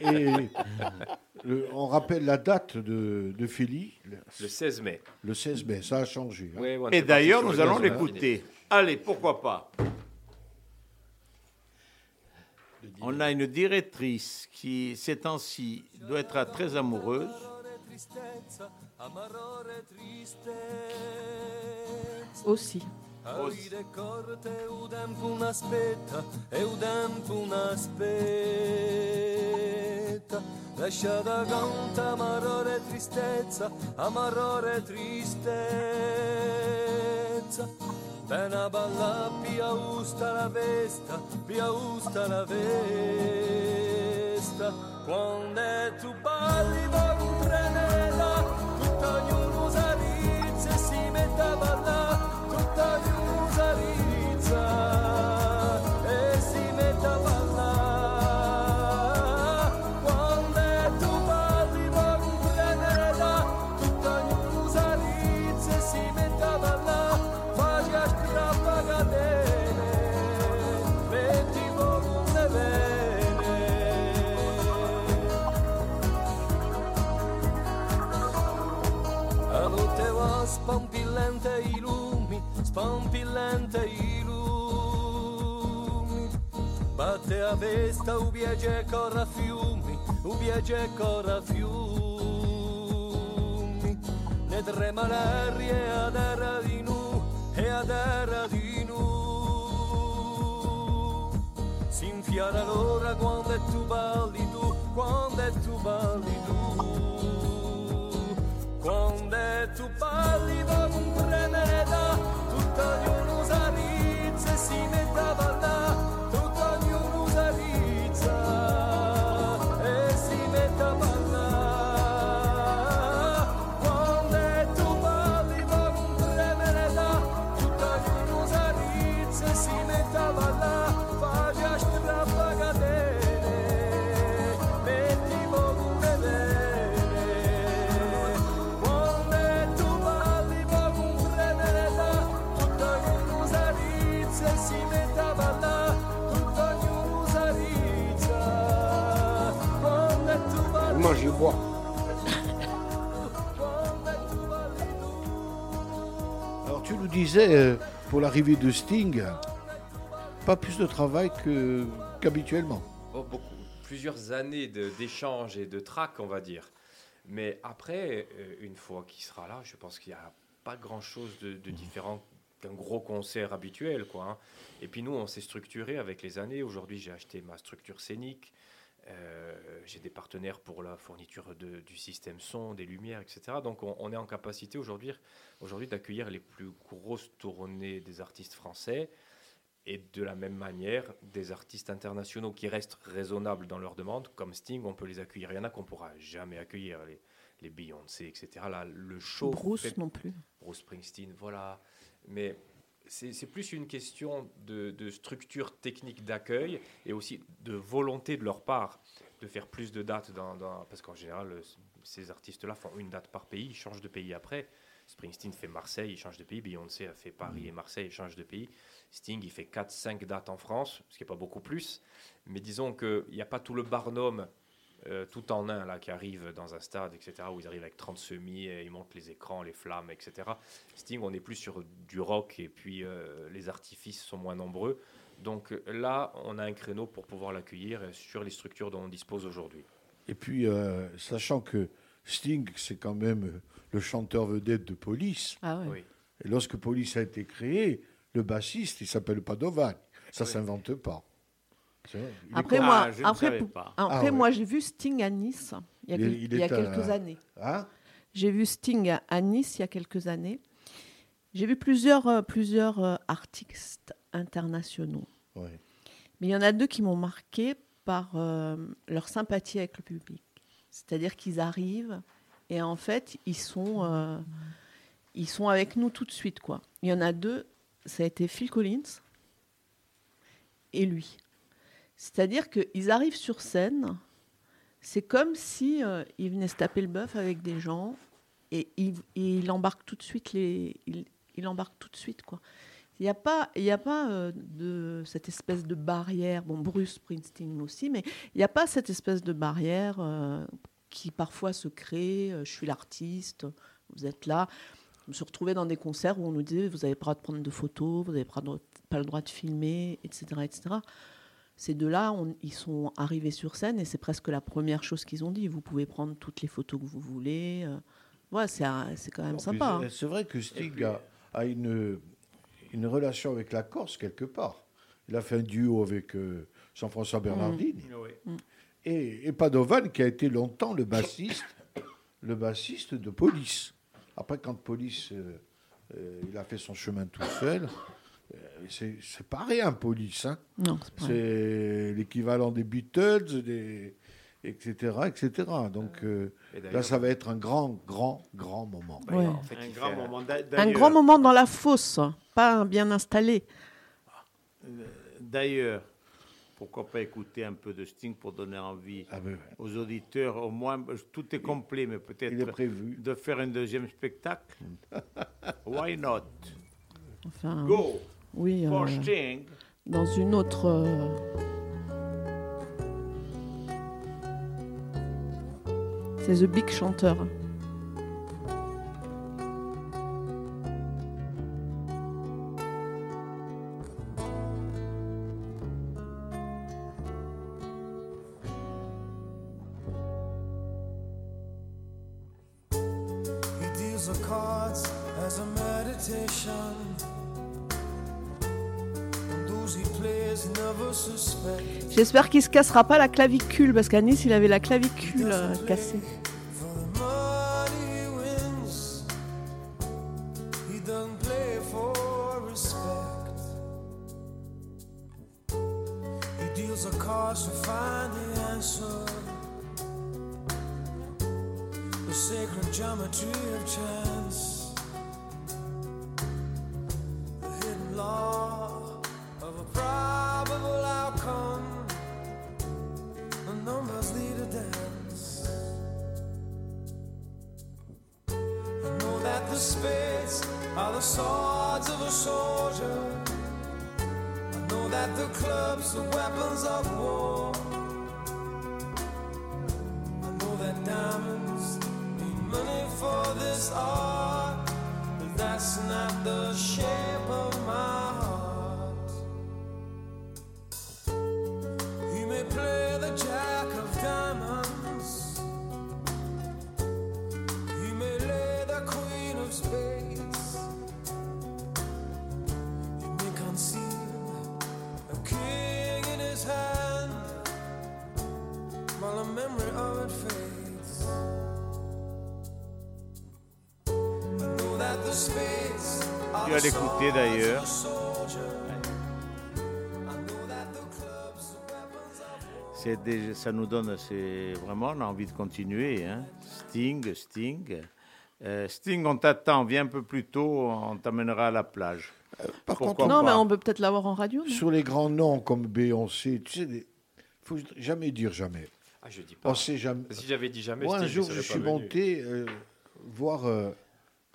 Et le- on rappelle la date de, de Philly, le, Le 16 mai. le 16 mai, ça a changé. hein. Ouais, Et d'ailleurs, nous allons 16 mai. l'écouter. Allez, pourquoi pas? On a une directrice qui, ces temps-ci, doit être très amoureuse. Aussi. Aride corte u tempo un'aspetta e u tempo un'aspetta Lasciata conta amarore tristezza, amarore tristezza. Pena balla pia usta la vesta, pia usta la vesta. Quando tu balli un trenella, tutto ognuno usarizza e si mette a ballare spampillante i lumi. Batte a vesta, ubiege corra fiumi, ubiege corra fiumi. Ne trema l'aria a terra di nu, e a terra di nu. Si infiara l'ora quando è tu balli tu, quando è tu balli tu. tu parli da comprendere da porta di un'usarice si mettava alla euh, pour l'arrivée de Sting, pas plus de travail qu'habituellement. Oh, beaucoup. Plusieurs années d'échanges et de trac, on va dire. Mais après, euh, une fois qu'il sera là, je pense qu'il n'y a pas grand-chose de, de différent qu'un gros concert habituel. Quoi, hein. Et puis nous, on s'est structuré avec les années. Aujourd'hui, j'ai acheté ma structure scénique. Euh, j'ai des partenaires pour la fourniture de- du système son, des lumières, etc. Donc on, on est en capacité aujourd'hui d'accueillir les plus grosses tournées des artistes français et de la même manière des artistes internationaux qui restent raisonnables dans leurs demandes, comme Sting, on peut les accueillir. Il y en a qu'on pourra jamais accueillir, les, les Beyoncé, etc. Là, le show. Bruce fait- non plus. Bruce Springsteen, voilà. Mais c'est plus une question de, structure technique d'accueil et aussi de volonté de leur part de faire plus de dates. Parce qu'en général, euh, ces artistes-là font une date par pays, ils changent de pays après. Springsteen fait Marseille, il change de pays. Beyoncé a fait Paris et Marseille, il change de pays. Sting, il fait 4-5 dates en France, ce qui n'est pas beaucoup plus. Mais disons qu'il n'y a pas tout le barnum euh, tout en un là, qui arrive dans un stade, etc., où ils arrivent avec 30 semis, et ils montent les écrans, les flammes, etc. Sting, on est plus sur du rock, et puis euh, les artifices sont moins nombreux. Donc là, on a un créneau pour pouvoir l'accueillir euh, sur les structures dont on dispose aujourd'hui. Et puis, euh, sachant que Sting, c'est quand même le chanteur vedette de Police. Ah ouais. Oui. Et lorsque Police a été créé, le bassiste, il s'appelle Padovan. Ça Oui. s'invente pas. C'est vrai. Il est Après, moi, Ah, après, Ah ouais. moi j'ai vu Sting à Nice il y a, Il est- quel- il il y a est à- quelques années. Hein? J'ai vu Sting à, à Nice il y a quelques années. J'ai vu plusieurs, euh, plusieurs euh, artistes internationaux. Ouais. Mais il y en a deux qui m'ont marqué par euh, leur sympathie avec le public. C'est-à-dire qu'ils arrivent et en fait, ils sont, euh, ils sont avec nous tout de suite. Quoi. Il y en a deux, ça a été Phil Collins et lui. C'est-à-dire qu'ils arrivent sur scène, c'est comme si euh, ils venaient se taper le bœuf avec des gens et ils, il embarque tout de suite il, tout de suite. Il n'y a pas, il a pas euh, de cette espèce de barrière. Bon, Bruce Springsteen aussi, mais il n'y a pas cette espèce de barrière euh, qui parfois se crée. je suis l'artiste, vous êtes là. Je me suis retrouvée dans des concerts où on nous disait vous n'avez pas le droit de prendre de photos, vous n'avez pas, pas le droit de filmer, etc., etc. Ces deux-là, on- ils sont arrivés sur scène et c'est presque la première chose qu'ils ont dit. Vous pouvez prendre toutes les photos que vous voulez. euh. Ouais, c'est quand même Non, sympa. hein. C'est vrai que Sting a, a une, une relation avec la Corse quelque part. Il a fait un duo avec euh, Jean-François Bernardini. Oui. Et, et Padovan qui a été longtemps le bassiste, le bassiste de Police. Après, quand Police, euh, euh, il a fait son chemin tout seul, c'est c'est pas rien Police. hein. Non, c'est pas vrai. C'est l'équivalent des Beatles, des, etc., etc. Donc Et euh, là, d'ailleurs- ça va être un grand, grand, grand moment. Bah, Ouais. en fait, Un grand fait moment. Un grand moment dans la fosse, pas bien installé. D'ailleurs, pourquoi pas écouter un peu de Sting pour donner envie Ah, ben, ouais. aux auditeurs, au moins, euh, tout est complet, mais peut-être de faire un deuxième spectacle. Why not? Enfin, Go oui, euh, dans une autre. euh, C'est The Big Chanteur. J'espère qu'il se cassera pas la clavicule parce qu'à Nice il avait la clavicule euh, cassée. Ça nous donne, c'est vraiment, on a envie de continuer. hein. Sting, Sting. Euh, Sting, on t'attend, viens un peu plus tôt, on t'amènera à la plage. Par Pourquoi contre, Non, mais on peut peut-être l'avoir en radio. sur les grands noms comme Beyoncé, tu sais, il faut jamais dire jamais. Ah, je dis pas. On sait jamais. Si j'avais dit jamais, Moi, un jour, je suis monté euh, voir euh,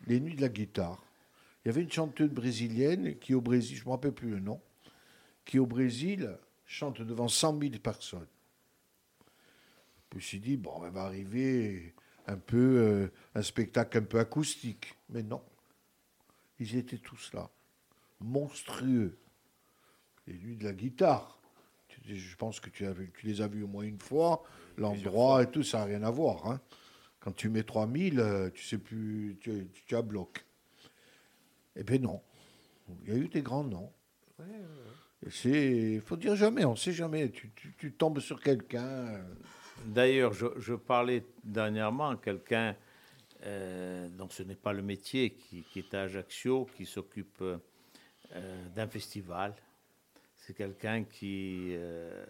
les nuits de la guitare. Il y avait une chanteuse brésilienne qui, au Brésil, je ne me rappelle plus le nom, qui, au Brésil, chante devant 100 000 personnes. Je me suis dit, bon, elle va arriver un peu, euh, un spectacle un peu acoustique. Mais non. Ils étaient tous là. Monstrueux. Les nuits de la guitare. Je pense que tu, as vu- tu les as vus au moins une fois. L'endroit et tout, ça n'a rien à voir. hein. Quand tu mets 3000, euh, tu sais plus, tu, as bloc. Eh bien non. Il y a eu des grands noms. Et c'est, il faut dire jamais, on ne sait jamais. Tu, tu- tu tombes sur quelqu'un. D'ailleurs, je, parlais dernièrement à quelqu'un euh, dont ce n'est pas le métier, qui, est à Ajaccio, qui s'occupe euh, d'un festival. C'est quelqu'un qui, euh,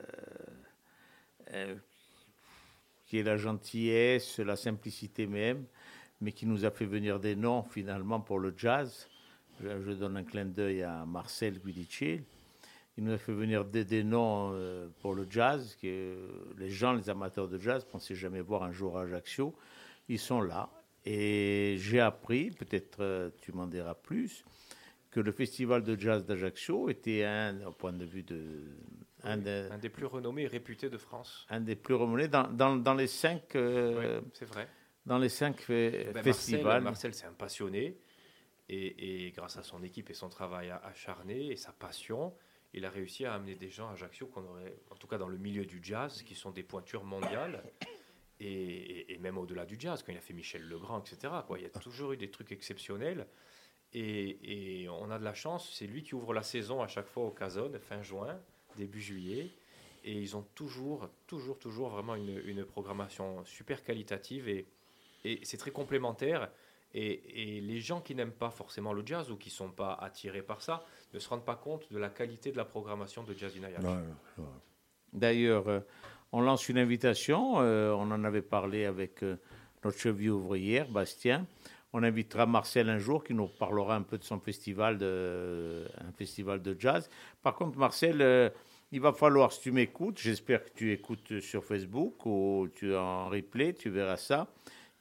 qui est la gentillesse, la simplicité même, mais qui nous a fait venir des noms finalement pour le jazz. Je, je donne un clin d'œil à Marcel Guidici. Il nous a fait venir des, des noms euh, pour le jazz, que les gens, les amateurs de jazz, pensaient jamais voir un jour à Ajaccio. Ils sont là. Et j'ai appris, peut-être euh, tu m'en diras plus, que le festival de jazz d'Ajaccio était un, au point de vue de, un, de- Un des plus renommés et réputés de France. un des plus renommés dans, dans, dans les cinq, euh, Oui, c'est vrai. dans les cinq fe- Ben, festivals. Marcel, Marcel, c'est un passionné. Et, et grâce à son équipe et son travail acharné et sa passion, il a réussi à amener des gens à Ajaccio qu'on aurait, en tout cas dans le milieu du jazz, qui sont des pointures mondiales. Et, même au-delà du jazz, quand il a fait Michel Legrand, etc. Quoi. Il y a toujours eu des trucs exceptionnels. Et, on a de la chance, c'est lui qui ouvre la saison à chaque fois au Casone, fin juin, début juillet. Et ils ont toujours, toujours, toujours vraiment une, programmation super qualitative et, et c'est très complémentaire. Et, et les gens qui n'aiment pas forcément le jazz ou qui ne sont pas attirés par ça ne se rendent pas compte de la qualité de la programmation de Jazz in. D'ailleurs, euh, on lance une invitation. euh, on en avait parlé avec euh, notre cheville ouvrière, Bastien. On invitera Marcel un jour qui nous parlera un peu de son festival de, un festival de jazz. Par contre, Marcel, euh, il va falloir, si tu m'écoutes, j'espère que tu écoutes sur Facebook ou tu es en replay, tu verras ça.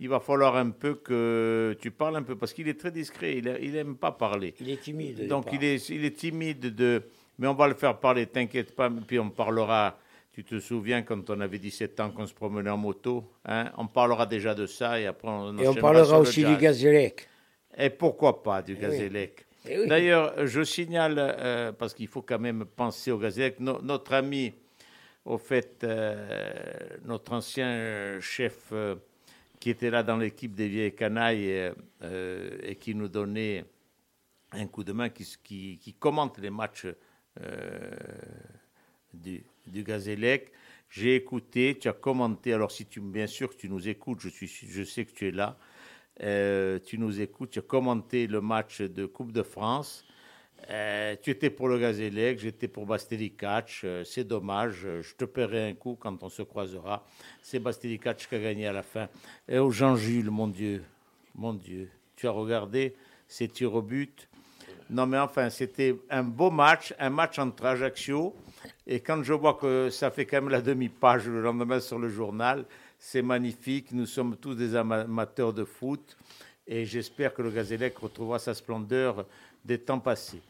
Il va falloir un peu que tu parles un peu parce qu'il est très discret, il n'aime pas parler. Il est timide. Donc il est, il est timide de... Mais on va le faire parler, t'inquiète pas. Puis on parlera, tu te souviens quand on avait 17 ans qu'on se promenait en moto hein, On parlera déjà de ça et après on Et on parlera aussi du. Gazélec. Et pourquoi pas du Eh oui. Gazélec Eh oui. D'ailleurs, je signale, euh, parce qu'il faut quand même penser au Gazélec, no- notre ami, au fait, euh, notre ancien chef euh, qui était là dans l'équipe des vieilles canailles euh, euh, et qui nous donnait un coup de main, qui, commente les matchs euh, du, Gazélec. J'ai écouté, tu as commenté, alors si tu, bien sûr tu nous écoutes, je, suis, je sais que tu es là, tu nous écoutes, tu as commenté le match de Coupe de France. Euh, tu étais pour le Gazélec, j'étais pour Bastelicac. Euh, c'est dommage. euh, Je te paierai un coup quand on se croisera. C'est Bastelicac qui a gagné à la fin. Et au Jean-Jules, mon Dieu, mon Dieu, tu as regardé ces tirs au but. Non, mais enfin, c'était un beau match, un match entre Ajaccio. Et quand je vois que ça fait quand même la demi-page le lendemain sur le journal, c'est magnifique. Nous sommes tous des ama- amateurs de foot. Et j'espère que le Gazélec retrouvera sa splendeur des temps passés.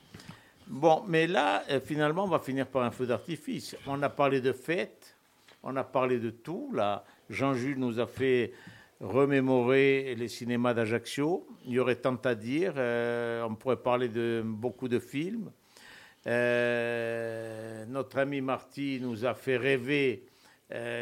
Bon, mais là, euh, finalement, on va finir par un feu d'artifice. On a parlé de fêtes, on a parlé de tout. Là, Jean-Jules nous a fait remémorer les cinémas d'Ajaccio. Il y aurait tant à dire. Euh, on pourrait parler de beaucoup de films. Euh, notre ami Marty nous a fait rêver,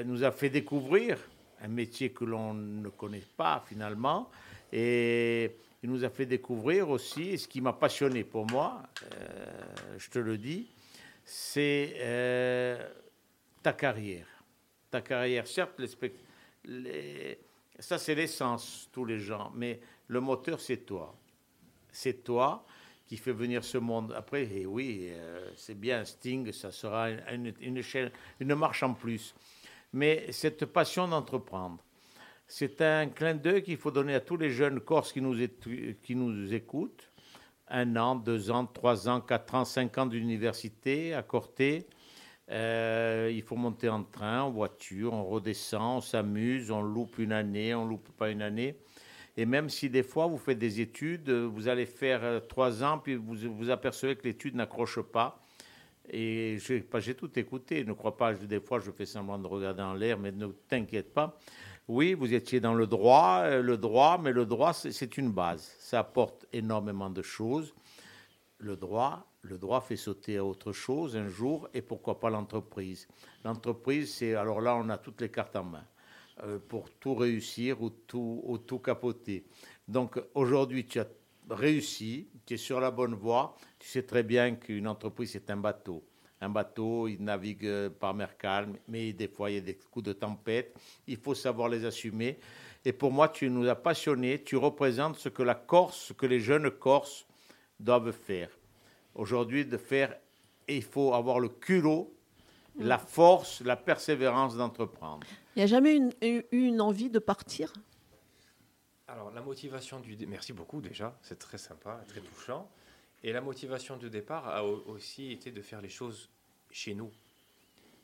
nous a fait découvrir un métier que l'on ne connaît pas finalement. Et il nous a fait découvrir aussi, et ce qui m'a passionné pour moi, euh, je te le dis, c'est euh, ta carrière. Ta carrière, certes, les spect- ça c'est l'essence, tous les gens, mais le moteur c'est toi. C'est toi qui fait venir ce monde. Après, eh oui, euh, c'est bien, Sting, ça sera une marche en plus. Mais cette passion d'entreprendre, c'est un clin d'œil qu'il faut donner à tous les jeunes Corses qui nous, qui nous écoutent. Un an, deux ans, trois ans, quatre ans, cinq ans d'université à Corté. Euh, il faut monter en train, en voiture, on redescend, on s'amuse, on loupe une année, on loupe pas une année. Et même si des fois vous faites des études, vous allez faire euh, trois ans, puis vous vous apercevez que l'étude n'accroche pas. Et j'ai tout écouté. Ne crois pas, des fois je fais semblant de regarder en l'air, mais ne t'inquiète pas. Oui, vous étiez dans le droit, euh, le droit, mais le droit c'est- une base. Ça apporte énormément de choses. Le droit, le droit fait sauter à autre chose un jour, et pourquoi pas l'entreprise? L'entreprise, c'est alors là on a toutes les cartes en main euh, pour tout réussir ou tout, ou tout capoter. Donc aujourd'hui, tu as réussi, tu es sur la bonne voie. Tu sais très bien qu'une entreprise, c'est un bateau. Un bateau, il navigue euh, par mer calme, mais des fois, il y a des coups de tempête. Il faut savoir les assumer. Et pour moi, tu nous as passionnés. Tu représentes ce que la Corse, ce que les jeunes Corses doivent faire. Aujourd'hui, de faire, et il faut avoir le culot, la force, la persévérance d'entreprendre. Il n'y a jamais une- eu eu une envie de partir? Alors, la motivation du... Merci beaucoup déjà, c'est très sympa, très touchant. Et la motivation du départ a au- aussi été de faire les choses chez nous,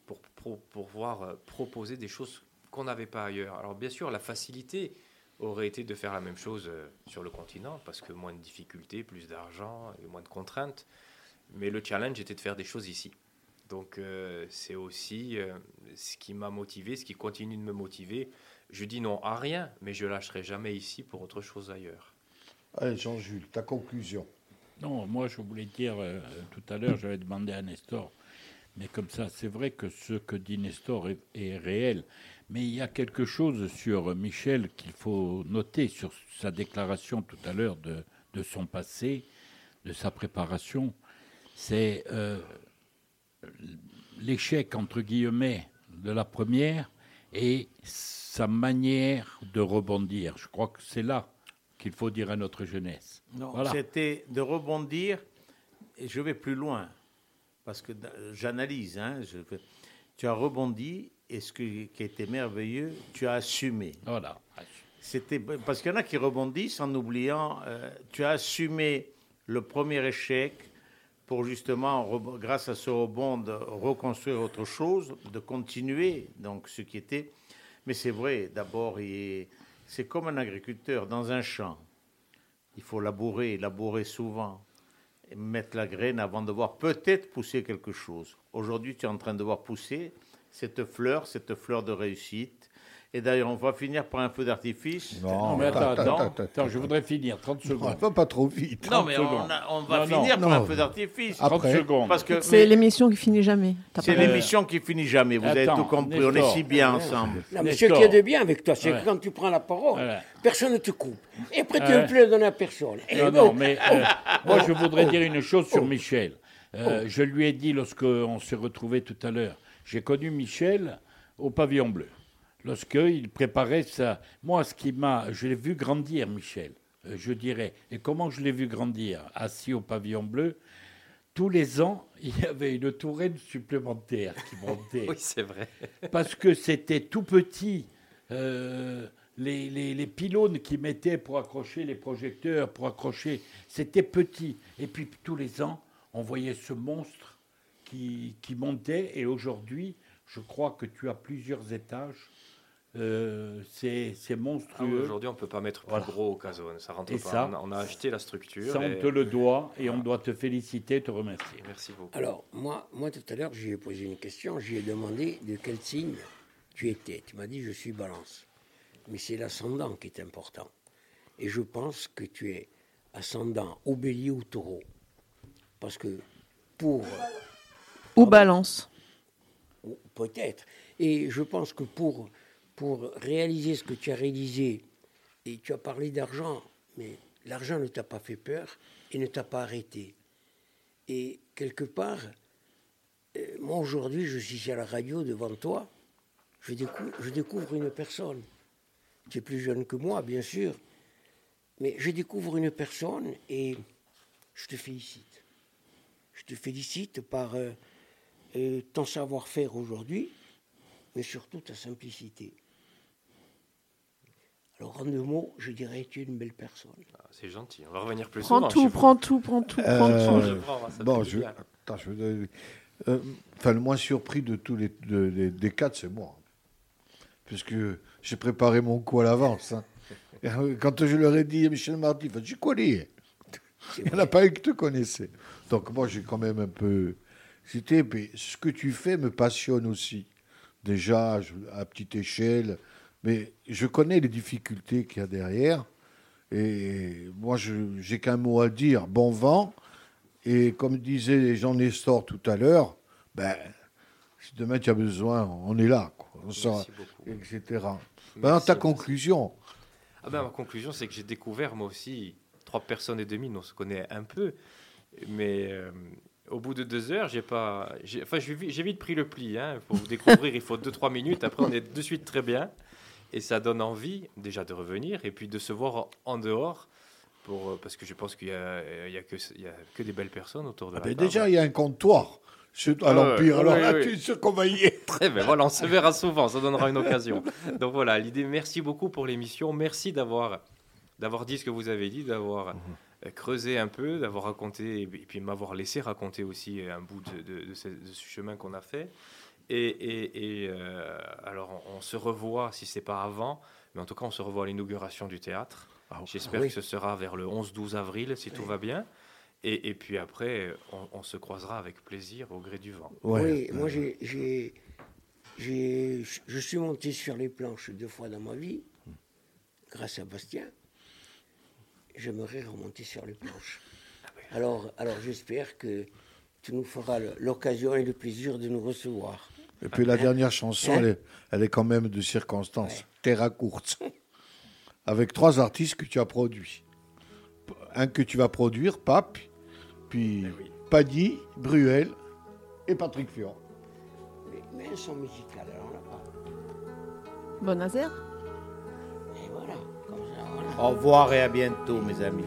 pour, pour, pouvoir euh, proposer des choses qu'on n'avait pas ailleurs. Alors, bien sûr, la facilité aurait été de faire la même chose euh, sur le continent, parce que moins de difficultés, plus d'argent et moins de contraintes. Mais le challenge était de faire des choses ici. Donc, euh, c'est aussi ce qui m'a motivé, ce qui continue de me motiver. Je dis non à rien, mais je lâcherai jamais ici pour autre chose ailleurs. Allez, Jean-Jules, ta conclusion. Non, moi je voulais dire, euh, tout à l'heure j'avais demandé à Nestor, mais comme ça, c'est vrai que ce que dit Nestor est, réel, mais il y a quelque chose sur Michel qu'il faut noter sur sa déclaration tout à l'heure de, de son passé, de sa préparation, c'est euh, l'échec entre guillemets de la première et sa manière de rebondir. Je crois que c'est là qu'il faut dire à notre jeunesse. Voilà. c'était de rebondir, et je vais plus loin, parce que j'analyse. hein, tu as rebondi, et ce qui était merveilleux, tu as assumé. Voilà. C'était parce qu'il y en a qui rebondissent en oubliant. euh, tu as assumé le premier échec pour justement, grâce à ce rebond, de reconstruire autre chose, de continuer. Donc, ce qui était. Mais c'est vrai. D'abord, il- c'est comme un agriculteur dans un champ. Il faut labourer, labourer souvent, et mettre la graine avant de voir peut-être pousser quelque chose. Aujourd'hui, tu es en train de voir pousser cette fleur, cette fleur de réussite. Et d'ailleurs, on va finir par un feu d'artifice. Non, mais attends, attends, Non. attends, attends, je voudrais finir, 30 secondes. Pas, pas trop vite. Non, mais 30 on, secondes. a- on va Non, non, finir par non. un feu d'artifice. 30 Après. secondes. Parce que C'est mais l'émission qui finit jamais. T'as c'est l'émission qui finit jamais. Vous avez tout compris. On est si bien ensemble. Non, mais ce qu'il y a de bien avec toi, c'est Ouais. que quand tu prends la parole, Ouais. personne ne te coupe. Et après, tu Ouais. ne plus la donner à personne. Et Non, non, mais euh, moi, je voudrais oh. dire une chose sur Oh. Michel. Euh, Je lui ai dit lorsqu'on s'est retrouvés tout à l'heure, j'ai connu Michel au pavillon bleu. Lorsqu'il préparait ça. Moi, ce qui m'a. Je l'ai vu grandir, Michel, euh, je dirais. Et comment je l'ai vu grandir Assis au pavillon bleu. tous les ans, il y avait une tourelle supplémentaire qui montait. Oui, c'est vrai. Parce que c'était tout petit. euh, les, les- les pylônes qui mettaient pour accrocher les projecteurs, pour accrocher, c'était petit. Et puis tous les ans, on voyait ce monstre qui, qui montait. Et aujourd'hui, je crois que tu as plusieurs étages. Euh, c'est c'est Ah oui, monstrueux. Aujourd'hui, on ne peut pas mettre plus Voilà. gros au casone. Ça rentre Et pas. ça, on, a, on a acheté la structure. Ça, on te le doit et on doit te féliciter, te remercier. Merci beaucoup. Alors, moi, moi tout à l'heure, je lui ai posé une question. Je lui ai demandé de quel signe tu étais. Tu m'as dit, je suis balance. Mais c'est l'ascendant qui est important. Et je pense que tu es ascendant au bélier ou taureau. Parce que pour. Ou balance. Peut-être. Et je pense que pour, pour réaliser ce que tu as réalisé, et tu as parlé d'argent, mais l'argent ne t'a pas fait peur et ne t'a pas arrêté. Et quelque part, euh, moi aujourd'hui, je suis à la radio devant toi, je découvre, je découvre une personne. Tu es plus jeune que moi, bien sûr, mais je découvre une personne et je te félicite. Je te félicite par euh, euh, ton savoir-faire aujourd'hui, mais surtout ta simplicité. Alors en deux mots, je dirais que tu es une belle personne. Ah, c'est gentil. On va revenir plus Prends souvent. tout, prends tout, prends tout, prends Euh, tout. Je prends, ça bon, je, attends, je euh, enfin, le moins surpris de tous les de- des- des quatre, c'est moi. Puisque j'ai préparé mon coup à l'avance. hein. Euh, Quand je leur ai dit, Michel Marty, il je connais? Il n'y en a pas un que tu connaissais. Donc moi, j'ai quand même un peu cité. Mais ce que tu fais me passionne aussi. Déjà, à petite échelle. Mais je connais les difficultés qu'il y a derrière. Et moi, j'ai qu'un mot à dire. Bon vent. Et comme disait Jean Nestor tout à l'heure, ben, si demain tu as besoin, on est là. Quoi. On beaucoup. etc. Maintenant, ta conclusion. Ah ben, ma conclusion, c'est que j'ai découvert, moi aussi, trois personnes et demie, on se connaît un peu. Mais euh, au bout de deux heures, j'ai pas. Enfin, j'ai vite pris le pli. Hein. Pour vous découvrir, il faut deux, trois minutes. Après, on est de suite très bien. Et ça donne envie, déjà, de revenir et puis de se voir en dehors. Pour, euh, parce que je pense qu'il n'y a, il y a, que, il y a que des belles personnes autour de Ah la ben, table. déjà, il y a un comptoir à l'Empire. Alors ouais, là, tu sûr qu'on va y être? Eh ben voilà, on se verra souvent, ça donnera une occasion. Donc voilà, l'idée, merci beaucoup pour l'émission. Merci d'avoir, d'avoir dit ce que vous avez dit, d'avoir euh, creusé un peu, d'avoir raconté, et puis m'avoir laissé raconter aussi un bout de, de- de ce, de ce chemin qu'on a fait. Et, et- et, euh, alors, on, on se revoit, si c'est pas avant, mais en tout cas, on se revoit à l'inauguration du théâtre. J'espère oui. que ce sera vers le 11-12 avril, si tout va bien. Et, et puis après, on, on se croisera avec plaisir au gré du vent. oui, moi j'ai, je suis monté sur les planches deux fois dans ma vie, grâce à Bastien. J'aimerais remonter sur les planches. Alors, alors j'espère que tu nous feras l'occasion et le plaisir de nous recevoir. Et puis la dernière chanson, elle est, elle est quand même de circonstance. Terre à courte. Avec trois artistes que tu as produits. Un que tu vas produire, Pape, puis Paddy, Bruel et Patrick Fior. Mais, mais un son musical, alors on l'a pas. Bon Et voilà, comme ça, voilà. Au revoir et à bientôt, mes amis.